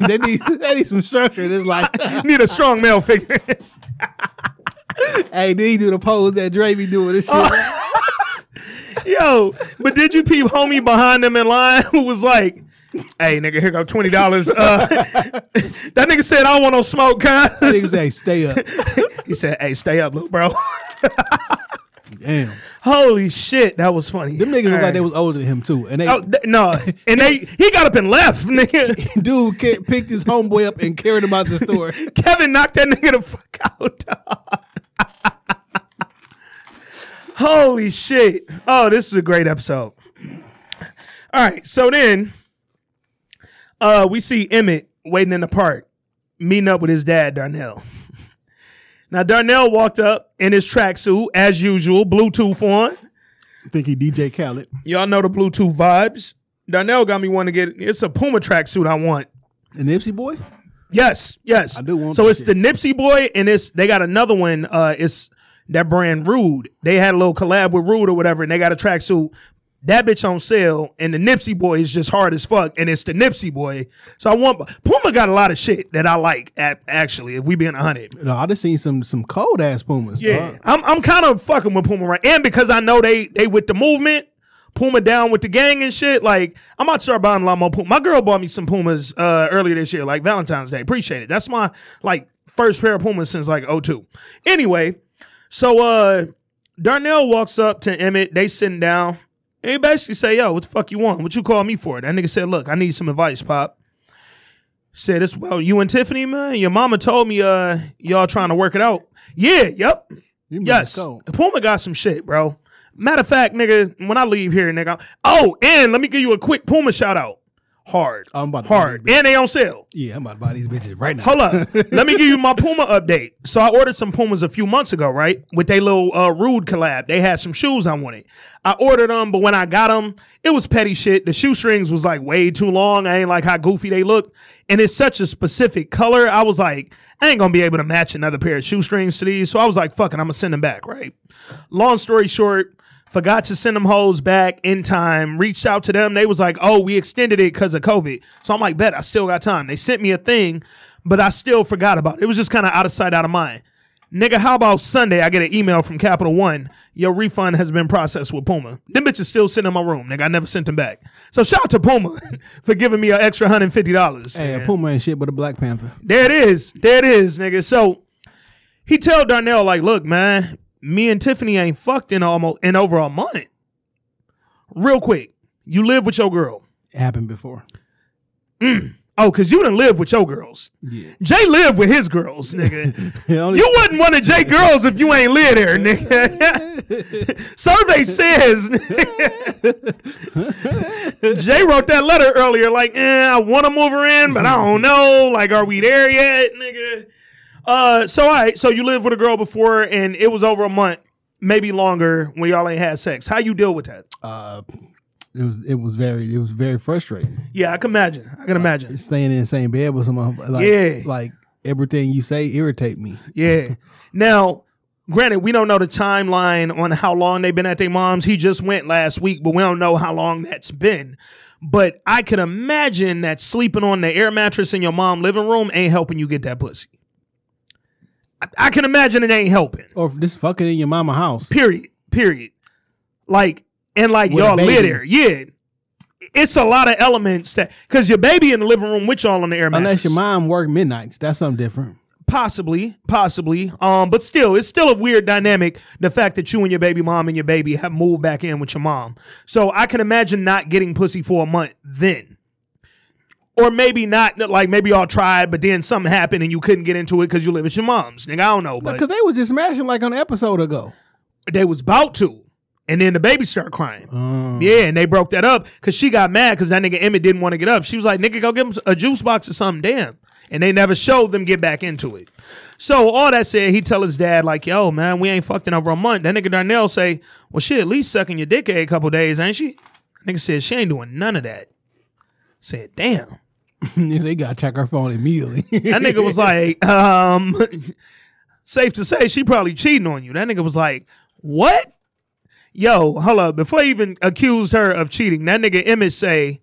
they need they need some structure. And it's like, Need a strong male figure. hey, then he do the pose that Dre be doing this shit. Yo, but did you peep homie behind them in line who was like, "Hey, nigga, here go twenty dollars." Uh, that nigga said, "I don't want no smoke, huh?" Niggas say, stay up. he said, "Hey, stay up, little bro." Damn. Holy shit, that was funny. Them niggas look All like they was older than him too. And they Oh th- no, and they he got up and left, nigga. dude picked his homeboy up and carried him out the store. Kevin knocked that nigga the fuck out. Holy shit. Oh, this is a great episode. All right, so then uh we see Emmett waiting in the park, meeting up with his dad, Darnell. Now Darnell walked up in his tracksuit, as usual, Bluetooth on. I think he DJ Khaled. Y'all know the Bluetooth vibes. Darnell got me one to get it's a Puma tracksuit I want. The Nipsey boy? Yes, yes. I do want So it's shit. the Nipsey boy, and it's they got another one. Uh, it's that brand Rhude. They had a little collab with Rhude or whatever, and they got a tracksuit. That bitch on sale, and the Nipsey boy is just hard as fuck, and it's the Nipsey boy. So I want Puma got a lot of shit that I like. At, actually, if we being a hundred, No, I just seen some some cold ass Pumas. yeah, dog. I'm I'm kind of fucking with Puma right, and because I know they they with the movement. Puma down with the gang and shit. Like, I'm about to start buying a lot more Puma. My girl bought me some Pumas uh, earlier this year, like Valentine's Day. Appreciate it. That's my like first pair of Pumas since like 02. Anyway, so uh Darnell walks up to Emmett. They sitting down. And he basically say, "Yo, what the fuck you want? What you call me for?" That nigga said, "Look, I need some advice, pop." Said, "It's well, you and Tiffany, man. Your mama told me uh y'all trying to work it out." Yeah, yep. Yes, go. Puma got some shit, bro. Matter of fact, nigga, when I leave here, nigga. Oh, and let me give you a quick Puma shout out. Hard, I'm about to hard, and they on sale. Yeah, I'm about to buy these bitches right now. Hold up. Let me give you my Puma update. So I ordered some Pumas a few months ago, right? With they little uh, Rhude collab. They had some shoes I wanted. I ordered them, but when I got them, it was petty shit. The shoestrings was like way too long. I ain't like how goofy they look. And it's such a specific color. I was like, I ain't gonna be able to match another pair of shoestrings to these. So I was like, fucking, I'm gonna send them back, right? Long story short, forgot to send them hoes back in time. Reached out to them. They was like, "Oh, we extended it because of COVID." So I'm like, "Bet I still got time." They sent me a thing, but I still forgot about it. It was just kind of out of sight, out of mind. Nigga, how about Sunday? I get an email from Capital One. Your refund has been processed with Puma. Them bitches still sitting in my room, nigga. I never sent them back. So shout out to Puma for giving me an extra hundred and fifty dollars. Hey, a Puma ain't shit but a Black Panther. There it is. There it is, nigga. So he tell Darnell like, look, man, me and Tiffany ain't fucked in almost in over a month. Real quick, you live with your girl. It happened before. Oh, cause you didn't live with your girls. Yeah. Jay lived with his girls, nigga. You wasn't one of Jay girls if you ain't live there, nigga. Survey says Jay wrote that letter earlier, like, eh, I want to move her in, but I don't know. Like, are we there yet, nigga? Uh, so all right, so you lived with a girl before, and it was over a month, maybe longer, when y'all ain't had sex. How you deal with that? uh, it was it was very it was very frustrating. Yeah, I can imagine. I can imagine. Staying in the same bed with someone like Yeah. like everything you say irritate me. Yeah. Now, granted, we don't know the timeline on how long they've been at their moms. He just went last week, but we don't know how long that's been. But I can imagine that sleeping on the air mattress in your mom living room ain't helping you get that pussy. I, I can imagine it ain't helping. Or just fucking in your mama house. Period. Period. Like and like With y'all live there. Yeah. it's a lot of elements that because your baby in the living room with y'all on the air mattress. Unless your mom work midnights, that's something different. Possibly, possibly. Um, but still, it's still a weird dynamic. The fact that you and your baby mom and your baby have moved back in with your mom. So I can imagine not getting pussy for a month then. Or maybe not, like maybe y'all tried, but then something happened and you couldn't get into it because you live with your mom's. Nigga, I don't know, but Because they was just smashing like an episode ago. they was about to. And then the baby started crying. Oh. Yeah, and they broke that up because she got mad because that nigga Emmett didn't want to get up. She was like, nigga, go give him a juice box or something. Damn. And they never showed them get back into it. So all that said, he tell his dad, like, yo, man, we ain't fucked in over a month. That nigga Darnell say, well, she at least sucking your dick a couple days, ain't she? Nigga said, she ain't doing none of that. Said, damn. they gotta check her phone immediately. That nigga was like, um, safe to say she probably cheating on you. That nigga was like, what? Yo, hold up. Before he even accused her of cheating, that nigga Emmett say,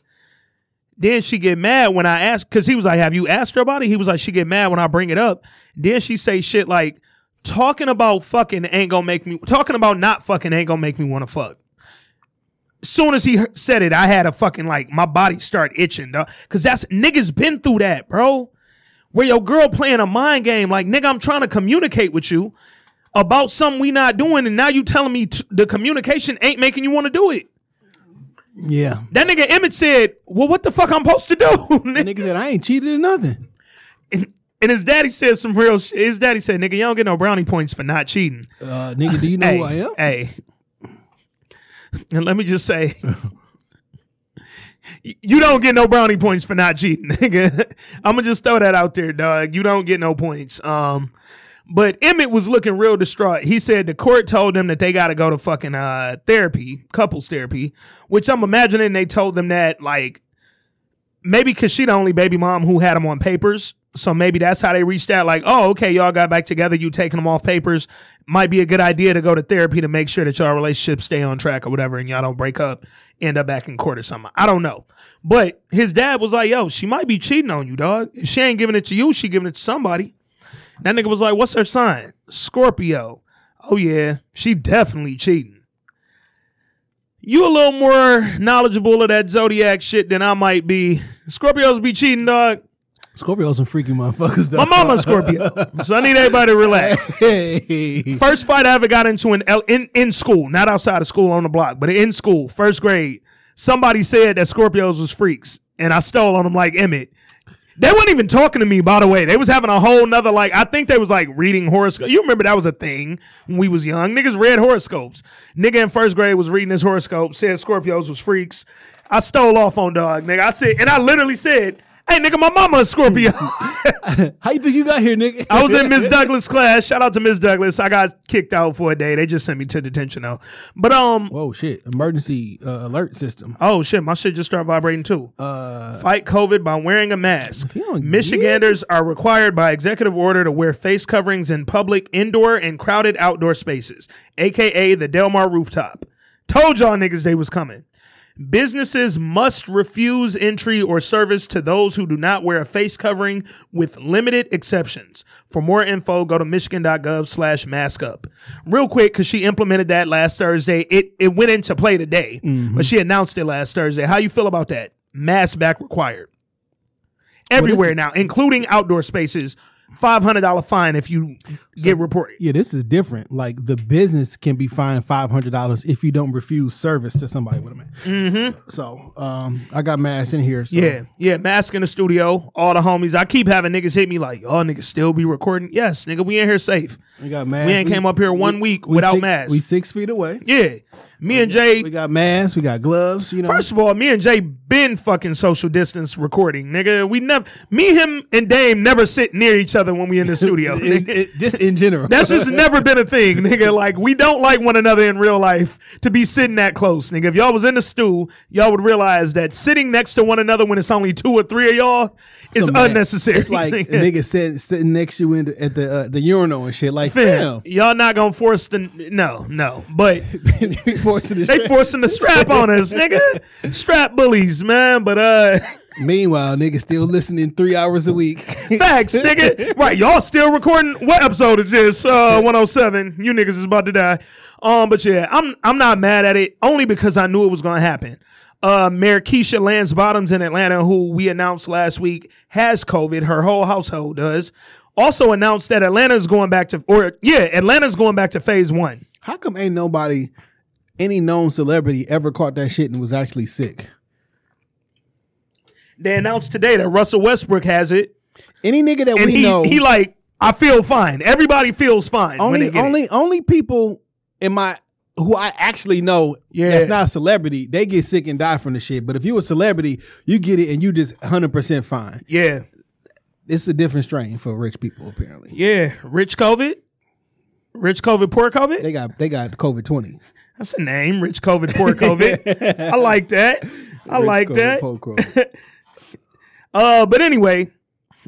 then she get mad when I ask, cause he was like, have you asked her about it? He was like, she get mad when I bring it up. Then she say shit like, talking about fucking ain't gonna make me, talking about not fucking ain't gonna make me wanna fuck soon as he said it, I had a fucking like my body start itching, dog. Cause that's niggas been through that, bro. Where your girl playing a mind game, like nigga, I'm trying to communicate with you about something we not doing, and now you telling me t- the communication ain't making you want to do it. yeah. That nigga Emmett said, "Well, what the fuck I'm supposed to do?" Nigga said I ain't cheated or nothing. and, and his daddy said some real shit. His daddy said, "Nigga, you don't get no brownie points for not cheating." Uh, nigga, do you know hey, who I am? Hey. And let me just say, you don't get no brownie points for not cheating, nigga. I'm gonna just throw that out there, dog. You don't get no points. Um, but Emmett was looking real distraught. He said the court told them that they got to go to fucking uh therapy, couples therapy, which I'm imagining they told them that like maybe because she the only baby mom who had them on papers. So maybe that's how they reached out. Like, oh, okay, y'all got back together. You taking them off papers. Might be a good idea to go to therapy to make sure that y'all relationship stay on track or whatever, and y'all don't break up, end up back in court or something. I don't know. But his dad was like, yo, she might be cheating on you, dog. If she ain't giving it to you, she giving it to somebody. That nigga was like, what's her sign? Scorpio. Oh yeah, she definitely cheating. You a little more knowledgeable of that zodiac shit than I might be. Scorpios be cheating, dog. Scorpio's some freaky motherfuckers. Though. My mama's Scorpio, so I need everybody to relax. Hey. First fight I ever got into in in in school, not outside of school on the block, but in school, first grade. Somebody said that Scorpios was freaks, and I stole on them like Emmett. They weren't even talking to me, by the way. They was having a whole nother like. I think they was like reading horoscope. You remember that was a thing when we was young. Niggas read horoscopes. Nigga in first grade was reading his horoscope. Said Scorpios was freaks. I stole off on dog, nigga. I said, and I literally said, "Hey, nigga, my mama a Scorpio." How you think you got here, nigga? I was in Miss Douglas class. Shout out to Miss Douglas. I got kicked out for a day. They just sent me to detention though. But um, Whoa, shit! Emergency uh, alert system. oh shit, my shit just started vibrating too. Uh, Fight COVID by wearing a mask. Michiganders are required by executive order to wear face coverings in public, indoor, and crowded outdoor spaces, aka the Delmar rooftop. Told y'all niggas they was coming. Businesses must refuse entry or service to those who do not wear a face covering with limited exceptions. For more info, go to michigan.gov slash mask up. Real quick, because she implemented that last Thursday. It it went into play today, but she announced it last Thursday. How you feel about that? Mask back required. Everywhere now, including outdoor spaces. Five hundred dollar fine if you get reported. yeah, this is different. Like the business can be fined five hundred dollars if you don't refuse service to somebody with a mask. Mm-hmm. So, um, I got masks in here. So. Yeah, yeah, mask in the studio. All the homies. I keep having niggas hit me like, "Oh, niggas still be recording." Yes, nigga, we in here safe. we got masks. We ain't came up here one week we without six, masks. We six feet away. Yeah, me and Jay. We got masks. We got gloves. You know, First of all, me and Jay been fucking social distance recording, nigga. We never, me, him, and Dame never sit near each other when we in the studio. It- nigga. it- just in general. That's just never been a thing, nigga. Like we don't like one another in real life to be sitting that close, nigga. If y'all was in the stew, y'all would realize that sitting next to one another when it's only two or three of y'all is So, man, unnecessary. It's like nigga. nigga sitting, sitting next to you in the, at the uh, the urinal and shit. Like, Fam, y'all not gonna force the no, no, but forcing the they forcing the strap on us, nigga. Strap bullies, man. But uh. Meanwhile, nigga still listening three hours a week. Facts, nigga. Right, y'all still recording. What episode is this? Uh, 107. You niggas is about to die. Um, but yeah, I'm I'm not mad at it only because I knew it was gonna happen. uh, Mayor Keisha Lance Bottoms in Atlanta, who we announced last week has COVID. Her whole household does. Also announced that Atlanta's going back to, or yeah, Atlanta's going back to phase one. How come ain't nobody, any known celebrity, ever caught that shit and was actually sick? They announced today that Russell Westbrook has it, Any nigga that and we he know, he like I feel fine. Everybody feels fine. when only get it. only only people in my who I actually know Yeah. that's not a celebrity, they get sick and die from the shit. But if you a celebrity, you get it and you just hundred percent fine. yeah, it's a different strain for rich people. Apparently, yeah. Rich COVID, rich COVID, poor COVID. they got they got COVID twenty. That's a name. Rich COVID, poor COVID. I like that. I like that. Uh, but anyway,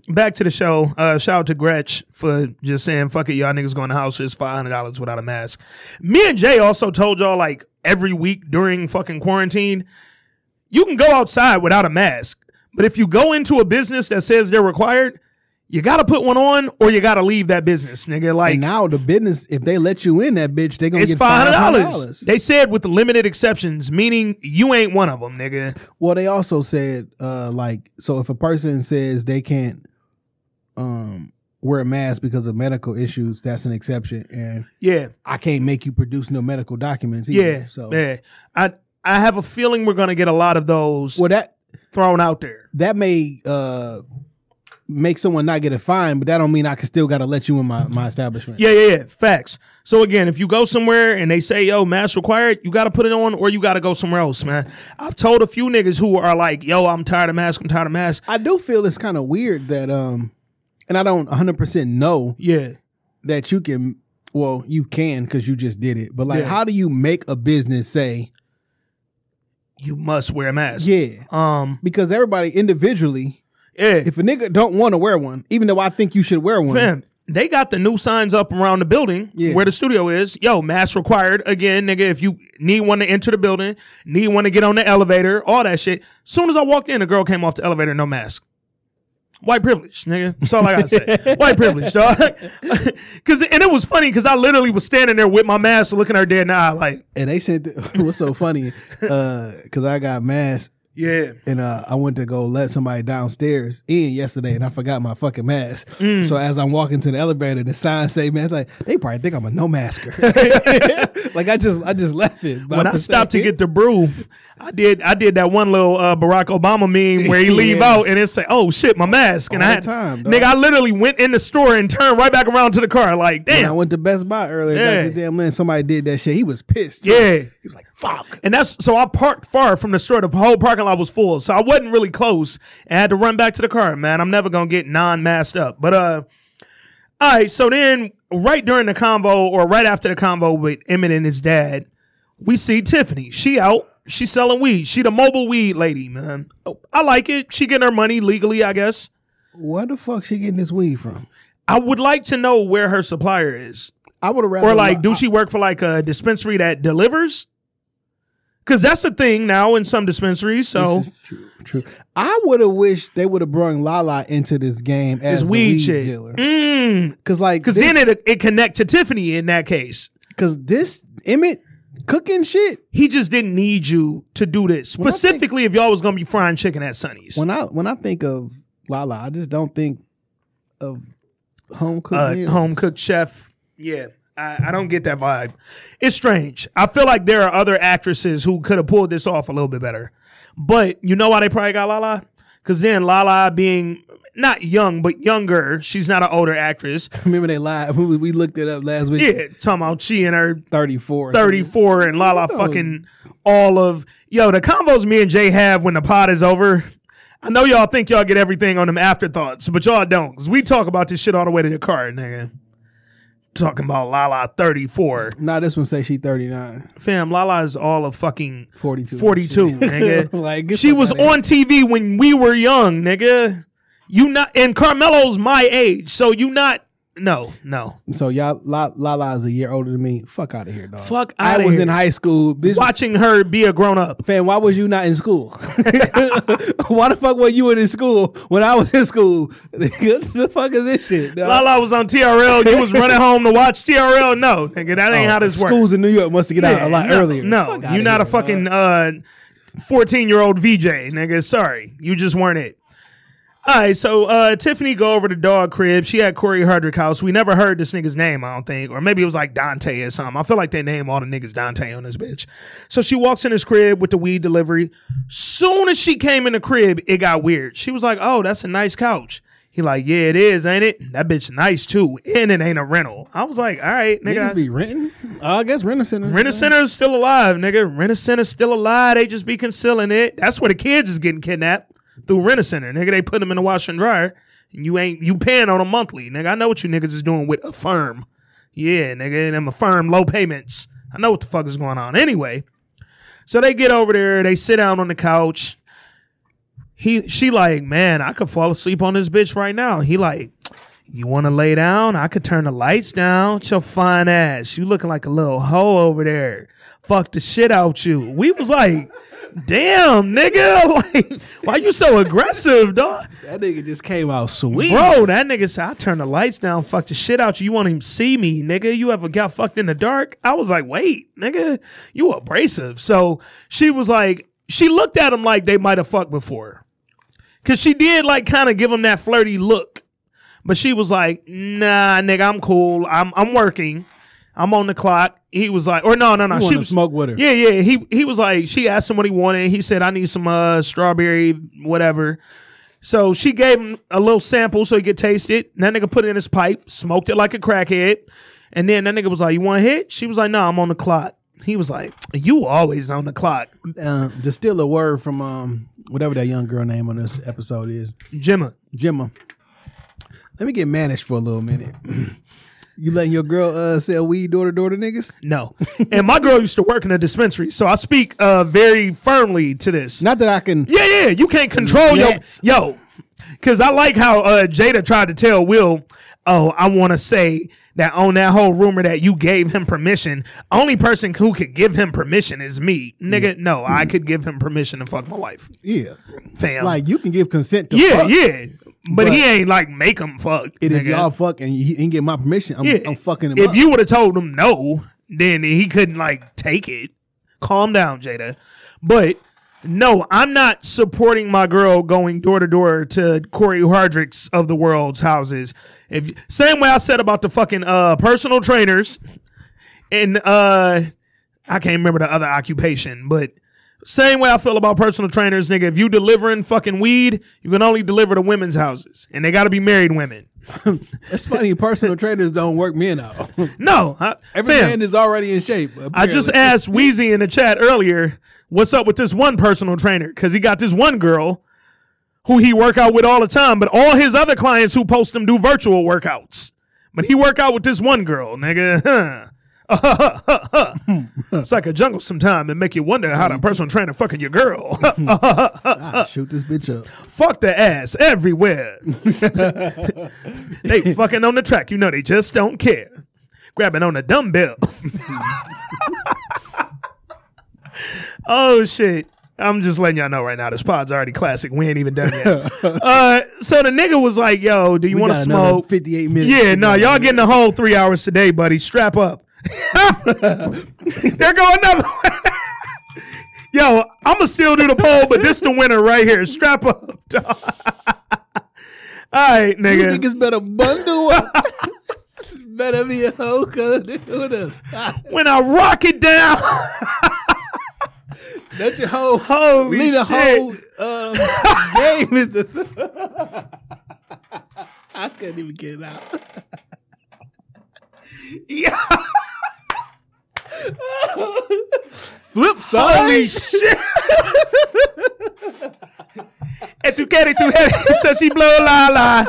back to the show. Uh, shout out to Gretch for just saying, "Fuck it, y'all niggas going to house is five hundred dollars without a mask." Me and Jay also told y'all like every week during fucking quarantine, you can go outside without a mask, but if you go into a business that says they're required, you got to put one on or you got to leave that business, nigga. Like And now the business, if they let you in that bitch, they gonna it's get five hundred dollars. dollars. They said with the limited exceptions, meaning you ain't one of them, nigga. Well, they also said, uh, like, so if a person says they can't um wear a mask because of medical issues, that's an exception, and Yeah. I can't make you produce no medical documents. Either, Yeah, so yeah. I I have a feeling we're gonna get a lot of those well that thrown out there. that may uh make someone not get a fine, but that don't mean I can still got to let you in my my establishment. Yeah, yeah, yeah. Facts. So again, if you go somewhere and they say, "Yo, mask required," you got to put it on, or you got to go somewhere else, man. I've told a few niggas who are like, "Yo, I'm tired of mask. I'm tired of mask." I do feel it's kind of weird that um, and I don't 100 percent know Yeah, that you can. Well, you can because you just did it, but like, Yeah. how do you make a business say, you must wear a mask. yeah? Um. Because everybody individually, Yeah. if a nigga don't want to wear one, even though I think you should wear one, Fam, they got the new signs up around the building Yeah. where the studio is. Yo, mask required. Again, nigga, if you need one to enter the building, need one to get on the elevator, all that shit. Soon as I walked in, the girl came off the elevator, no mask. White privilege, nigga. That's all I gotta say. White privilege, dog. Cause and it was funny because I literally was standing there with my mask, looking her dead in the eye, like, and they said what's so funny, uh, because I got masked yeah, and uh, I went to go let somebody downstairs in yesterday, and I forgot my fucking mask. Mm. So as I'm walking to the elevator, the sign say, "Man, it's like they probably think I'm a no masker." like I just, I just left it. when I stopped to get the brew, I did I did that one little uh, Barack Obama meme where he leave Yeah. out and it say, "Oh shit, my mask." And All I had time, dog. nigga, I literally went in the store and turned right back around to the car, like, When I went to Best Buy earlier, Yeah. this damn man, somebody did that shit. He was pissed. yeah. he was like, "Fuck." And that's so I parked far from the store. The whole parking lot was full, so I wasn't really close. And I had to run back to the car. Man, I'm never gonna get non-masked up. But uh, all right. So then, right during the convo, or right after the convo with Emmett and his dad, we see Tiffany. She out. She selling weed. She the mobile weed lady, man. Oh, I like it. She getting her money legally, I guess. Where the fuck she getting this weed from? I would like to know where her supplier is. I would rather. Or like, I- do she work for like a dispensary that delivers? Because that's a thing now in some dispensaries. So True, true. I would have wished they would have brought Lala into this game as this the weed weed shit. dealer. Mm. Cause like, Because then it it connect to Tiffany in that case. cause this Emmett cooking shit. He just didn't need you to do this. I think- Specifically, if y'all was gonna be frying chicken at Sonny's. When I when I think of Lala, I just don't think of home cooked uh, home cooked chef. Yeah, I, I don't get that vibe. It's strange. I feel like there are other actresses who could have pulled this off a little bit better. But you know why they probably got Lala? Because then Lala being not young but younger, she's not an older actress. Remember they lied. We, we looked it up last week. Yeah, talking about she and her thirty four. 34 and Lala fucking all of yo the combos me and Jay have when the pod is over. I know y'all think y'all get everything on them afterthoughts, but y'all don't. Cause we talk about this shit all the way to the car, nigga. Talking about Lala 34. Nah, this one say she thirty nine. Fam, Lala is all of fucking 42. 42, nigga. Like, she was on TV when we were young, nigga. You not and Carmelo's my age, so you not no, no. So y'all, La- Lala is a year older than me. Fuck out of here, dog. Fuck out I was here. in high school. Bitch, Watching her be a grown up. Fam, why was you not in school? why the fuck were you in school when I was in school? the fuck is this shit? dog? Lala was on TRL. You was running home to watch TRL. No, nigga, that ain't how this works. Schools in New York must have get out a lot no, earlier. No, you're not a fucking uh, 14 year old VJ, nigga. Sorry, you just weren't it. All right, so uh, Tiffany go over to dog crib. She had Cory Hardrict house. We never heard this nigga's name, I don't think, or maybe it was like Dante or something. I feel like they name all the niggas Dante on this bitch. So she walks in his crib with the weed delivery. Soon as she came in the crib, it got weird. She was like, "Oh, that's a nice couch." He like, "Yeah, it is, ain't it? That bitch nice too, and it ain't a rental." I was like, "All right, nigga." Niggas be renting. Uh, I guess rental center. Rent a Center is still alive, nigga. Rent a Center is still alive. They just be concealing it. That's where the kids is getting kidnapped through Rent a Center, nigga. They put them in the washer and dryer, and you ain't you paying on a monthly, nigga. I know what you niggas is doing with Affirm. Yeah, nigga, and them Affirm low payments. I know what the fuck is going on. Anyway, so they get over there. They sit down on the couch. He she like, man, I could fall asleep on this bitch right now. He like, you want to lay down? I could turn the lights down. It's your fine ass. You looking like a little hoe over there. Fuck the shit out you. We was like, damn, nigga. Like, why you so aggressive, dog? That nigga just came out sweet. Bro, that nigga said, I turn the lights down, fuck the shit out you. You want him see me, nigga. You ever got fucked in the dark? I was like, wait, nigga, you abrasive. So she was like, she looked at him like they might have fucked before. Cause she did like kind of give him that flirty look. But she was like, nah, nigga, I'm cool. I'm I'm working. I'm on the clock. He was like, or no, no, no. You She wanna was smoke with her. Yeah, yeah. He he was like, she asked him what he wanted. He said, I need some uh strawberry, whatever. So she gave him a little sample so he could taste it. And that nigga put it in his pipe, smoked it like a crackhead. And then that nigga was like, You want a hit? She was like, No, I'm on the clock. He was like, You always on the clock. Uh, to steal a word from um whatever that young girl name on this episode is, Jemma. Jemma. Let me get managed for a little minute. you letting your girl uh, sell weed door to door to niggas? No. and my girl used to work in a dispensary. So I speak uh very firmly to this. Not that I can. Yeah, yeah. You can't control your yo. Cause I like how uh Jada tried to tell Will, oh, I wanna say that on that whole rumor that you gave him permission, only person who could give him permission is me. Nigga, no, I could give him permission to fuck my wife. Yeah, Fam. like you can give consent to. yeah, fuck. yeah. But, But- he ain't like make him fuck. And if y'all fuck and he ain't get my permission, I'm, Yeah. I'm fucking him If up. you would have told him no, then he couldn't like take it. Calm down, Jada. But no, I'm not supporting my girl going door to door to Cory Hardrict's of the world's houses. If same way I said about the fucking uh personal trainers and uh I can't remember the other occupation, but same way I feel about personal trainers, nigga. If you delivering fucking weed, you can only deliver to women's houses, and they got to be married women. it's funny. Personal trainers don't work men out. No, I, Every fam, man is already in shape. I just asked Wheezy in the chat earlier, what's up with this one personal trainer? Because he got this one girl who he work out with all the time, but all his other clients who post him do virtual workouts. But he work out with this one girl, nigga. it's like a jungle sometime and make you wonder how the personal trainer fucking your girl. Shoot this bitch up. Fuck the ass everywhere. they fucking on the track, you know they just don't care. Grabbing on the dumbbell. oh shit. I'm just letting y'all know right now. This pod's already classic. We ain't even done yet. uh, so the nigga was like, "Yo, do you want to smoke?" 58 minutes. Yeah, no, y'all getting the whole three hours today, buddy. Strap up. there go another. one. Yo, I'm gonna still do the poll, but this the winner right here. Strap up. dog. All right, nigga. You nigga. niggas better bundle up. better be a cuz. When I rock it down, That's your whole Holy lead a shit. whole um, game is the. I couldn't even get it out. Yeah. Flip side. Holy shit. And tu quieres tu head, so she blow la la.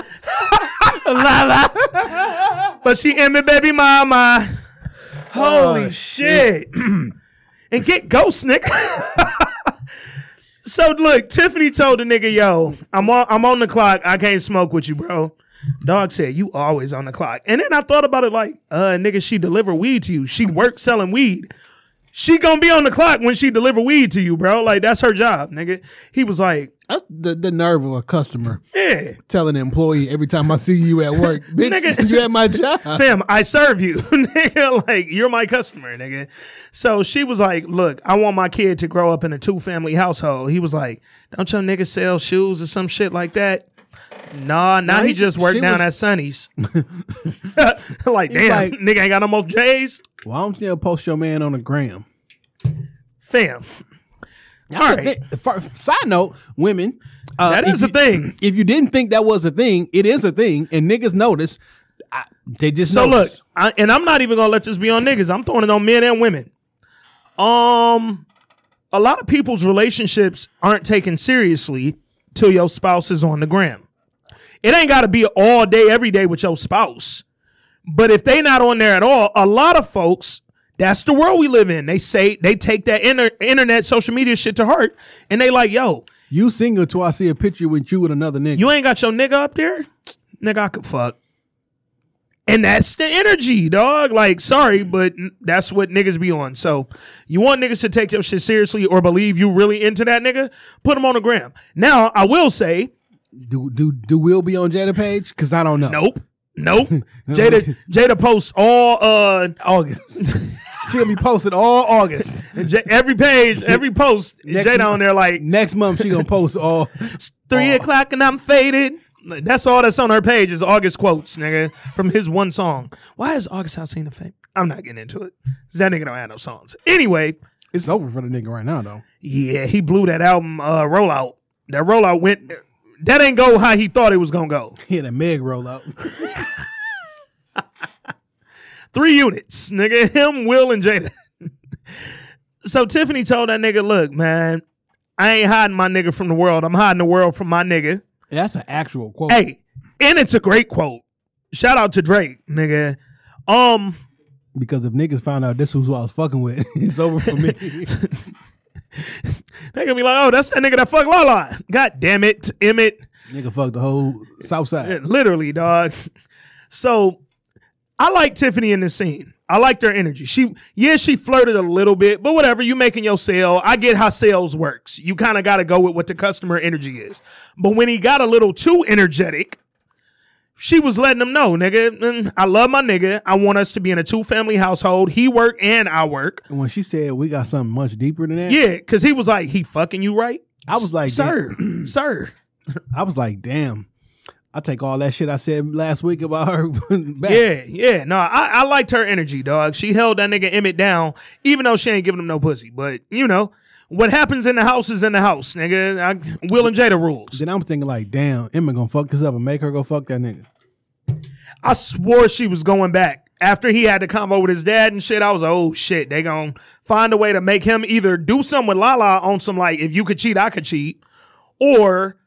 la la. But she in me baby mama. Holy oh, shit. and get ghost nigga. so look, Tiffany told the nigga, yo, I'm on I'm on the clock. I can't smoke with you, bro. Dog said, you always on the clock. And then I thought about it like, uh, nigga, she deliver weed to you. She work selling weed. she gonna be on the clock when she deliver weed to you, bro. Like that's her job, nigga. He was like, That's the, the nerve of a customer yeah, telling an employee every time I see you at work, bitch, Nigga. you at my job. fam, I serve you, nigga. Like you're my customer, nigga. So she was like, look, I want my kid to grow up in a two family household. He was like, don't your nigga sell shoes or some shit like that? Nah, now No, he, he- just worked down was- at Sonny's. like, damn, like- nigga ain't got no more J's. Why don't you post your man on the gram? Fam, All right. side note, women. Uh, that is a you- thing. If you didn't think that was a thing, it is a thing, and niggas notice. I, they just So look. I, and I'm not even gonna let this be on niggas. I'm throwing it on men and women. Um, a lot of people's relationships aren't taken seriously till your spouse is on the gram. It ain't got to be all day, every day with your spouse. But if they not on there at all, a lot of folks, that's the world we live in. They say they take that inter- internet, social media shit to heart, and they like, yo, You single till I see a picture with you with another nigga. you ain't got your nigga up there? Nigga, I could fuck. And that's the energy, dog. Like, sorry, but that's what niggas be on. So, you want niggas to take your shit seriously or believe you really into that nigga? Put them on the gram. Now, I will say, do do do Will be on Jada page? Because I don't know. nope, nope. Jada, Jada posts all, uh, August. she gonna be posted all August. J- every page, every post, Next Jada month- on there like Next month she gonna post all. three o'clock and I'm faded. That's all that's on her page is August quotes, nigga, from his one song. Why is August Alsina fame? I'm not getting into it. That nigga don't have no songs. Anyway, It's over for the nigga right now though. yeah, he blew that album uh, rollout. That rollout went. That ain't go how he thought it was gonna go. He had a Meg roll out. Three units, nigga. Him, Will, and Jada. so Tiffany told that nigga, look, man, I ain't hiding my nigga from the world. I'm hiding the world from my nigga. That's an actual quote. Hey, and it's a great quote. Shout out to Drake, nigga. Um, Because if niggas found out this was who I was fucking with, it's over for me. They gonna be like, oh, that's that nigga that fucked Lala. God damn it, Emmett. Nigga fucked the whole South Side. Literally, dog. So I like Tiffany in this scene. I like her energy. She, yeah, she flirted a little bit, but whatever. You making your sale. I get how sales works. You kind of got to go with what the customer energy is. But when he got a little too energetic, she was letting him know, nigga. mm, I love my nigga. I want us to be in a two family household. He work and I work. And when she said we got something much deeper than that, Yeah, because he was like, he fucking you right. I was like, sir, sir. I was like, damn. I take all that shit I said last week about her back. Yeah, yeah. No, I, I liked her energy, dog. She held that nigga Emmett down, even though she ain't giving him no pussy. But you know, what happens in the house is in the house, nigga. I, Will and Jada rules. Then I'm thinking like, damn, Emma gonna fuck this up and make her go fuck that nigga. I swore she was going back after he had the convo with his dad and shit. I was like, oh shit, they gonna find a way to make him either do something with Lala on some like, if you could cheat, I could cheat, or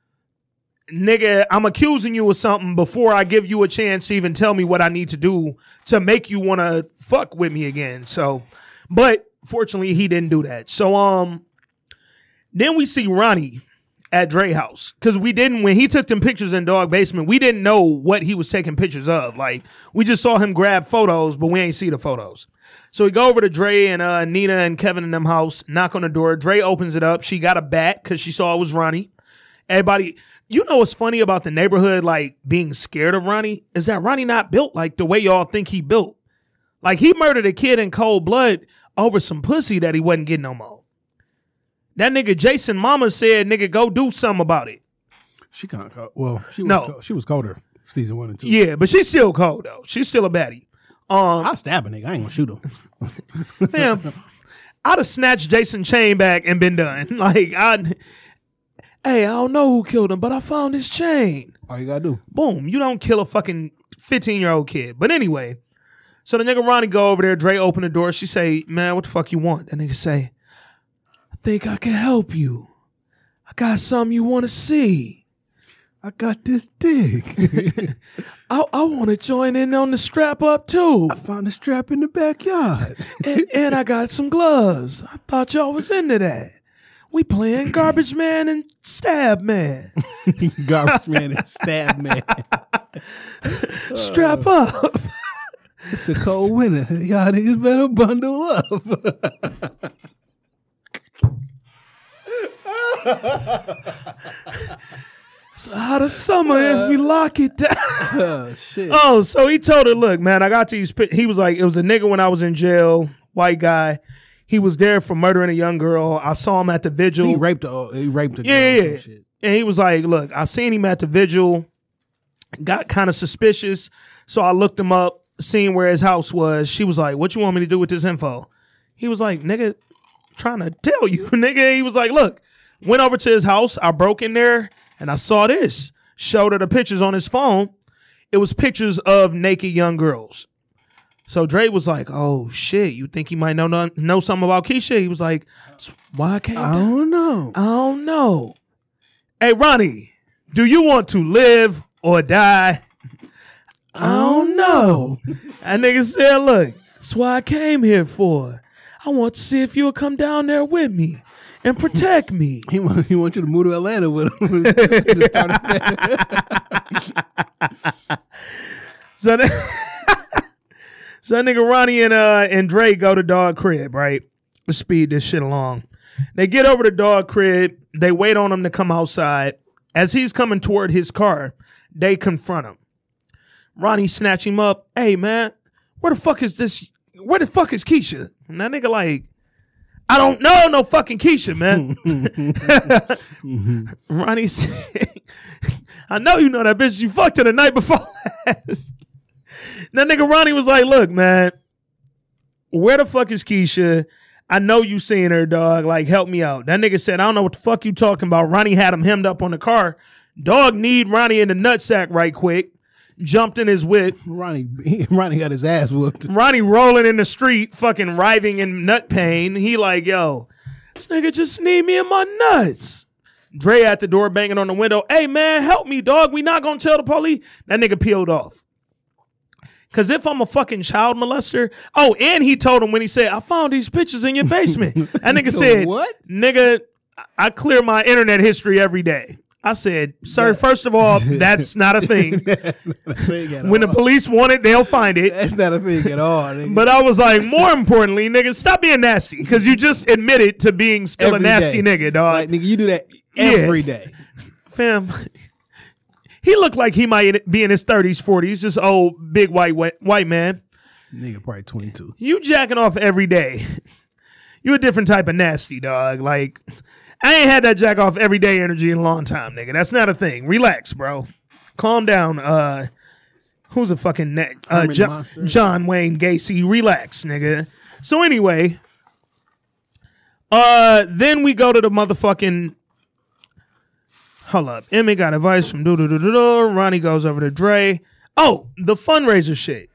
nigga, I'm accusing you of something before I give you a chance to even tell me what I need to do to make you want to fuck with me again. So, but fortunately, he didn't do that. So, um, then we see Ronnie at Dre house because we didn't when he took them pictures in dog basement. We didn't know what he was taking pictures of. Like we just saw him grab photos, but we ain't see the photos. So we go over to Dre and uh, Nina and Kevin in them house. Knock on the door. Dre opens it up. She got a bat because she saw it was Ronnie. Everybody, you know what's funny about the neighborhood like being scared of Ronnie is that Ronnie not built like the way y'all think he built. Like he murdered a kid in cold blood over some pussy that he wasn't getting no more. That nigga Jason Mama said, "Nigga, go do something about it." She kind of cold. Well, she was No. co- she was colder season one and two. Yeah, but she's still cold though. She's still a baddie. Um, I'll stab a nigga. I ain't gonna shoot him. fam, I'd have snatched Jason chain back and been done. Like I, hey, I don't know who killed him, but I found his chain. All you gotta do. Boom, you don't kill a fucking fifteen year old kid. But anyway, so the nigga Ronnie go over there. Dre open the door. She say, "Man, what the fuck you want?" That nigga say, "I think I can help you. I got something you want to see." I got this dick. I, I want to join in on the strap up too. I found a strap in the backyard. and, and I got some gloves. I thought y'all was into that. We playing Garbage Man and Stab Man. Garbage man and stab man. Strap uh, up. It's a cold winter. Y'all niggas better bundle up. It's a hot of summer if we lock it down. oh shit. Oh, so he told her, look, man, I got these. pi-" He was like, it was a nigga when I was in jail, white guy. He was there for murdering a young girl. I saw him at the vigil. he raped a he raped a girl. Yeah, or yeah, yeah. shit. And he was like, look, I seen him at the vigil, got kind of suspicious. So I looked him up, seen where his house was. She was like, what you want me to do with this info? He was like, nigga, trying to tell you, nigga. He was like, look, went over to his house. I broke in there and I saw this. Showed her the pictures on his phone. It was pictures of naked young girls. So Dre was like, "Oh shit, you think he might know know, something about Keisha?" He was like, "Why I came I don't know. I don't know. Hey, Ronnie, do you want to live or die? I don't know. That nigga said, look, that's what I came here for. I want to see if you'll come down there with me and protect me. He want, he want you to move to Atlanta with him. Just start a family. So that, so that nigga Ronnie and uh and Dre go to dog crib, right? Let's speed this shit along. They get over to dog crib. They wait on him to come outside. As he's coming toward his car, they confront him. Ronnie snatch him up. Hey man, where the fuck is this? Where the fuck is Keisha? And that nigga like, I don't know no fucking Keisha, man. Ronnie said, I know you know that bitch you fucked her the night before last. That nigga Ronnie was like, look, man, where the fuck is Keisha? I know you seen her, dog. Like, help me out. That nigga said, I don't know what the fuck you talking about. Ronnie had him hemmed up on the car. Dog need Ronnie in the nutsack right quick. Jumped in his whip. Ronnie he, Ronnie got his ass whooped. Ronnie rolling in the street, fucking writhing in nut pain. He like, yo, this nigga just need me in my nuts. Dre at the door banging on the window. Hey man, help me, dog. We not gonna tell the police. That nigga peeled off. Cause if I'm a fucking child molester, oh, and he told him when he said, I found these pictures in your basement. That nigga said, What? Nigga, I clear my internet history every day. I said, sir, first of all, that's not a thing. That's not a thing at When the police want it, they'll find it. That's not a thing at all. nigga. But I was like, more importantly, nigga, stop being nasty because you just admitted to being still a nasty day. nigga, dog. like nigga, you do that Yeah. every day. Fam, he looked like he might be in his thirties, forties, just old big white white, white man. Nigga, probably twenty two. You jacking off every day. You a different type of nasty, dog. Like I ain't had that jack off every day energy in a long time, nigga. That's not a thing. Relax, bro. Calm down. Uh, who's a fucking na- uh, Herman Jo- John Wayne Gacy? Relax, nigga. So anyway, uh, then we go to the motherfucking. Hold up. Emmy got advice from doo doo doo doo. Ronnie goes over to Dre. Oh, the fundraiser shit.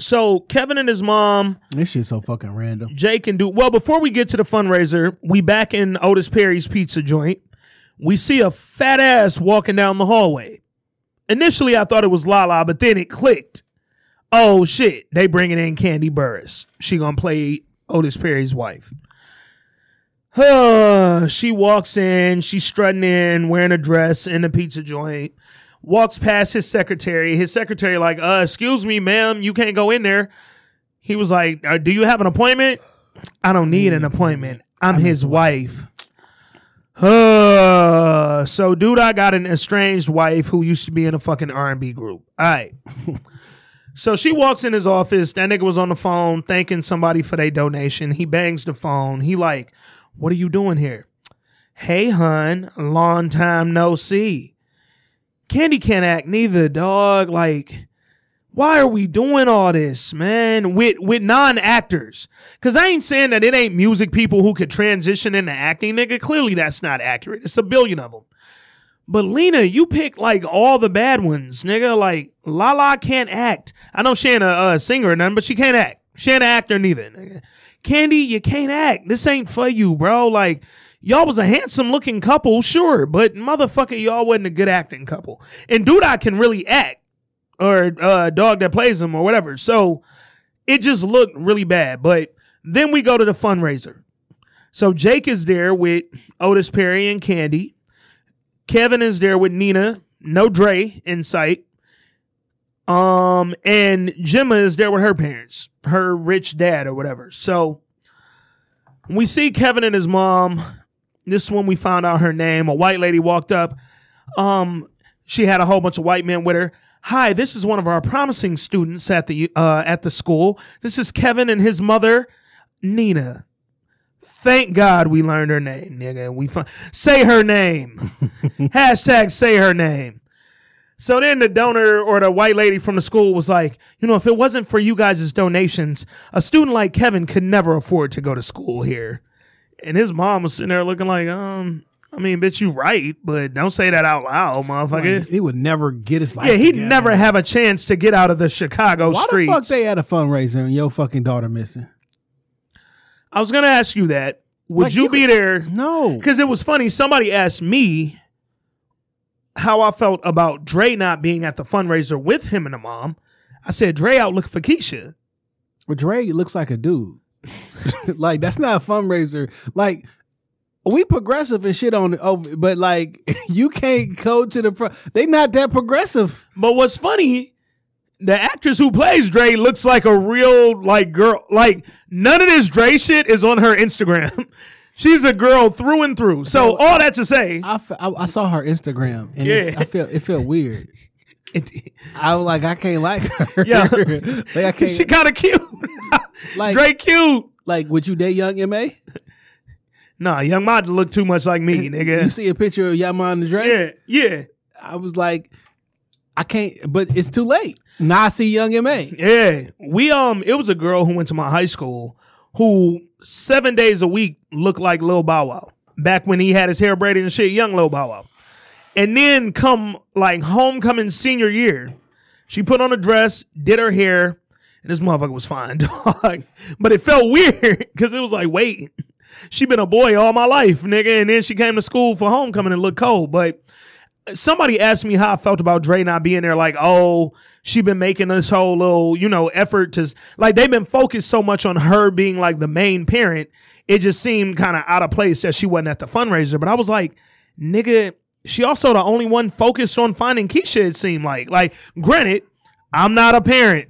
So Kevin and his mom This shit's so fucking random. Jay can do well. Before we get to the fundraiser, we back in Otis Perry's pizza joint. We see a fat ass walking down the hallway. Initially, I thought it was Lala, but then it clicked. Oh shit! They bringing in Kandi Burruss. She gonna play Otis Perry's wife. She walks in. She's strutting in, wearing a dress in the pizza joint. Walks past his secretary. His secretary like, uh, excuse me, ma'am, you can't go in there. He was like, uh, "Do you have an appointment?" I don't need an appointment. I'm his wife. Uh, so dude, I got an estranged wife who used to be in a fucking R and B group. All right. so she walks in his office. That nigga was on the phone thanking somebody for their donation. He bangs the phone. He like, "What are you doing here?" Hey, hun, long time no see. Kandi can't act neither, dog. Like, why are we doing all this, man? With with non actors? Cause I ain't saying that it ain't music people who could transition into acting, nigga. Clearly that's not accurate. It's a billion of them. But Lena, you picked like all the bad ones, nigga. Like Lala can't act. I know she ain't a, a singer or nothing, but she can't act. She ain't an actor neither. Nigga. Kandi, you can't act. This ain't for you, bro. Like y'all was a handsome looking couple, sure, but motherfucker, y'all wasn't a good acting couple. And dude, I can really act or uh, dog that plays him or whatever. So it just looked really bad. But then we go to the fundraiser. So Jake is there with Otis Perry and Kandi. Kevin is there with Nina. No Dre in sight. Um, and Jemma is there with her parents, her rich dad or whatever. So we see Kevin and his mom. This one we found out her name. A white lady walked up. Um, she had a whole bunch of white men with her. Hi, this is one of our promising students at the uh, at the school. This is Kevin and his mother, Nina. Thank God we learned her name, nigga. We say her name. Hashtag say her name. So then the donor or the white lady from the school was like, you know, if it wasn't for you guys' donations, a student like Kevin could never afford to go to school here. And his mom was sitting there looking like, um, I mean, bitch, you right, but don't say that out loud, motherfucker. Like, he would never get his life. yeah, he'd together. never have a chance to get out of the Chicago Why streets. the fuck they had a fundraiser and your fucking daughter missing? I was gonna ask you that. Would Like, you, you be could- there? No, Because it was funny. Somebody asked me how I felt about Dre not being at the fundraiser with him and the mom. I said Dre out looking for Keisha. but Dre looks like a dude. like that's not a fundraiser. Like we progressive and shit on it, oh, but like you can't go to the front. They not that progressive. But what's funny, the actress who plays Dre looks like a real like girl. Like none of this Dre shit is on her Instagram. She's a girl through and through. So all that to say, I, I, I saw her Instagram and it, Yeah. I felt it felt weird. I was like, I can't like her. Yeah. like I can't. she kind of cute. Like- Dre cute. like, would you date Young Ma? Nah, young Ma look too much like me, nigga. You see a picture of Yaman and Dre? Yeah, yeah. I was like, I can't. But it's too late. Now I see Young Ma. Yeah, we um, it was a girl who went to my high school who seven days a week looked like Lil Bow Wow back when he had his hair braided and shit, young Lil Bow Wow. And then come like homecoming senior year, she put on a dress, did her hair, and this motherfucker was fine, dog. But it felt weird because it was like, wait, she been a boy all my life, nigga, and then she came to school for homecoming and looked cold, but somebody asked me how I felt about Dre not being there. Like, oh, she been making this whole little, you know, effort to like they've been focused so much on her being like the main parent. It just seemed kind of out of place that she wasn't at the fundraiser. But I was like, nigga, she also the only one focused on finding Keisha. It seemed like, like, granted, I'm not a parent.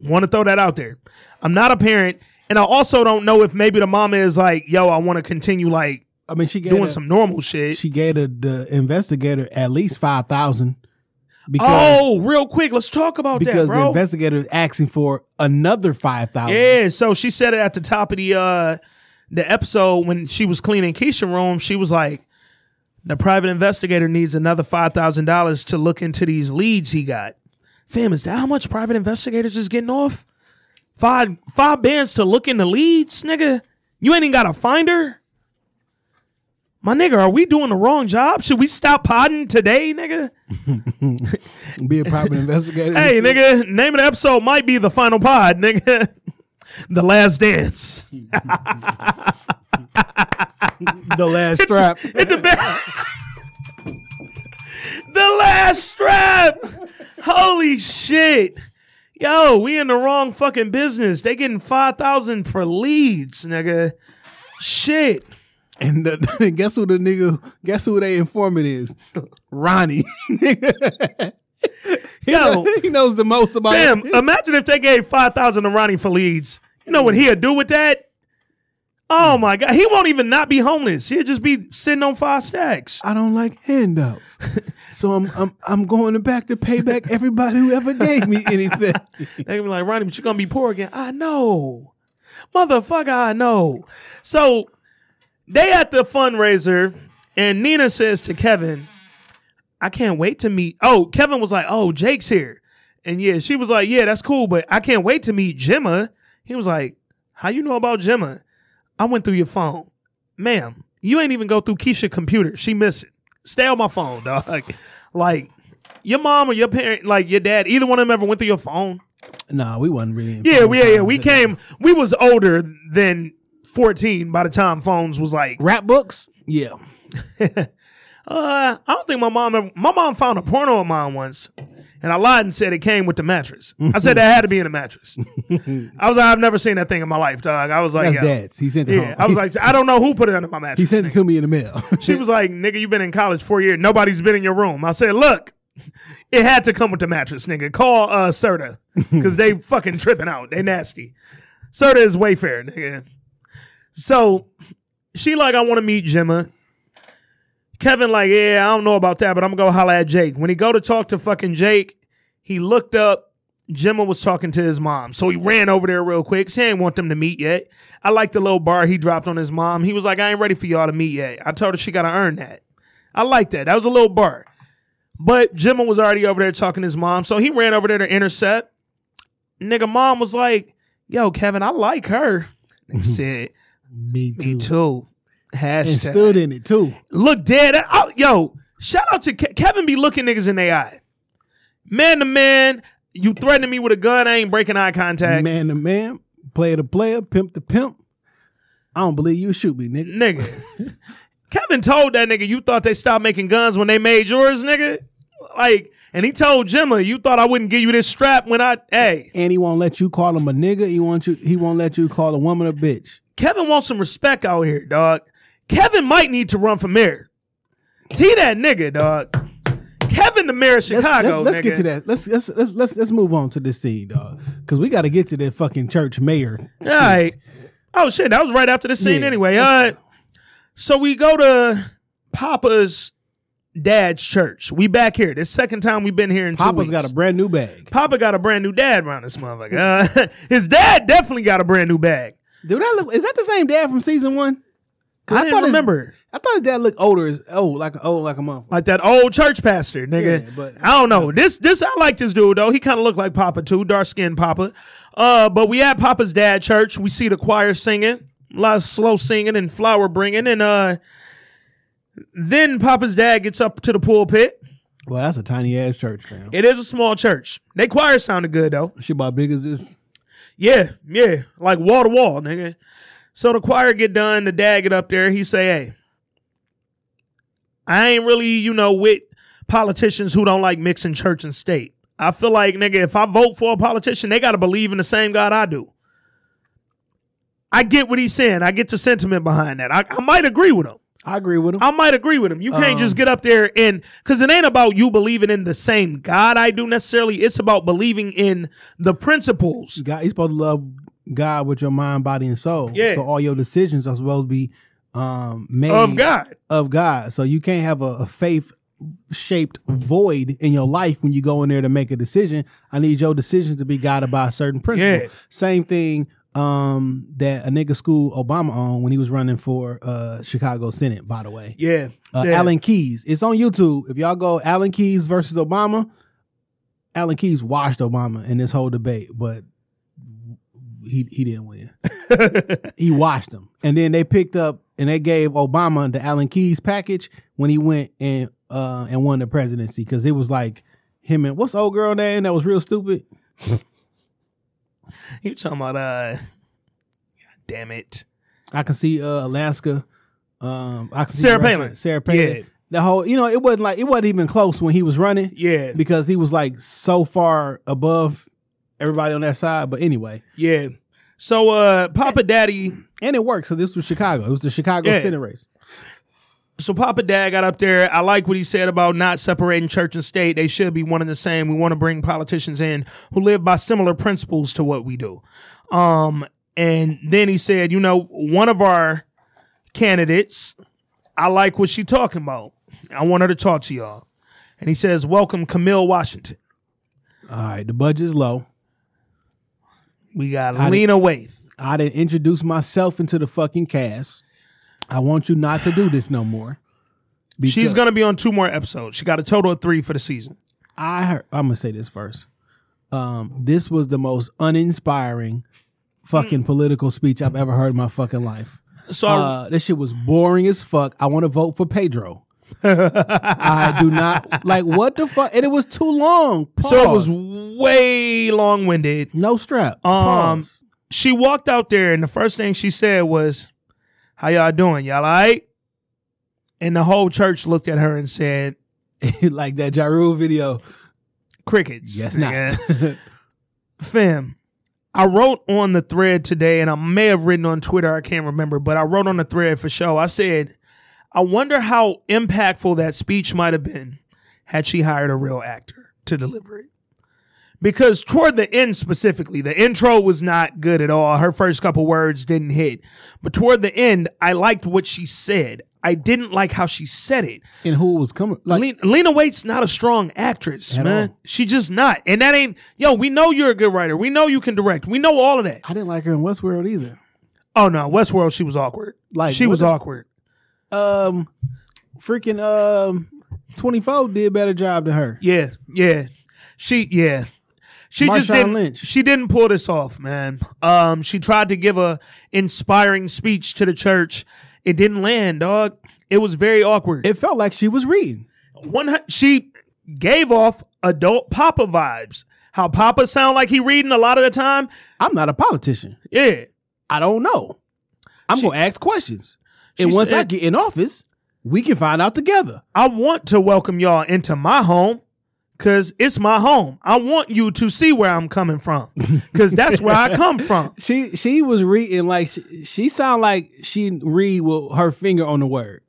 Want to throw that out there. I'm not a parent, and I also don't know if maybe the mama is like, yo, I want to continue like I mean, she gave doing a- some normal shit. She gave the, the investigator at least five thousand because oh, real quick, let's talk about that, because the investigator is asking for another five thousand. Yeah, so she said it at the top of the uh the episode when she was cleaning Keisha room. She was like, "The private investigator needs another five thousand dollars to look into these leads he got." Fam, is that how much private investigators is getting off? Five five bands to look into leads, nigga. You ain't even got a finder. My nigga, are we doing the wrong job? Should we stop podding today, nigga? Be a private investigator. Hey, nigga, name of the episode might be the final pod, nigga. the last dance. the last strap. Hit the bell. the last strap. Holy shit. Yo, we in the wrong fucking business. They getting 5,000 for leads, nigga. Shit. And guess who the nigga? Guess who they informant is? Ronnie. Yo, he knows the most about it. imagine if they gave 5,000 to Ronnie for leads. You know what he'd do with that? Oh my God. He won't even not be homeless. He'll just be sitting on five stacks. I don't like handouts, so I'm I'm I'm going back to pay back everybody who ever gave me anything. They gonna be like, Ronnie, but you're gonna be poor again. I know. Motherfucker, I know. So they at the fundraiser, and Nina says to Kevin, I can't wait to meet. Oh, Kevin was like, Oh, Jake's here. And yeah, she was like, Yeah, that's cool, but I can't wait to meet Jemma. He was like, How you know about Jemma? I went through your phone. Ma'am, you ain't even go through Keisha computer. She missed it. Stay on my phone, dog. Like, your mom or your parent, like your dad, either one of them ever went through your phone. no, we wasn't really. Yeah, we, yeah, yeah. We came. We was older than fourteen by the time phones was like. rap books. Yeah, Uh, I don't think my mom. Ever, my mom found a porno of mine once, and I lied and said it came with the mattress. I said that had to be in the mattress. I was like, I've never seen that thing in my life, dog. I was like, that's yo. dad's. He sent it Yeah, home. I was like, I don't know who put it under my mattress. he sent it nigga. to me in the mail. She was like, nigga, you've been in college four years. Nobody's been in your room. I said, look, It had to come with the mattress, nigga. Call uh Serta. Cause they fucking tripping out. They nasty. Serta is Wayfair, nigga. So she like, I want to meet Jemma. Kevin like, yeah, I don't know about that, but I'm gonna go holler at Jake. When he go to talk to fucking Jake, he looked up. Jemma was talking to his mom, so he ran over there real quick. He ain't want them to meet yet. I like the little bar he dropped on his mom. He was like, I ain't ready for y'all to meet yet. I told her she gotta earn that. I like that. That was a little bar. But Jemma was already over there talking to his mom, so he ran over there to intercept. Nigga, mom was like, "Yo, Kevin, I like her." Nigga said, Me too. "Me too." And Hashtag. stood in it too. Look dead. At, oh, yo, shout out to Ke- Kevin. Be looking niggas in their eye, man to man. You threatening me with a gun? I ain't breaking eye contact, Man to man, player to player, pimp to pimp. I don't believe you shoot me, nigga. nigga. Kevin told that nigga you thought they stopped making guns when they made yours, nigga. Like, and he told Jemma, you thought I wouldn't give you this strap when I, hey. And he won't let you call him a nigga. He wants you. He won't let you call a woman a bitch. Kevin wants some respect out here, dog. Kevin might need to run for mayor. He that nigga, dog. Kevin the mayor of Let's, Chicago. let's, let's get to that. Let's let's let's let's, let's move on to this scene, dog. Because we got to get to that fucking church mayor. All right. Oh shit, that was right after the scene Yeah. anyway. Uh so we go to Papa's dad's church. We back here. This second time we've been here in two Papa's got a brand new bag. Papa got a brand new dad around this motherfucker. Uh, his dad definitely got a brand new bag. Dude, that look, is that the same dad from season one? 'Cause I, didn't thought his- remember. I thought his dad looked older. As, oh, like oh, like a month. like that old church pastor, nigga. Yeah, but- I don't know. This this I like this dude though. He kind of looked like Papa too, dark skinned Papa. Uh, but we at Papa's dad church. We see the choir singing, a lot of slow singing and flower bringing, and uh, then Papa's dad gets up to the pulpit. Well, that's a tiny ass church, fam. It is a small church. They choir sounded good though. Shit about big as this. Yeah, yeah, like wall to wall, nigga. So the choir get done, the dad get up there, he say, "Hey, I ain't really, you know, with politicians who don't like mixing church and state. I feel like, nigga, if I vote for a politician, they got to believe in the same God I do. I get what he's saying. I get the sentiment behind that. I, I might agree with him. I agree with him. I might agree with him. You can't just um, get up there and because it ain't about you believing in the same God I do necessarily. It's about believing in the principles. God, he's supposed to love God with your mind, body, and soul. Yeah. So all your decisions are supposed to be um made Of God. Of God. So you can't have a, a faith shaped void in your life when you go in there to make a decision. I need your decisions to be guided by a certain principle. Yeah. Same thing um that a nigga school Obama on when he was running for uh Chicago Senate, by the way. Yeah. Uh, yeah. Alan Keyes. It's on YouTube. If y'all go Alan Keyes versus Obama, Alan Keyes washed Obama in this whole debate, but he he didn't win. he washed him, and then they picked up and they gave Obama the Alan Keyes package when he went and uh and won the presidency because it was like him and what's old girl name that was real stupid. You talking about uh God damn it. I can see uh Alaska. Um, I can see Sarah Palin. Sarah Palin. Yeah. The whole, you know, it wasn't like it wasn't even close when he was running. Yeah. because he was like so far above everybody on that side. But anyway, Yeah. So uh Papa Daddy and it worked. So this was Chicago. It was the Chicago Yeah. Senate race. so Papa Dad got up there. I like what he said about not separating church and state. They should be one and the same. We want to bring politicians in who live by similar principles to what we do. Um, and then he said, you know, one of our candidates, I like what she talking about. I want her to talk to y'all. And he says, welcome Camille Washington. All right, the budget's low. We got did- Lena Waithe. I didn't introduce myself into the fucking cast. I want you not to do this no more. She's to be on two more episodes. She got a total of three for the season. I heard, I'm gonna say this first. Um, this was the most uninspiring fucking political speech I've ever heard in my fucking life. So Uh, this shit was boring as fuck. I want to vote for Pedro. I do not like what the fuck, and it was too long. so it was way long winded. no strap. Um, Pause. she walked out there, and the first thing she said was, "How y'all doing? Y'all all right?" And the whole church looked at her and said, like that Ja Rule video. "Crickets." Yes, not. Fam, I wrote on the thread today, and I may have written on Twitter. I can't remember, but I wrote on the thread for show. I said, "I wonder how impactful that speech might have been." had she hired a real actor to deliver it. Because toward the end specifically, the intro was not good at all. Her first couple words didn't hit. But toward the end, I liked what she said. I didn't like how she said it. And who was coming? Like, Lena, Lena Waithe's not a strong actress, man. all. She just not. And that ain't, yo, we know you're a good writer. We know you can direct. We know all of that. I didn't like her in Westworld either. Oh no, Westworld, she was awkward. Like, she was the- awkward. Um, freaking um, twenty four did a better job than her. Yeah, yeah. She yeah. She just didn't Lynch. she didn't pull this off, man. Um she tried to give a inspiring speech to the church. It didn't land, dog. It was very awkward. It felt like she was reading. One she gave off adult Papa vibes. How Papa sound like he reading a lot of the time? I'm not a politician. Yeah. I don't know. I'm She- gonna ask questions, and She once I get in office, we can find out together. I want to welcome y'all into my home because it's my home. I want you to see where I'm coming from because that's where I come from. She she was reading like she, she sound like she read with her finger on the word.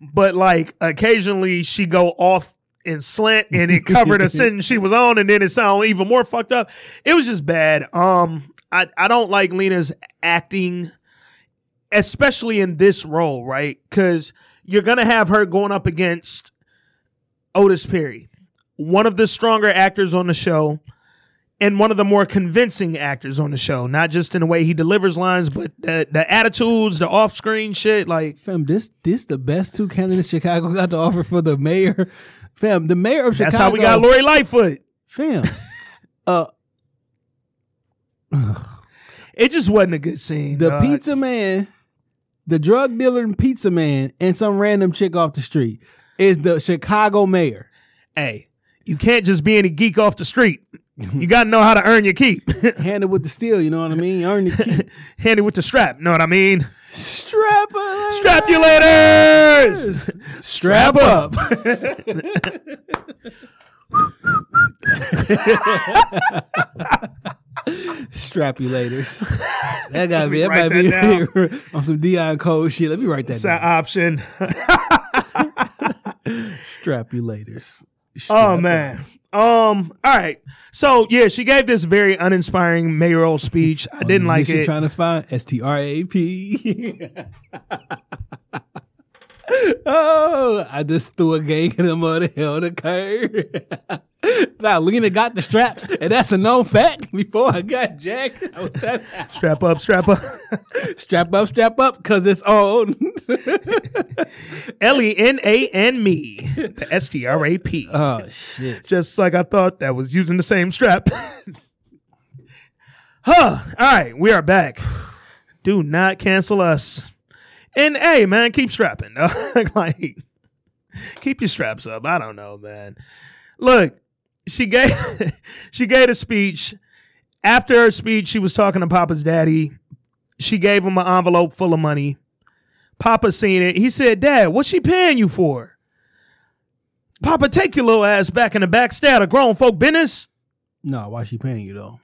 But like occasionally she go off and slant and it covered a sentence she was on and then it sounded even more fucked up. It was just bad. Um, I, I don't like Lena's acting, especially in this role, right? Because you're gonna have her going up against Otis Perry, one of the stronger actors on the show, and one of the more convincing actors on the show. Not just in the way he delivers lines, but the, the attitudes, the off-screen shit. Like, Fam, this this the best two candidates Chicago got to offer for the mayor. Fam, the mayor of Chicago. that's how we got Lori Lightfoot. Fam, uh, It just wasn't a good scene. the dog. pizza man, the drug dealer and pizza man, and some random chick off the street is the Chicago mayor. Hey, you can't just be any geek off the street. You got to know how to earn your keep. Handed with the steel, you know what I mean? Earn the keep. Handy with the strap. Know what I mean? Strap up. Strapulators. Strap up. Strapulators. that gotta be. me That might be on some Dion Cole shit. Let me write that It's an down. option. Strapulators. Oh man. Um. All right. So yeah, she gave this very uninspiring mayoral speech. I didn't like it. Trying to find S T R A P. Oh, I just threw a gang of them on the hill the curb. now Lena got the straps, and that's a known fact. Before I got jacked, I strap up. Strap up. strap up, strap up, cause it's on. L E N A N me. The S T R A P. oh shit! just like I thought that was using the same strap. huh. All right, we are back. Do not cancel us. And hey, man, keep strapping. like, keep your straps up. I don't know, man. Look, she gave she gave a speech. After her speech, she was talking to Papa's daddy. She gave him an envelope full of money. Papa seen it. He said, Dad, what's she paying you for? Papa, take your little ass back in the back. Out of grown folk business. No, why she paying you though?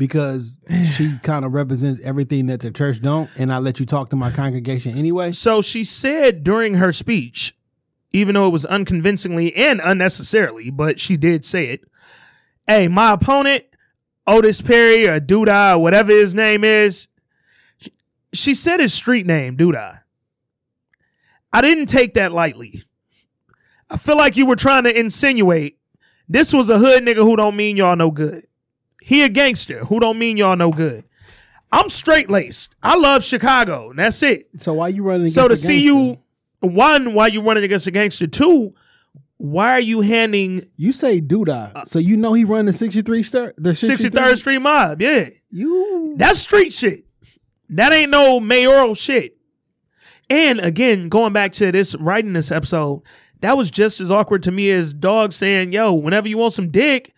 Because she kind of represents everything that the church don't, and I let you talk to my congregation anyway. So she said during her speech, even though it was unconvincingly and unnecessarily, but she did say it. Hey, my opponent, Otis Perry or Douda or whatever his name is, she said his street name, Douda. I didn't take that lightly. I feel like you were trying to insinuate this was a hood nigga who don't mean y'all no good. He a gangster who don't mean y'all no good. I'm straight laced. I love Chicago. And that's it. So why you running? Against So to see you, one, why you running against a gangster? Two, why are you handing you say Douda, uh, so you know he run the sixty three the 63rd Street Mob? Yeah, You that's street shit. That ain't no mayoral shit. And again, going back to this writing this episode, that was just as awkward to me as dog saying, "Yo, whenever you want some dick,"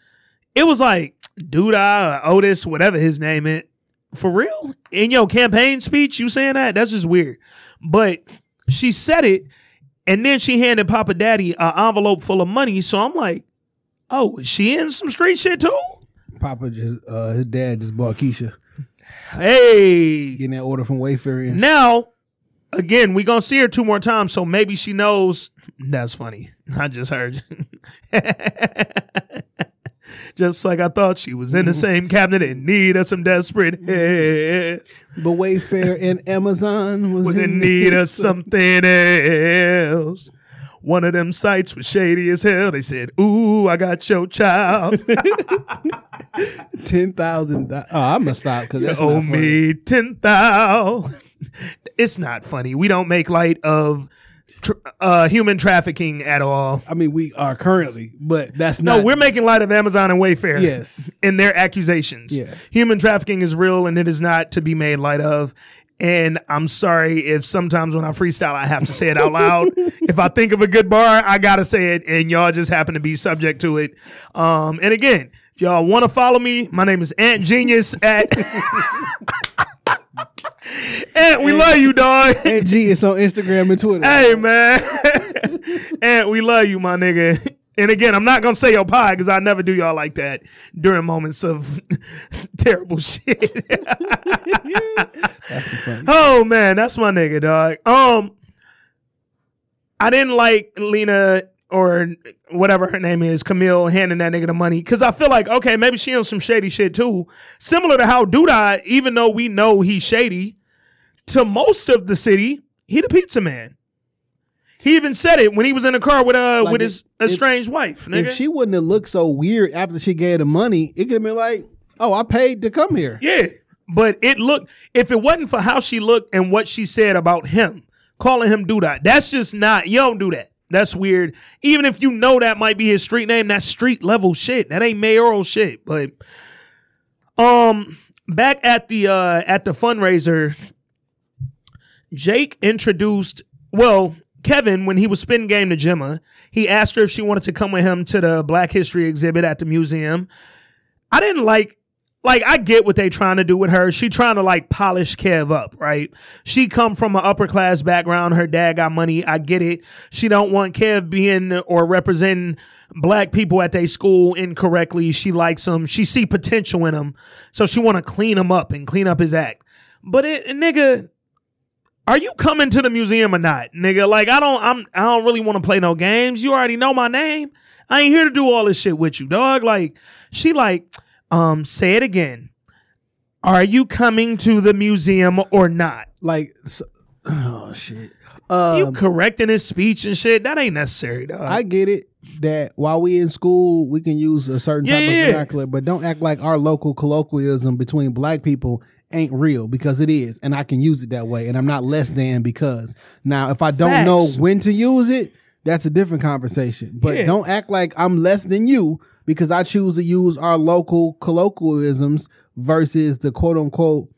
it was like Douda or Otis, whatever his name is. For real? In your campaign speech, you saying that? That's just weird. But she said it, and then she handed Papa Daddy an envelope full of money. So I'm like, oh, is she in some street shit too? Papa just uh, his dad just bought Keisha Hey. getting that order from Wayfair. And Now, again, we gonna see her two more times, so maybe she knows. That's funny. I just heard. just like I thought she was in the mm-hmm. same cabinet in need of some desperate mm-hmm. head. But Wayfair and Amazon was, Was in need of something else. One of them sites was shady as hell. They said, "Ooh, I got your child. ten thousand. Oh, I'm gonna stop because You that's owe not funny. me ten thousand. It's not funny. We don't make light of tr- uh, human trafficking at all. I mean, we are currently, but that's No, not. we're making light of Amazon and Wayfair. Yes. In their accusations. Yes. Human trafficking is real and it is not to be made light of. And I'm sorry if sometimes when I freestyle, I have to say it out loud. if I think of a good bar, I gotta say it, and y'all just happen to be subject to it. Um, and again, if y'all want to follow me, my name is Ant Genius at. Ant, we love you, dog. And G is on Instagram and Twitter. Hey man, and we love you, my nigga. And again, I'm not gonna say your pie because I never do y'all like that during moments of terrible shit. oh man, that's my nigga, dog. Um, I didn't like Lena or whatever her name is, Camille, handing that nigga the money because I feel like okay, maybe she on some shady shit too. Similar to how Douda, even though we know he's shady, to most of the city, he the pizza man. He even said it when he was in the car with uh Like with if- his estranged wife. Nigga. If she wouldn't have looked so weird after she gave the money, it could have been like, "Oh, I paid to come here." yeah, but it looked if it wasn't for how she looked and what she said about him, calling him do that. That's just not. You don't do that. That's weird. Even if you know that might be his street name, that's street level shit. That ain't mayoral shit. But um, back at the uh at the fundraiser, Jake introduced, well, Kevin, when he was spinning game to Jemma, he asked her if she wanted to come with him to the Black History exhibit at the museum. I didn't like, like, I get what they trying to do with her. She trying to like polish Kev up, right? She come from an upper class background. Her dad got money. I get it. She don't want Kev being or representing black people at their school incorrectly. She likes him. She see potential in him. So she want to clean him up and clean up his act. But it, nigga, are you coming to the museum or not, nigga? Like I don't, I'm, I don't really want to play no games. You already know my name. I ain't here to do all this shit with you, dog. Like she, like, um, say it again. Are you coming to the museum or not? Like, so, oh shit. Um, you correcting his speech and shit. That ain't necessary, dog. I get it that while we in school, we can use a certain type Yeah, of yeah. vernacular, but don't act like our local colloquialism between black people ain't real because it is, and I can use it that way, and I'm not less than because. Now, if I don't know when to use it, that's a different conversation. But Yeah. don't act like I'm less than you because I choose to use our local colloquialisms versus the quote unquote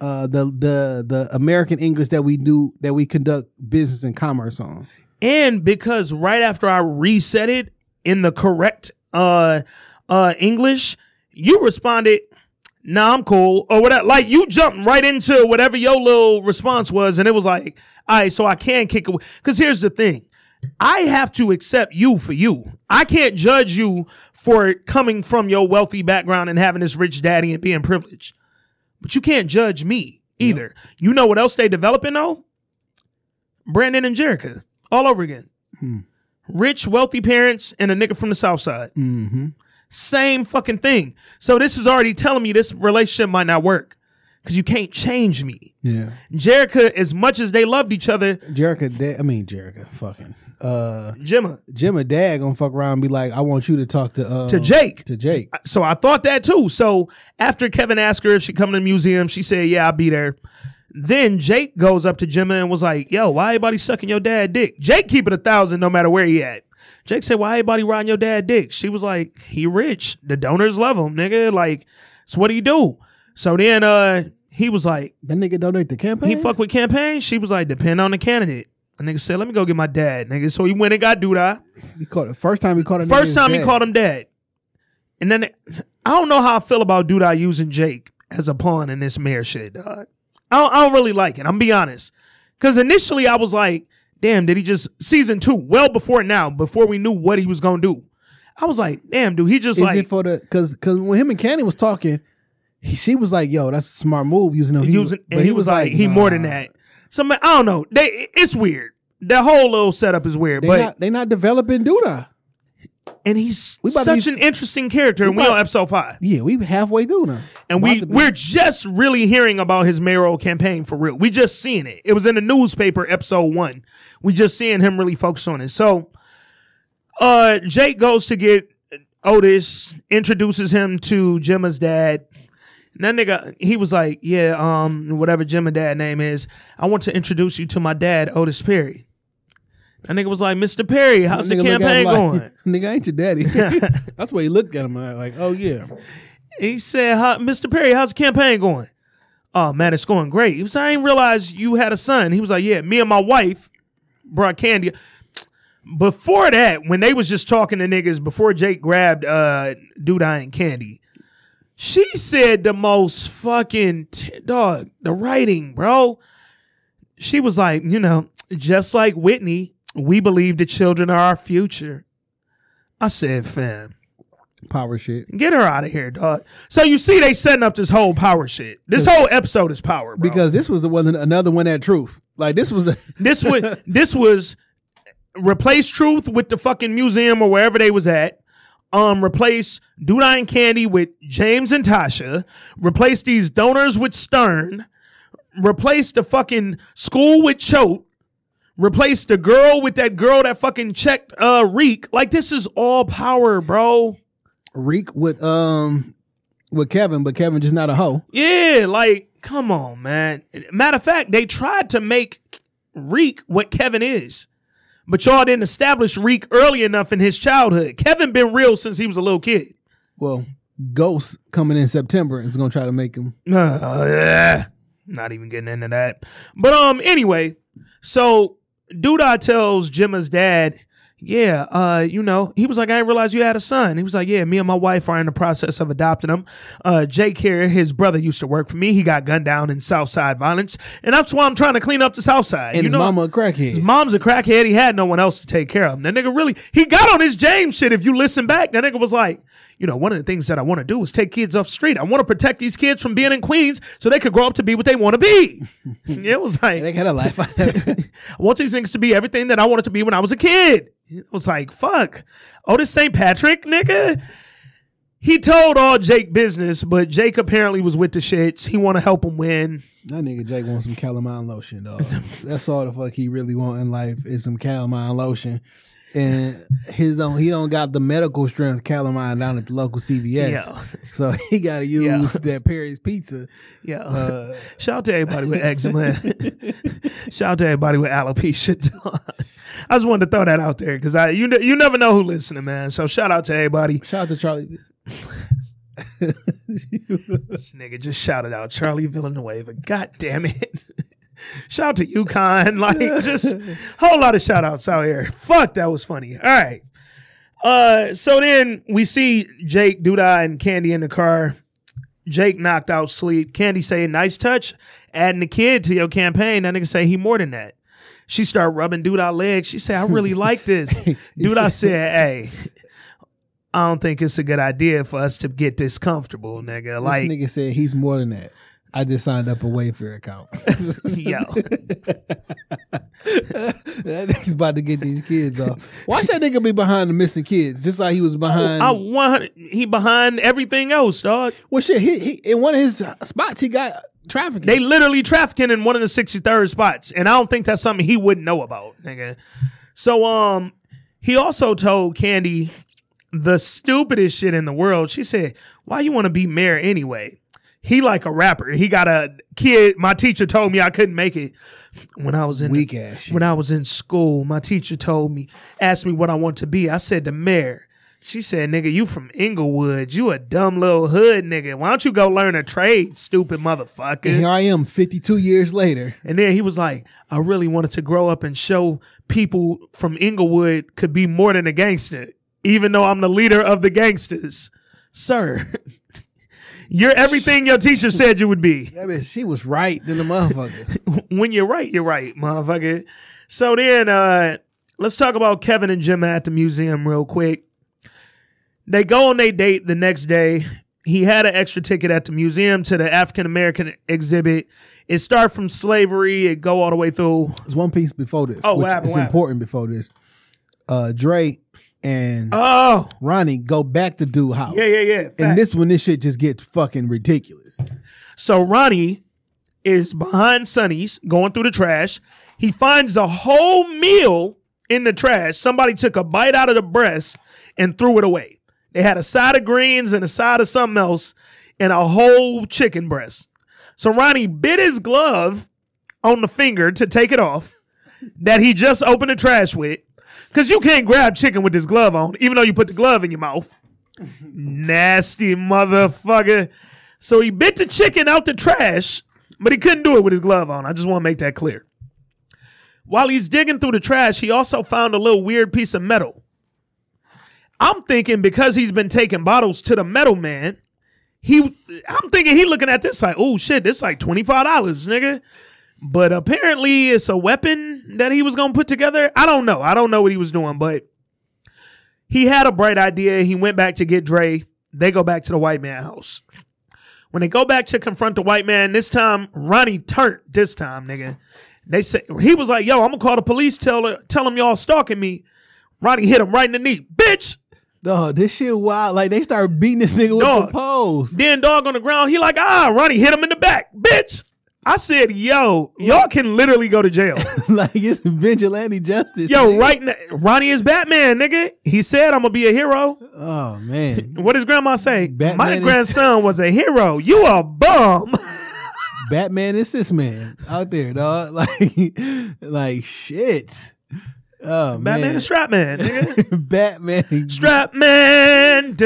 uh, the the the American English that we do that we conduct business and commerce on. and because right after I reset it in the correct uh uh English, you responded, "Nah, I'm cool," or whatever. Like you jumped right into whatever your little response was, and it was like, "All right, so I can kick away." Because here's the thing. I have to accept you for you. I can't judge you for coming from your wealthy background and having this rich daddy and being privileged. But you can't judge me either. You know what else they developing though? Brandon and Jerrika all over again. Hmm. Rich, wealthy parents and a nigga from the South Side. Mm-hmm. Same fucking thing. So this is already telling me this relationship might not work because you can't change me. Yeah. Jerrika, as much as they loved each other, Jerrika, da- I mean Jerrika, fucking uh, Jemma. Jim Dad gonna fuck around and be like, I want you to talk to uh, To Jake. to Jake. So I thought that too. So after Kevin asked her if she come to the museum, she said, "Yeah, I'll be there." Then Jake goes up to Jemma and was like, "Yo, why everybody sucking your dad dick?" Jake keep it a thousand no matter where he at. Jake said, "Why everybody riding your dad dick?" She was like, "He rich. The donors love him, nigga. Like, so what do you do?" So then uh he was like, That nigga donate the campaign. he fuck with campaign. She was like, depend on the candidate. The nigga said, let me go get my dad, nigga. So he went and got Douda. He it. First time he caught it. First time he called him dad. And then I don't know how I feel about Douda using Jake as a pawn in this mayor shit, dog. I don't, I don't really like it. I'm be honest. Because initially I was like, damn, did he just season two, well before now, before we knew what he was gonna do. I was like, damn, dude, he just Is like it for the because because when him and Kandi was talking, he, she was like, "Yo, that's a smart move using him." He using, but and he, was like, he more than that. Some I don't know. They it's weird. The whole little setup is weird, They but not they not developing Douda. and he's We about to such be- an interesting character. And we about- on episode five, Yeah, we halfway through now. and About we we're just really hearing about his mayoral campaign for real. We just seeing it. It was in the newspaper, episode one. We just seeing him really focus on it. So, uh, Jake goes to get Otis, introduces him to Jemma's dad. And that nigga, he was like, "Yeah, um, whatever Jim and dad name is, I want to introduce you to my dad, Otis Perry." That nigga was like, "Mr. Perry, how's the Nigga look at campaign like, going?" Nigga, ain't your daddy. That's why he looked at him like, oh yeah. He said, How, Mr. Perry, how's the campaign going? Oh, man, it's going great. He was, I didn't realize you had a son. He was like, Yeah, me and my wife brought candy. Before that, when they was just talking to niggas, before Jake grabbed uh Douda and Kandi, she said the most fucking t- dog, the writing, bro. She was like, you know, just like Whitney, we believe the children are our future. I said, fam, Power shit. Get her out of here, dog. So you see, they setting up this whole power shit. This whole episode is power, bro. Because this was one another one at truth. Like this was the this was this was replace truth with the fucking museum or wherever they was at. Um, replace Douda and Kandi with James and Tasha. Replace these donors with Stern. Replace the fucking school with Choate. Replace the girl with that girl that fucking checked uh Reek. Like this is all power, bro. reek with um with Kevin, but Kevin just not a hoe. Yeah, like, come on, man. Matter of fact, they tried to make Reek what Kevin is. But y'all didn't establish Reek early enough in his childhood. Kevin been real since he was a little kid. Well, Ghost coming in September is gonna try to make him. Uh, yeah. Not even getting into that. But um, anyway, so Douda tells Jemma's dad, yeah, uh, you know, he was like, I didn't realize you had a son. He was like, yeah, me and my wife are in the process of adopting him. Uh, Jake here, his brother used to work for me. He got gunned down in Southside violence, and that's why I'm trying to clean up the Southside. And you his know, mama a crackhead. his mom's a crackhead. He had no one else to take care of him. That nigga really, he got on his James shit. If you listen back, that nigga was like, you know, one of the things that I want to do is take kids off the street. I want to protect these kids from being in Queens so they could grow up to be what they want to be. it was like, they had a life. I want these things to be everything that I wanted to be when I was a kid. It was like, fuck. Otis St. Patrick, nigga. He told all Jake business, but Jake apparently was with the shits. He want to help him win. that nigga Jake wants some calamine lotion, dog. That's all the fuck he really want in life is some calamine lotion. And his own, he don't got the medical strength calamine down at the local CVS, Yeah. so he got to use Yeah. that Perry's Pizza. Yeah. Uh, Shout out to everybody with eczema. Shout out to everybody with alopecia. I just wanted to throw that out there because I you you never know who listening, man. So shout out to everybody. shout out to Charlie. This nigga just shouted out Charlie Villanueva. God damn it. Shout out to UConn. Like just whole lot of shout outs out here. Fuck, that was funny. All right. Uh so then we see Jake, Douda, and Kandi in the car. Jake knocked out sleep. Kandi say, nice touch. Adding the kid to your campaign. That nigga say he more than that. She start rubbing Douda legs. She said, I really like this. Douda said, hey, I don't think it's a good idea for us to get this comfortable, nigga. Like, this nigga said he's more than that. I just signed up a Wayfair account. yo. that nigga's about to get these kids off. Watch that nigga be behind the missing kids, just like he was behind. I want he behind everything else, dog. well, shit, he, he in one of his spots he got trafficking. They literally trafficking in one of the 63rd spots, and I don't think that's something he wouldn't know about, nigga. So, um, he also told Kandi the stupidest shit in the world. She said, "Why you want to be mayor anyway?" He like a rapper. He got a kid. My teacher told me I couldn't make it when I was in Weak ass when I was in school. My teacher told me, asked me what I want to be. I said the mayor. She said, "Nigga, you from Inglewood? You a dumb little hood nigga. Why don't you go learn a trade, stupid motherfucker?" and here I am, fifty two years later. And then he was like, I really wanted to grow up and show people from Inglewood could be more than a gangster, even though I'm the leader of the gangsters. Sir, you're everything your teacher said you would be. I mean, she was right than the motherfucker. When you're right, you're right, motherfucker. So then, uh, let's talk about Kevin and Jim at the museum real quick. They go on their date the next day. he had an extra ticket at the museum to the African American exhibit. It started from slavery, it go all the way through. There's one piece before this. Oh, what happened, what happened? important before this. Uh, Dre and Oh, Ronnie go back to do house. yeah, yeah, yeah. And this when this shit just gets fucking ridiculous. So Ronnie is behind Sonny's going through the trash. He finds a whole meal in the trash. Somebody took a bite out of the breast and threw it away. They had a side of greens and a side of something else and a whole chicken breast. So Ronnie bit his glove on the finger to take it off that he just opened the trash with. Cause you can't grab chicken with this glove on, even though you put the glove in your mouth. Nasty motherfucker. So he bit the chicken out the trash, but he couldn't do it with his glove on. I just want to make that clear. While he's digging through the trash, he also found a little weird piece of metal. I'm thinking because he's been taking bottles to the metal man, he I'm thinking he looking at this like, oh shit, this like $25, nigga. But apparently it's a weapon that he was gonna put together. I don't know. I don't know what he was doing, but he had a bright idea. He went back to get Dre. They go back to the white man house. When they go back to confront the white man, this time Ronnie turned this time, nigga. They say he was like, yo, I'm gonna call the police, tell her, tell them y'all stalking me. Ronnie hit him right in the knee. Bitch! Dog, this shit wild. Like they start beating this nigga with Dog. the poles. Then dog on the ground, he like, ah, Ronnie hit him in the back. Bitch! I said, yo, y'all can literally go to jail. like it's vigilante justice. Yo, nigga. right now, Ronnie is Batman, nigga. He said I'm gonna be a hero. Oh man. What does grandma say? Batman My is- grandson was a hero. You a bum. Batman is this man out there, dog. Like, like shit. Oh Batman man. and Strap Man, nigga. Batman. Strap Man.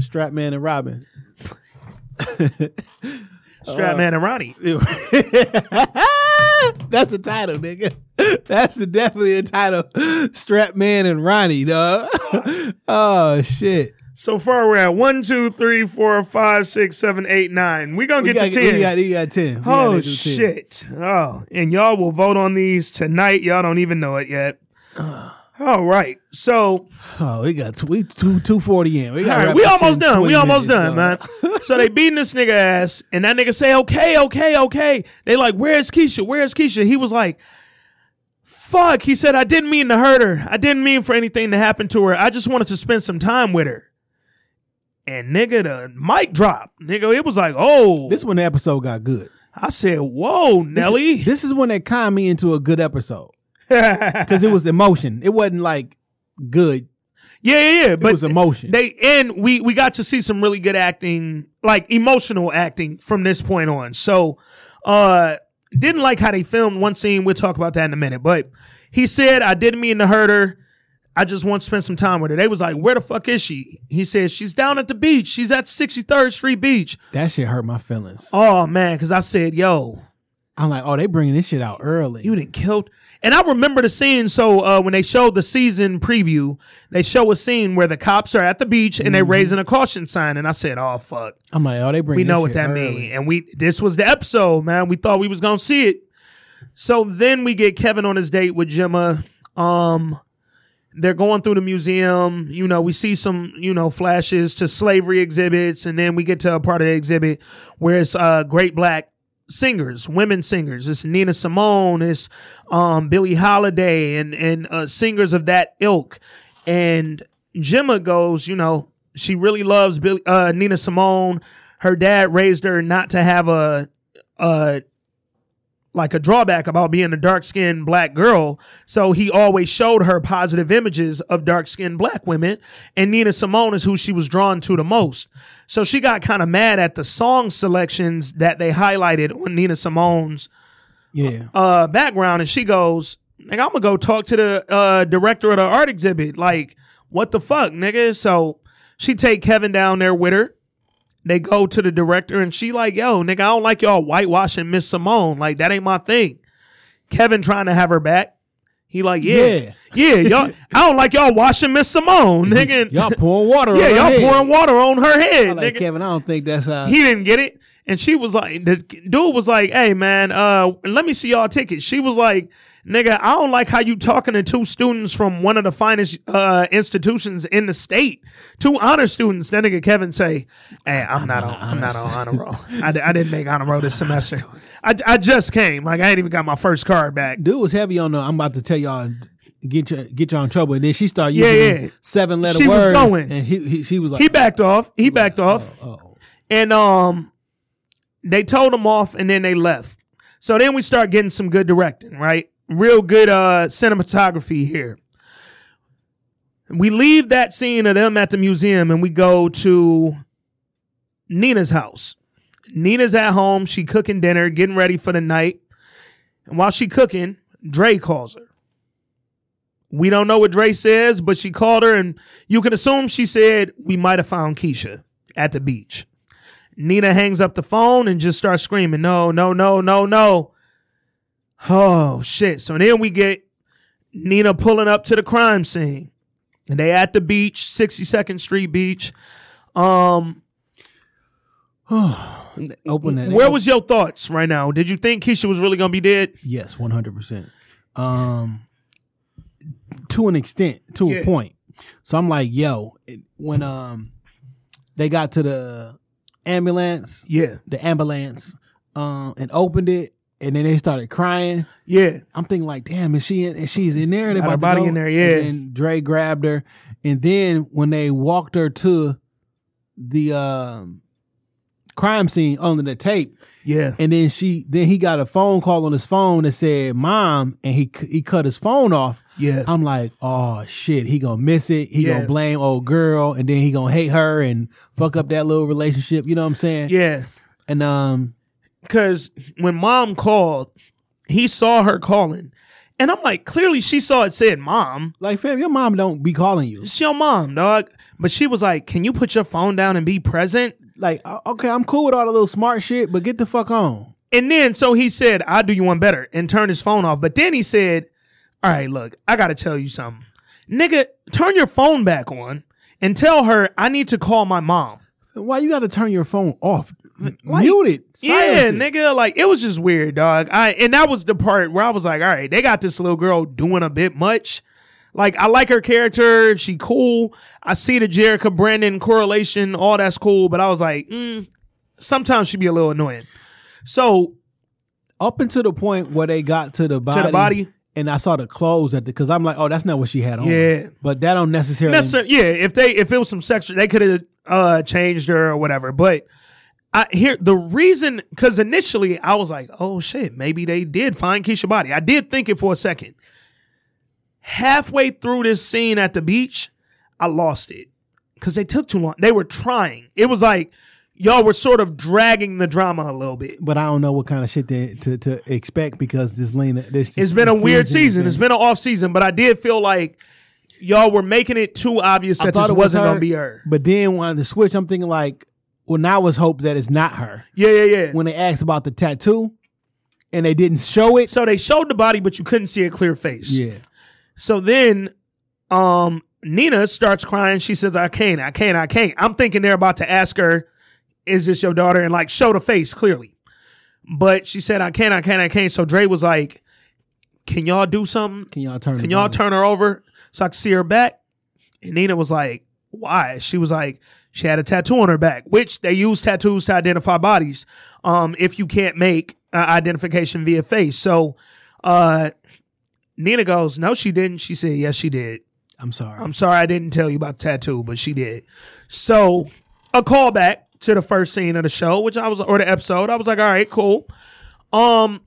Strap Man and Robin. Strap uh, Man and Ronnie. That's a title, nigga. That's the, definitely a title. Strap Man and Ronnie, dog. oh shit. So far we're at one, two, three, four, five, six, seven, eight, nine. We gonna We get got, to ten. we got, we got ten. We oh 10. shit. Oh, and y'all will vote on these tonight. Y'all don't even know it yet. Uh, All right. So Oh, we got we two two forty in. We, All right, we almost done. We almost done, man. so they beating this nigga ass, and that nigga say, "Okay, okay, okay." They like, "Where's Keisha? Where's Keisha?" He was like, "Fuck." He said, "I didn't mean to hurt her. I didn't mean for anything to happen to her. I just wanted to spend some time with her." And nigga, the mic drop. Nigga, it was like, "Oh." This when the episode got good. I said, "Whoa, Nelly." This is when they calmed me into a good episode because it was emotion. It wasn't like good. Yeah, yeah, yeah. It But was emotion. They and we we got to see some really good acting, like emotional acting from this point on. So uh didn't like how they filmed one scene. We'll talk about that in a minute. But he said, I didn't mean to hurt her. I just want to spend some time with her. They was like, Where the fuck is she? He said, She's down at the beach. She's at 63rd Street Beach. that shit hurt my feelings. Oh man, because I said, Yo, I'm like, oh, they bringing this shit out early. you didn't killed. And I remember the scene. So uh, when they showed the season preview, they show a scene where the cops are at the beach and they're raising a caution sign. And I said, "Oh fuck, I'm like, oh, they bringing. we know what that means." And we this was the episode, man. We thought we was gonna see it. So then we get Kevin on his date with Jemma. Um, they're going through the museum. You know, we see some, you know, flashes to slavery exhibits, and then we get to a part of the exhibit where it's uh great black singers, women singers. It's Nina Simone, it's um Billie Holiday, and and uh, singers of that ilk. And Jemma goes, you know, she really loves Billy, uh, Nina Simone. Her dad raised her not to have a, a like a drawback about being a dark skinned black girl. So he always showed her positive images of dark skinned black women. And Nina Simone is who she was drawn to the most. So she got kind of mad at the song selections that they highlighted on Nina Simone's Yeah, uh, background. And she goes, nigga, I'm gonna go talk to the uh, director of the art exhibit. Like, what the fuck, nigga? So she take Kevin down there with her. They go to the director and she like, yo, nigga, I don't like y'all whitewashing Miss Simone. Like, that ain't my thing. Kevin trying to have her back. He like, yeah, yeah, y'all. I don't like y'all washing Miss Simone, nigga. y'all pouring water. yeah, on her y'all head. pouring water on her head, like nigga Kevin, I don't think that's how. he didn't get it. And she was like, the dude was like, hey man, uh, let me see y'all tickets. She was like, Nigga, I don't like how you talking to two students from one of the finest uh, institutions in the state. Two honor students. That nigga Kevin say, "Hey, I'm not on. I'm not on honor roll. I, I didn't make honor roll this semester. I, I just came. Like I ain't even got my first card back. Dude was heavy on the. I'm about to tell y'all get you get y'all in trouble, and then she started Yeah, using yeah. seven letter She was going. and he, he she was like, He backed off. He backed off. oh. And um, they told him off, and then they left. So then we start getting some good directing, right? Real good uh cinematography here. We leave that scene of them at the museum, and we go to Nina's house. Nina's at home. She cooking dinner, getting ready for the night. And while she cooking, Dre calls her. We don't know what Dre says, but she called her, and you can assume she said we might have found Keisha at the beach. Nina hangs up the phone and just starts screaming, No, no, no, no, no. Oh, shit. So then we get Nina pulling up to the crime scene. And they at the beach, 62nd Street Beach. Um, open that. where was your thoughts right now? Did you think Keisha was really gonna be dead? Yes, one hundred percent. Um, to an extent, to Yeah. a point. So I'm like, yo, it- when um they got to the ambulance, Yeah, the ambulance, um, and opened it, and then they started crying. yeah, I'm thinking like, damn, is she in? And she's in there. They about body go. in there, yeah. And then Dre grabbed her, and then when they walked her to the um crime scene under the tape, yeah, and then she then he got a phone call on his phone that said mom and he he cut his phone off yeah. i'm like oh shit he gonna miss it he Yeah. gonna blame old girl and then he gonna hate her and fuck up that little relationship you know what i'm saying yeah. and um Because when mom called, he saw her calling. And I'm like, clearly she saw it said mom. like fam your mom don't be calling you It's your mom, dog. But she was like, Can you put your phone down and be present? like uh, okay i'm cool with all the little smart shit but get the fuck on And then so he said, I'll do you one better and turn his phone off. But then he said, All right, look, I gotta tell you something. Nigga, turn your phone back on and tell her I need to call my mom. why you gotta turn your phone off Like, mute it Yeah, nigga, like it was just weird, dog. I and that was the part where I was like, all right, they got this little girl doing a bit much. Like I like her character, she cool. I see the Jerrika Brandon correlation, all that's cool, but I was like, mm, sometimes she be a little annoying. So up until the point where they got to the body, the body? and I saw the clothes at the because I'm like, oh, that's not what she had on. Yeah. but that don't necessarily. necessarily, yeah, if they if it was some sexual, they could have uh changed her or whatever. But I here the reason because initially I was like, oh shit, maybe they did find Keisha body. I did think it for a second. Halfway through this scene at the beach, I lost it because they took too long. They were trying. It was like y'all were sort of dragging the drama a little bit. but I don't know what kind of shit they, to to expect because this Lena. This It's been a weird season. It's been an off season, but I did feel like y'all were making it too obvious I that this it was wasn't her, gonna be her. But then when the switch, I'm thinking like, well, now was hope that it's not her. Yeah, yeah, yeah. When they asked about the tattoo, and they didn't show it. So they showed the body, but you couldn't see a clear face. Yeah, So then um Nina starts crying. She says, I can't, I can't, I can't. I'm thinking they're about to ask her, Is this your daughter? And like show the face clearly. But she said, I can't, I can't, I can't. So Dre was like, Can y'all do something? can y'all turn? Can y'all turn her over so I can see her back? And Nina was like, Why? She was like, She had a tattoo on her back, which they use tattoos to identify bodies. Um, if you can't make uh, identification via face. So uh Nina goes, No, she didn't. She said, Yes, she did. I'm sorry. I'm sorry I didn't tell you about the tattoo, but she did. So a callback to the first scene of the show, which I was or the episode. I was like, all right, cool. Um,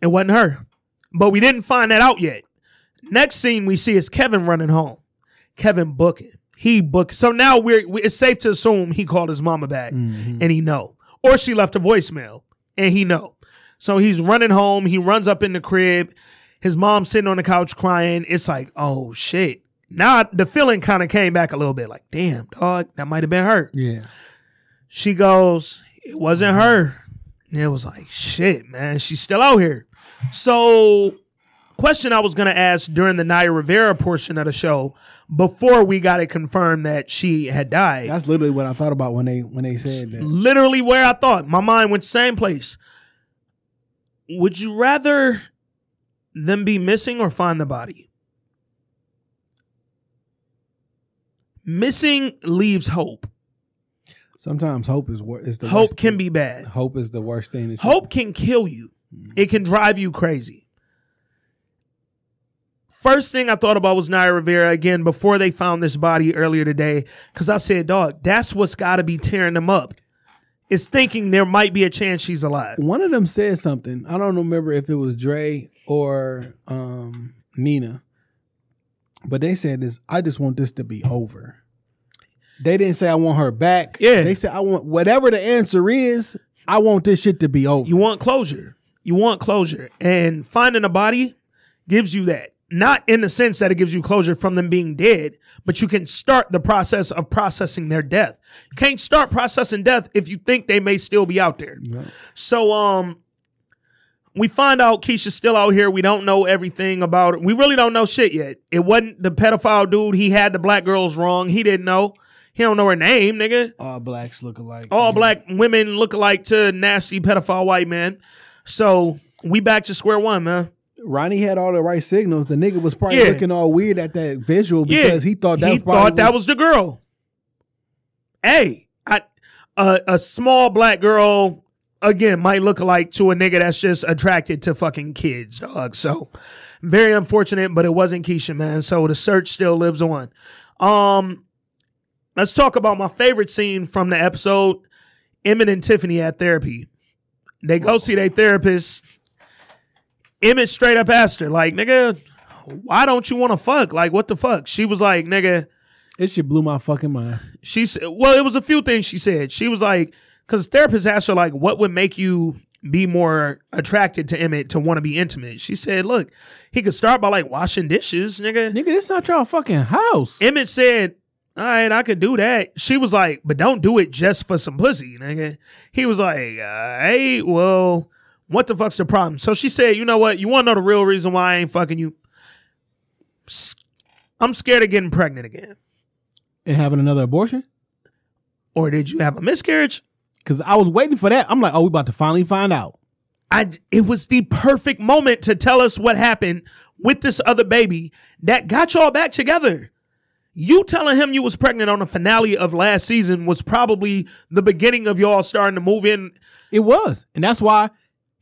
it wasn't her. But we didn't find that out yet. Next scene we see is Kevin running home. Kevin booking. He booked. So now we're we- it's safe to assume he called his mama back mm-hmm. and he know. Or she left a voicemail and he know. So he's running home. He runs up in the crib. His mom's sitting on the couch crying. It's like, oh shit. Now the feeling kind of came back a little bit like, damn, dog, that might have been her. yeah, She goes, it wasn't mm-hmm. her. And it was like, shit, man, she's still out here. So, question I was going to ask during the Naya Rivera portion of the show before we got it confirmed that she had died. that's literally what I thought about when they when they said that. literally where I thought. My mind went the same place. Would you rather them be missing or find the body? Missing leaves hope. Sometimes hope is wor- is the Hope can thing. be bad. Hope is the worst thing. That you- Hope can kill you. Mm-hmm. It can drive you crazy. First thing I thought about was Naya Rivera again before they found this body earlier today. Cause I said, dog, that's what's gotta be tearing them up. Is thinking there might be a chance she's alive. One of them said something. I don't remember if it was Dre or um, Nina, but they said this. I just want this to be over. They didn't say I want her back. Yeah. they said I want whatever the answer is. I want this shit to be over. You want closure. You want closure. And finding a body gives you that. Not in the sense that it gives you closure from them being dead, but you can start the process of processing their death. You can't start processing death if you think they may still be out there. So um we find out Keisha's still out here. We don't know everything about it. We really don't know shit yet. It wasn't the pedophile dude. He had the black girls wrong. He didn't know. He don't know her name, nigga All blacks look alike. all black women look alike to nasty pedophile white men. So we back to square one, man. Ronnie had all the right signals. The nigga was probably Yeah. looking all weird at that visual Yeah, because he thought that he thought that was the girl. Hey, I, a a small black girl again might look alike to a nigga that's just attracted to fucking kids, dog. So very unfortunate, but it wasn't Keisha, man. So the search still lives on. Um, let's talk about my favorite scene from the episode. Emmett and Tiffany at therapy. They go see their therapist. Emmett straight up asked her, like, nigga, why don't you want to fuck? Like, what the fuck? She was like, nigga, It shit blew my fucking mind. she said, well, it was a few things she said. She was like, because therapist asked her, like, what would make you be more attracted to Emmett to want to be intimate? She said, look, he could start by like washing dishes, nigga. Nigga, this not your fucking house. Emmett said, all right, I could do that. She was like, but don't do it just for some pussy, nigga. He was like, uh, hey, well, what the fuck's the problem? So she said, you know what? You want to know the real reason why I ain't fucking you? I'm scared of getting pregnant again. And having another abortion? Or did you have a miscarriage? Because I was waiting for that. I'm like, oh, we about to finally find out. I it was the perfect moment to tell us what happened with this other baby that got y'all back together. You telling him you was pregnant on the finale of last season was probably the beginning of y'all starting to move in It was. And that's why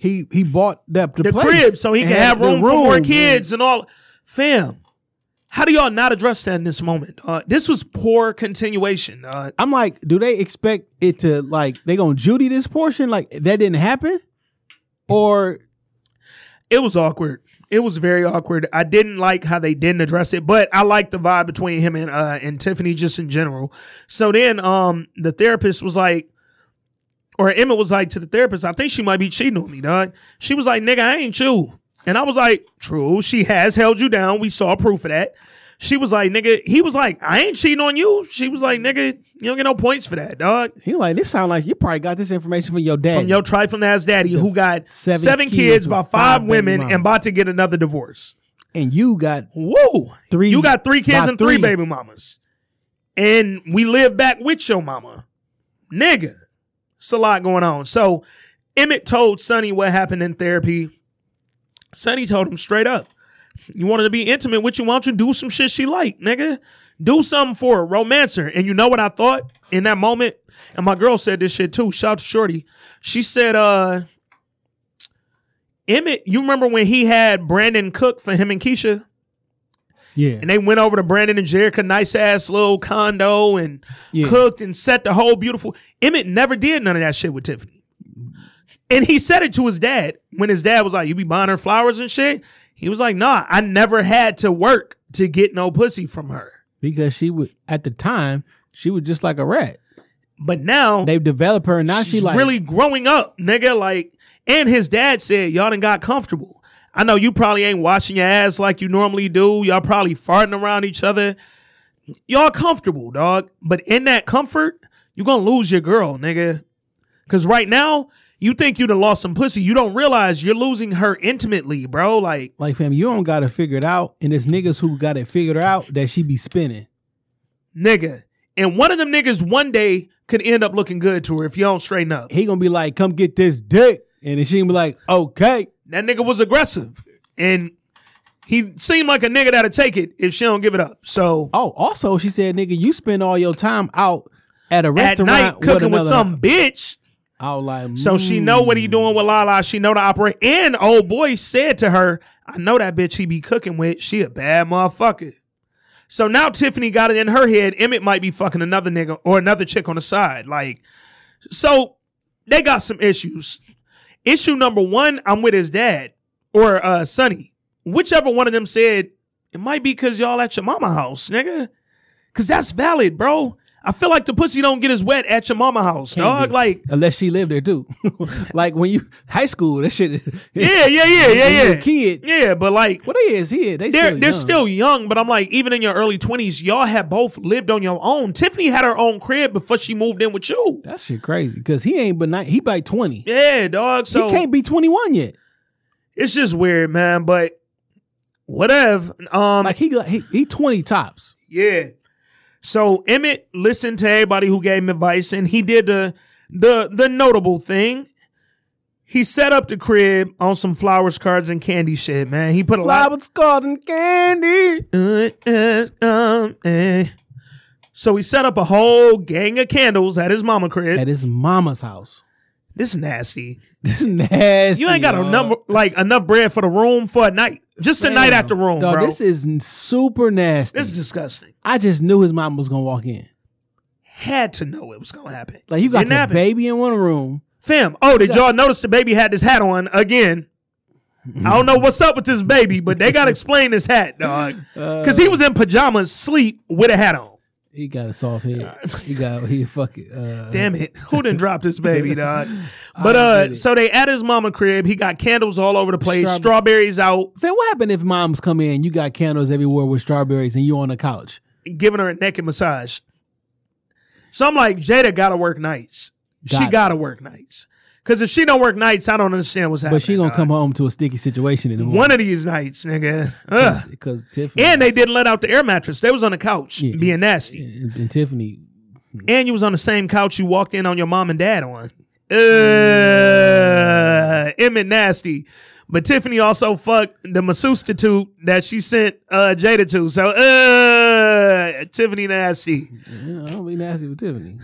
he he bought that the, the crib so he can have the room, for more room. kids and all. Fam, how do y'all not address that in this moment? Uh, this was poor continuation. Uh, I'm like, do they expect it to like they gonna Judy this portion? Like that didn't happen? Or it was awkward. It was very awkward. I didn't like how they didn't address it, but I liked the vibe between him and uh and Tiffany just in general. So then um the therapist was like or Emma was like to the therapist, I think she might be cheating on me, dog. She was like, nigga, I ain't you. And I was like, true, she has held you down. We saw proof of that. She was like, nigga, he was like, I ain't cheating on you. She was like, nigga, you don't get no points for that, dog. he like this sound like you probably got this information from your dad. From your trifling ass daddy who got seven seven, kids kids by five five women and about to get another divorce. and you got Whoa. Three- You got three kids and three three. baby mamas. And we live back with your mama. Nigga. It's a lot going on. So Emmett told Sonny what happened in therapy. Sonny told him straight up. You wanted to be intimate with you, why don't you do some shit she like, nigga? Do something for a romancer. And you know what I thought in that moment? And my girl said this shit too. Shout out to Shorty. She said, uh, Emmett, you remember when he had Brandon cook for him and Keisha? Yeah. And they went over to Brandon and Jerrika, nice ass little condo, and Yeah. cooked and set the whole beautiful. Emmett never did none of that shit with Tiffany. And he said it to his dad when his dad was like, "You be buying her flowers and shit." He was like, "Nah, I never had to work to get no pussy from her." because she would at the time she was just like a rat. But now They've developed her and now she's she like really growing up, nigga. Like, and his dad said, "Y'all done got comfortable." I know you probably ain't washing your ass like you normally do. Y'all probably farting around each other. Y'all comfortable, dog. But in that comfort, you're gonna lose your girl, nigga. Cause right now, you think you done lost some pussy. You don't realize you're losing her intimately, bro. Like, like fam, you don't got to figure it out. And it's niggas who got it figured out that she be spinning. nigga. And one of them niggas one day could end up looking good to her if you don't straighten up. He gonna be like, "Come get this dick," and then she gonna be like, "Okay." That nigga was aggressive. And He seemed like a nigga that'd take it if she don't give it up. So Oh, also she said, "Nigga, you spend all your time out at a at restaurant night cooking with another- some bitch. I was like, So she know what he doing with Lala. She know to operate. And old boy said to her, I know that bitch he be cooking with. She a bad motherfucker. So now Tiffany got it in her head. Emmett might be fucking another nigga or another chick on the side. Like, so they got some issues. Issue number one, I'm with his dad or uh Sonny. Whichever one of them said, it might be because y'all at your mama house, nigga. Cause that's valid, bro. I feel like the pussy don't get as wet at your mama house, Can't dog. be. Like, unless she lived there too. like when you high school, that shit. yeah, yeah, yeah, yeah, yeah. kid. Yeah, but like What they is here? They they're still they're young. still young, but I'm like, even in your early twenties, y'all have both lived on your own. Tiffany had her own crib before she moved in with you. That shit crazy because he ain't but ni- he by twenty. Yeah, dog. So he can't be twenty one yet. it's just weird, man. But whatever. Um, Like he got- he he twenty tops. yeah. So Emmett listened to everybody who gave him advice, and he did the the the notable thing. He set up the crib on some flowers, cards, and candy shit, man. He put a lot. Flowers, garden, candy. Uh, uh, um, eh. So he set up a whole gang of candles at his mama crib. At his mama's house. This is nasty. This is nasty. You ain't got a number like enough bread for the room for a night. Just a night at the room, Dog, bro. This is n- super nasty. This is disgusting. I just knew his mom was gonna walk in. Had to know it was gonna happen. Like you got Didn't the happen. baby in one room. Fam. Oh, did y'all notice the baby had this hat on again? I don't know what's up with this baby, but they gotta explain this hat, dog. Uh, because he was in pajamas, sleep with a hat on. He got a soft head. he got he fucking. Uh, Damn it. Who done dropped this baby, dog? But uh so they at his mama crib. He got candles all over the place, Strawberry- strawberries out, Fam, what happened if moms come in? You got candles everywhere with strawberries, and you on the couch. giving her a naked massage. So I'm like, Jada gotta work nights. she it. gotta work nights. Cause if she don't work nights, I don't understand what's happening. But she gonna dog. come home to a sticky situation in the morning. One of these nights, nigga. Ugh. because Tiffany And they didn't let out the air mattress. They was on the couch Yeah. being nasty. and, and Tiffany. And you was on the same couch you walked in on your mom and dad on. Uh, Emmett nasty. But Tiffany also fucked the masseuse that she sent uh, Jada to. So, uh, Tiffany nasty. Yeah, I don't be nasty with Tiffany.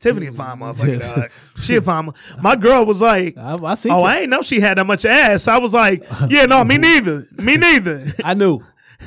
Tiffany a fine motherfucker, dog. She a fine. mo- My girl was like, I, I see. "Oh, I ain't know she had that much ass." I was like, "Yeah, no, me neither. Me neither." I knew.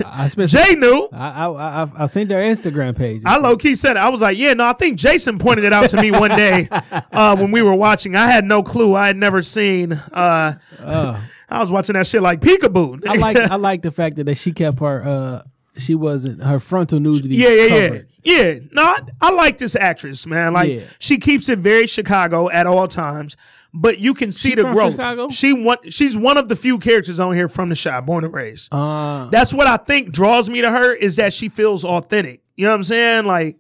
I spent. Jay knew. I I I, I seen their Instagram page. I low key said it. I was like, "Yeah, no." I think Jason pointed it out to me one day uh, when we were watching. I had no clue. I had never seen. Uh, I was watching that shit like peekaboo. I like I like the fact that, that she kept her uh she wasn't her frontal nudity. Yeah, yeah, yeah. covered. Yeah. No, I, I like this actress, man. Like Yeah. she keeps it very Chicago at all times. But you can see the growth. Chicago? She one, she's one of the few characters on here from the shop, born and raised. Uh, That's what I think draws me to her is that she feels authentic. You know what I'm saying? Like,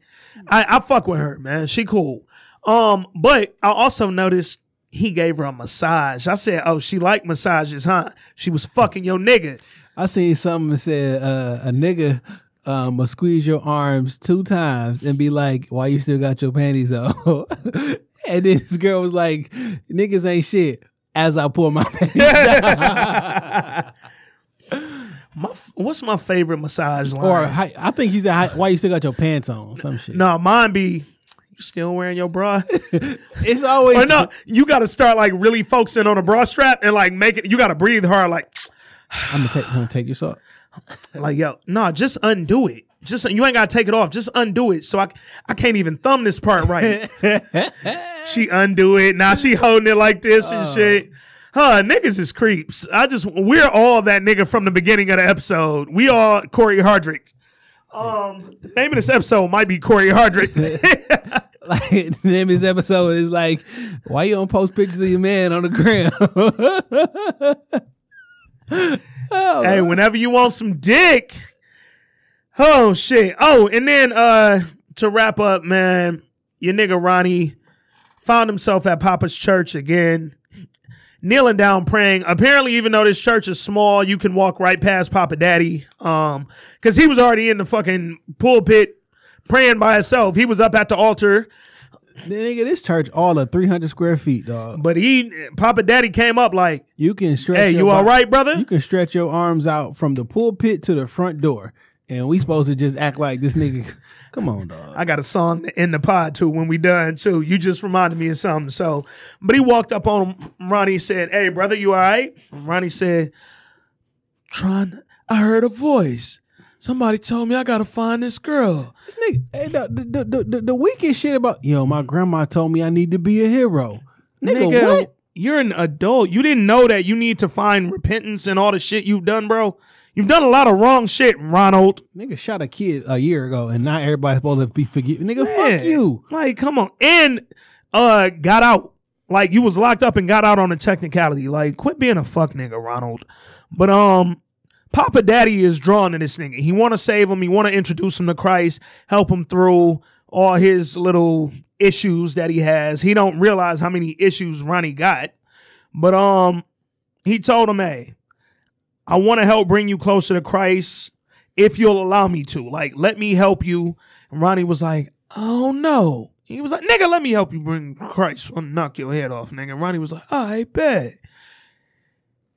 I, I fuck with her, man. She cool. Um, but I also noticed he gave her a massage. I said, "Oh, she like massages, huh?" She was fucking your nigga. I seen something that said uh, a nigga um will squeeze your arms two times and be like, "Why you still got your panties on?" and then this girl was like, "Niggas ain't shit." As I pull my panties. My, f- what's my favorite massage line? or hi- I think she said, hi- "Why you still got your pants on?" Some shit. no, mine be. You still wearing your bra? it's always or no, you got to start like really focusing on a bra strap and like make it. You got to breathe hard, like, I'm gonna take. I'm gonna take your sock. Like yo, no, just undo it. Just you ain't got to take it off. Just undo it. So I, I can't even thumb this part right. she undo it. Now she holding it like this and shit. Huh, niggas is creeps. I just we're all that nigga from the beginning of the episode. We all Cory Hardrict. Um, the name of this episode might be Cory Hardrict. Like the name of this episode is like, "Why you don't post pictures of your man on the gram?" oh, hey, whenever you want some dick. Oh shit. Oh, and then uh to wrap up, man, your nigga Ronnie found himself at Papa's church again, kneeling down praying. Apparently, even though this church is small, you can walk right past Papa Daddy. Um, because he was already in the fucking pulpit praying by himself. He was up at the altar. Nigga, this church all of three hundred square feet, dog. But he, Papa Daddy came up like, You can stretch. "Hey, you all right, brother?" You can stretch your arms out from the pulpit to the front door, and we supposed to just act like this nigga. Come on, dog. I got a song in the pod too when we done too. You just reminded me of something. So, but he walked up on him. Ronnie said, "Hey, brother, you all right?" And Ronnie said, "Tron, I heard a voice. Somebody told me I gotta find this girl." This nigga, hey, the, the, the, the, weakest shit about yo, my grandma told me I need to be a hero. Nigga, what? You're an adult. You didn't know that you need to find repentance and all the shit you've done, bro. You've done a lot of wrong shit, Ronald. Nigga shot a kid a year ago, and not everybody's supposed to be forgiven. Nigga, fuck you. Like, come on. And uh got out. Like you was locked up and got out on a technicality. Like, quit being a fuck nigga, Ronald. But um Papa Daddy is drawn to this nigga. He wanna save him, he wanna introduce him to Christ, help him through all his little issues that he has. He don't realize how many issues Ronnie got. But um he told him, hey, I want to help bring you closer to Christ if you'll allow me to. Like, let me help you. And Ronnie was like, oh no. He was like, nigga, let me help you bring Christ. I'll knock your head off, nigga. Ronnie was like, I bet.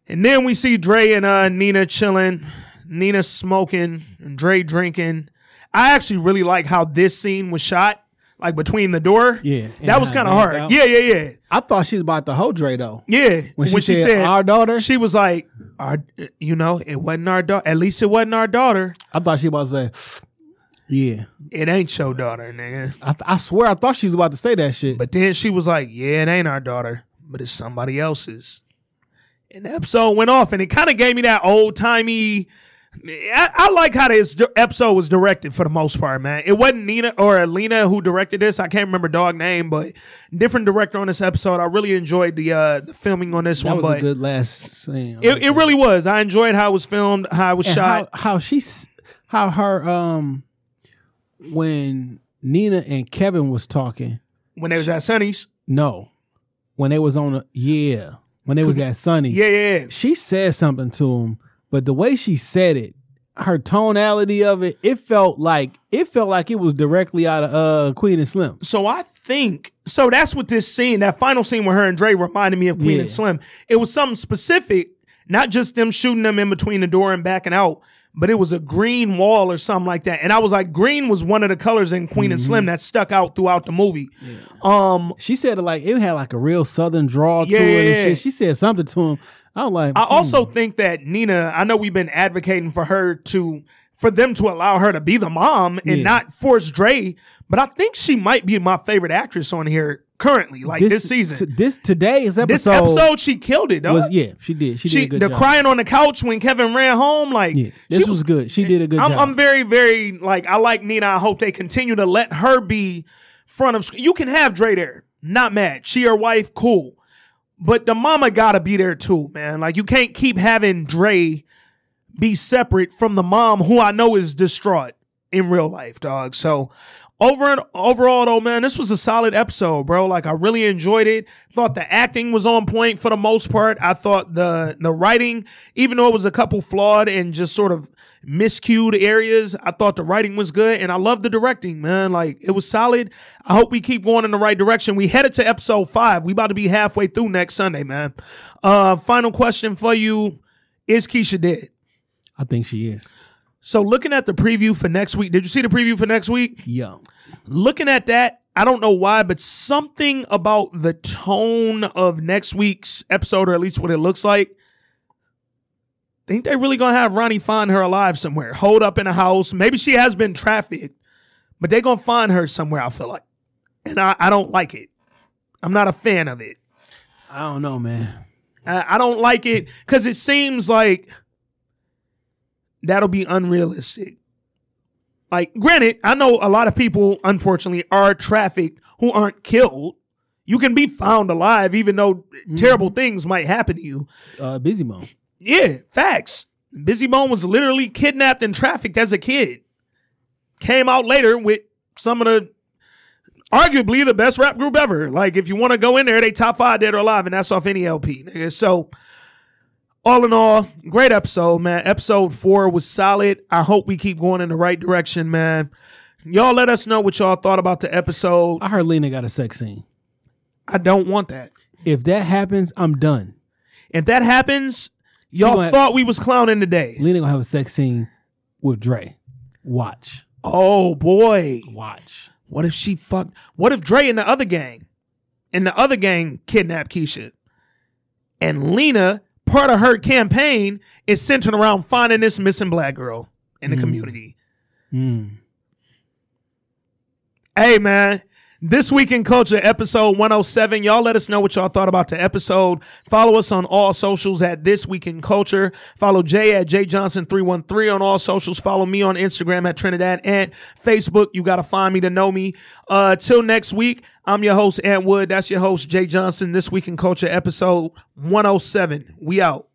And then we see Dre and uh, Nina chilling, Nina smoking, and Dre drinking. I actually really like how this scene was shot, like between the door. Yeah, That was kind of hard. out. Yeah, yeah, yeah. I thought she was about to hold Dre though. Yeah. When she said, "Our daughter?" she was like, our, you know, it wasn't our daughter. At least it wasn't our daughter. I thought she was about to say, "Yeah." It ain't your daughter, nigga. I, th- I swear, I thought she was about to say that shit. But then she was like, yeah, it ain't our daughter, but it's somebody else's. And the episode went off, and it kind of gave me that old timey. I, I like how this episode was directed for the most part, man. It wasn't Nina or Alina who directed this. I can't remember dog name, but different director on this episode. I really enjoyed the uh the filming on this that one, was but a good last scene. it, it really was. I enjoyed how it was filmed, how it was And shot. how, how she how her um when Nina and Kevin was talking. when they was at Sunny's. No, when they was on the yeah when they was at Sunny. Yeah, yeah, yeah. she said something to him, but the way she said it, her tonality of it, it felt like it felt like it was directly out of uh Queen and Slim. So I think so. That's what this scene, that final scene with her and Dre, reminded me of Queen Yeah. and Slim. It was something specific, not just them shooting them in between the door and backing out, but it was a green wall or something like that. And I was like, green was one of the colors in Queen and Mm-hmm. Slim that stuck out throughout the movie. Um, She said it like it had like a real southern drawl to Yeah, it and yeah, yeah. shit. She said something to him. I was like, I also think that Nina, I know we've been advocating for her to, for them to allow her to be the mom and Yeah. not force Dre, but I think she might be my favorite actress on here currently, like this, season. t- this today's episode, this episode, she killed it, dog. was yeah, she did. She, She, did a good the job. crying on the couch when Kevin ran home, like Yeah, she this was, good. She did a good I'm, job. I'm very, very like I like Nina. I hope they continue to let her be front of. You can have Dre there, not mad. She her wife, cool, but the mama gotta be there too, man. Like you can't keep having Dre be separate from the mom, who I know is distraught in real life, dog. So. Over and overall, though, man, this was a solid episode, bro. Like I really enjoyed it. Thought the acting was on point for the most part. I thought the the writing, even though it was a couple flawed and just sort of miscued areas, I thought the writing was good, and I love the directing, man. Like it was solid. I hope we keep going in the right direction. We headed to episode five. We about to be halfway through next Sunday, man. Uh, final question for you: Is Keisha dead? I think she is. So looking at the preview for next week, did you see the preview for next week? Yeah. looking at that, I don't know why, but something about the tone of next week's episode, or at least what it looks like, think they really gonna have Ronnie find her alive somewhere, hold up in a house. Maybe she has been trafficked, but they're gonna find her somewhere. I feel like, and I, I don't like it. I'm not a fan of it. I don't know, man. I, I don't like it because it seems like that'll be unrealistic. Like, granted, I know a lot of people, unfortunately, are trafficked who aren't killed. You can be found alive, even though terrible things might happen to you. Uh, Bizzy Bone. Yeah, facts. Bizzy Bone was literally kidnapped and trafficked as a kid. Came out later with some of the arguably the best rap group ever. Like if you want to go in there, they top five dead or alive, and that's off any LP. So all in all, great episode, man. Episode four was solid. I hope we keep going in the right direction, man. Y'all let us know what y'all thought about the episode. I heard Lena got a sex scene. I don't want that. If that happens, I'm done. If that happens, y'all thought we was clowning today. Lena gonna have a sex scene with Dre. Watch, Oh boy. watch. What if she fucked? What if Dre and the other gang, and the other gang kidnapped Keisha, and Lena, part of her campaign is centered around finding this missing black girl in the community. Mm. Hey man, this week in culture, episode 107. Y'all let us know what y'all thought about the episode. Follow us on all socials at This Week in Culture. Follow Jay at Jay Johnson 313 on all socials. Follow me on Instagram at Trinidad and Facebook. You gotta find me to know me. Uh till next week, I'm your host, Ant Wood. That's your host, Jay Johnson. This Week in Culture, episode 107. We out.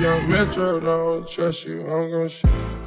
Young Metro don't trust you, I'm gonna shoot.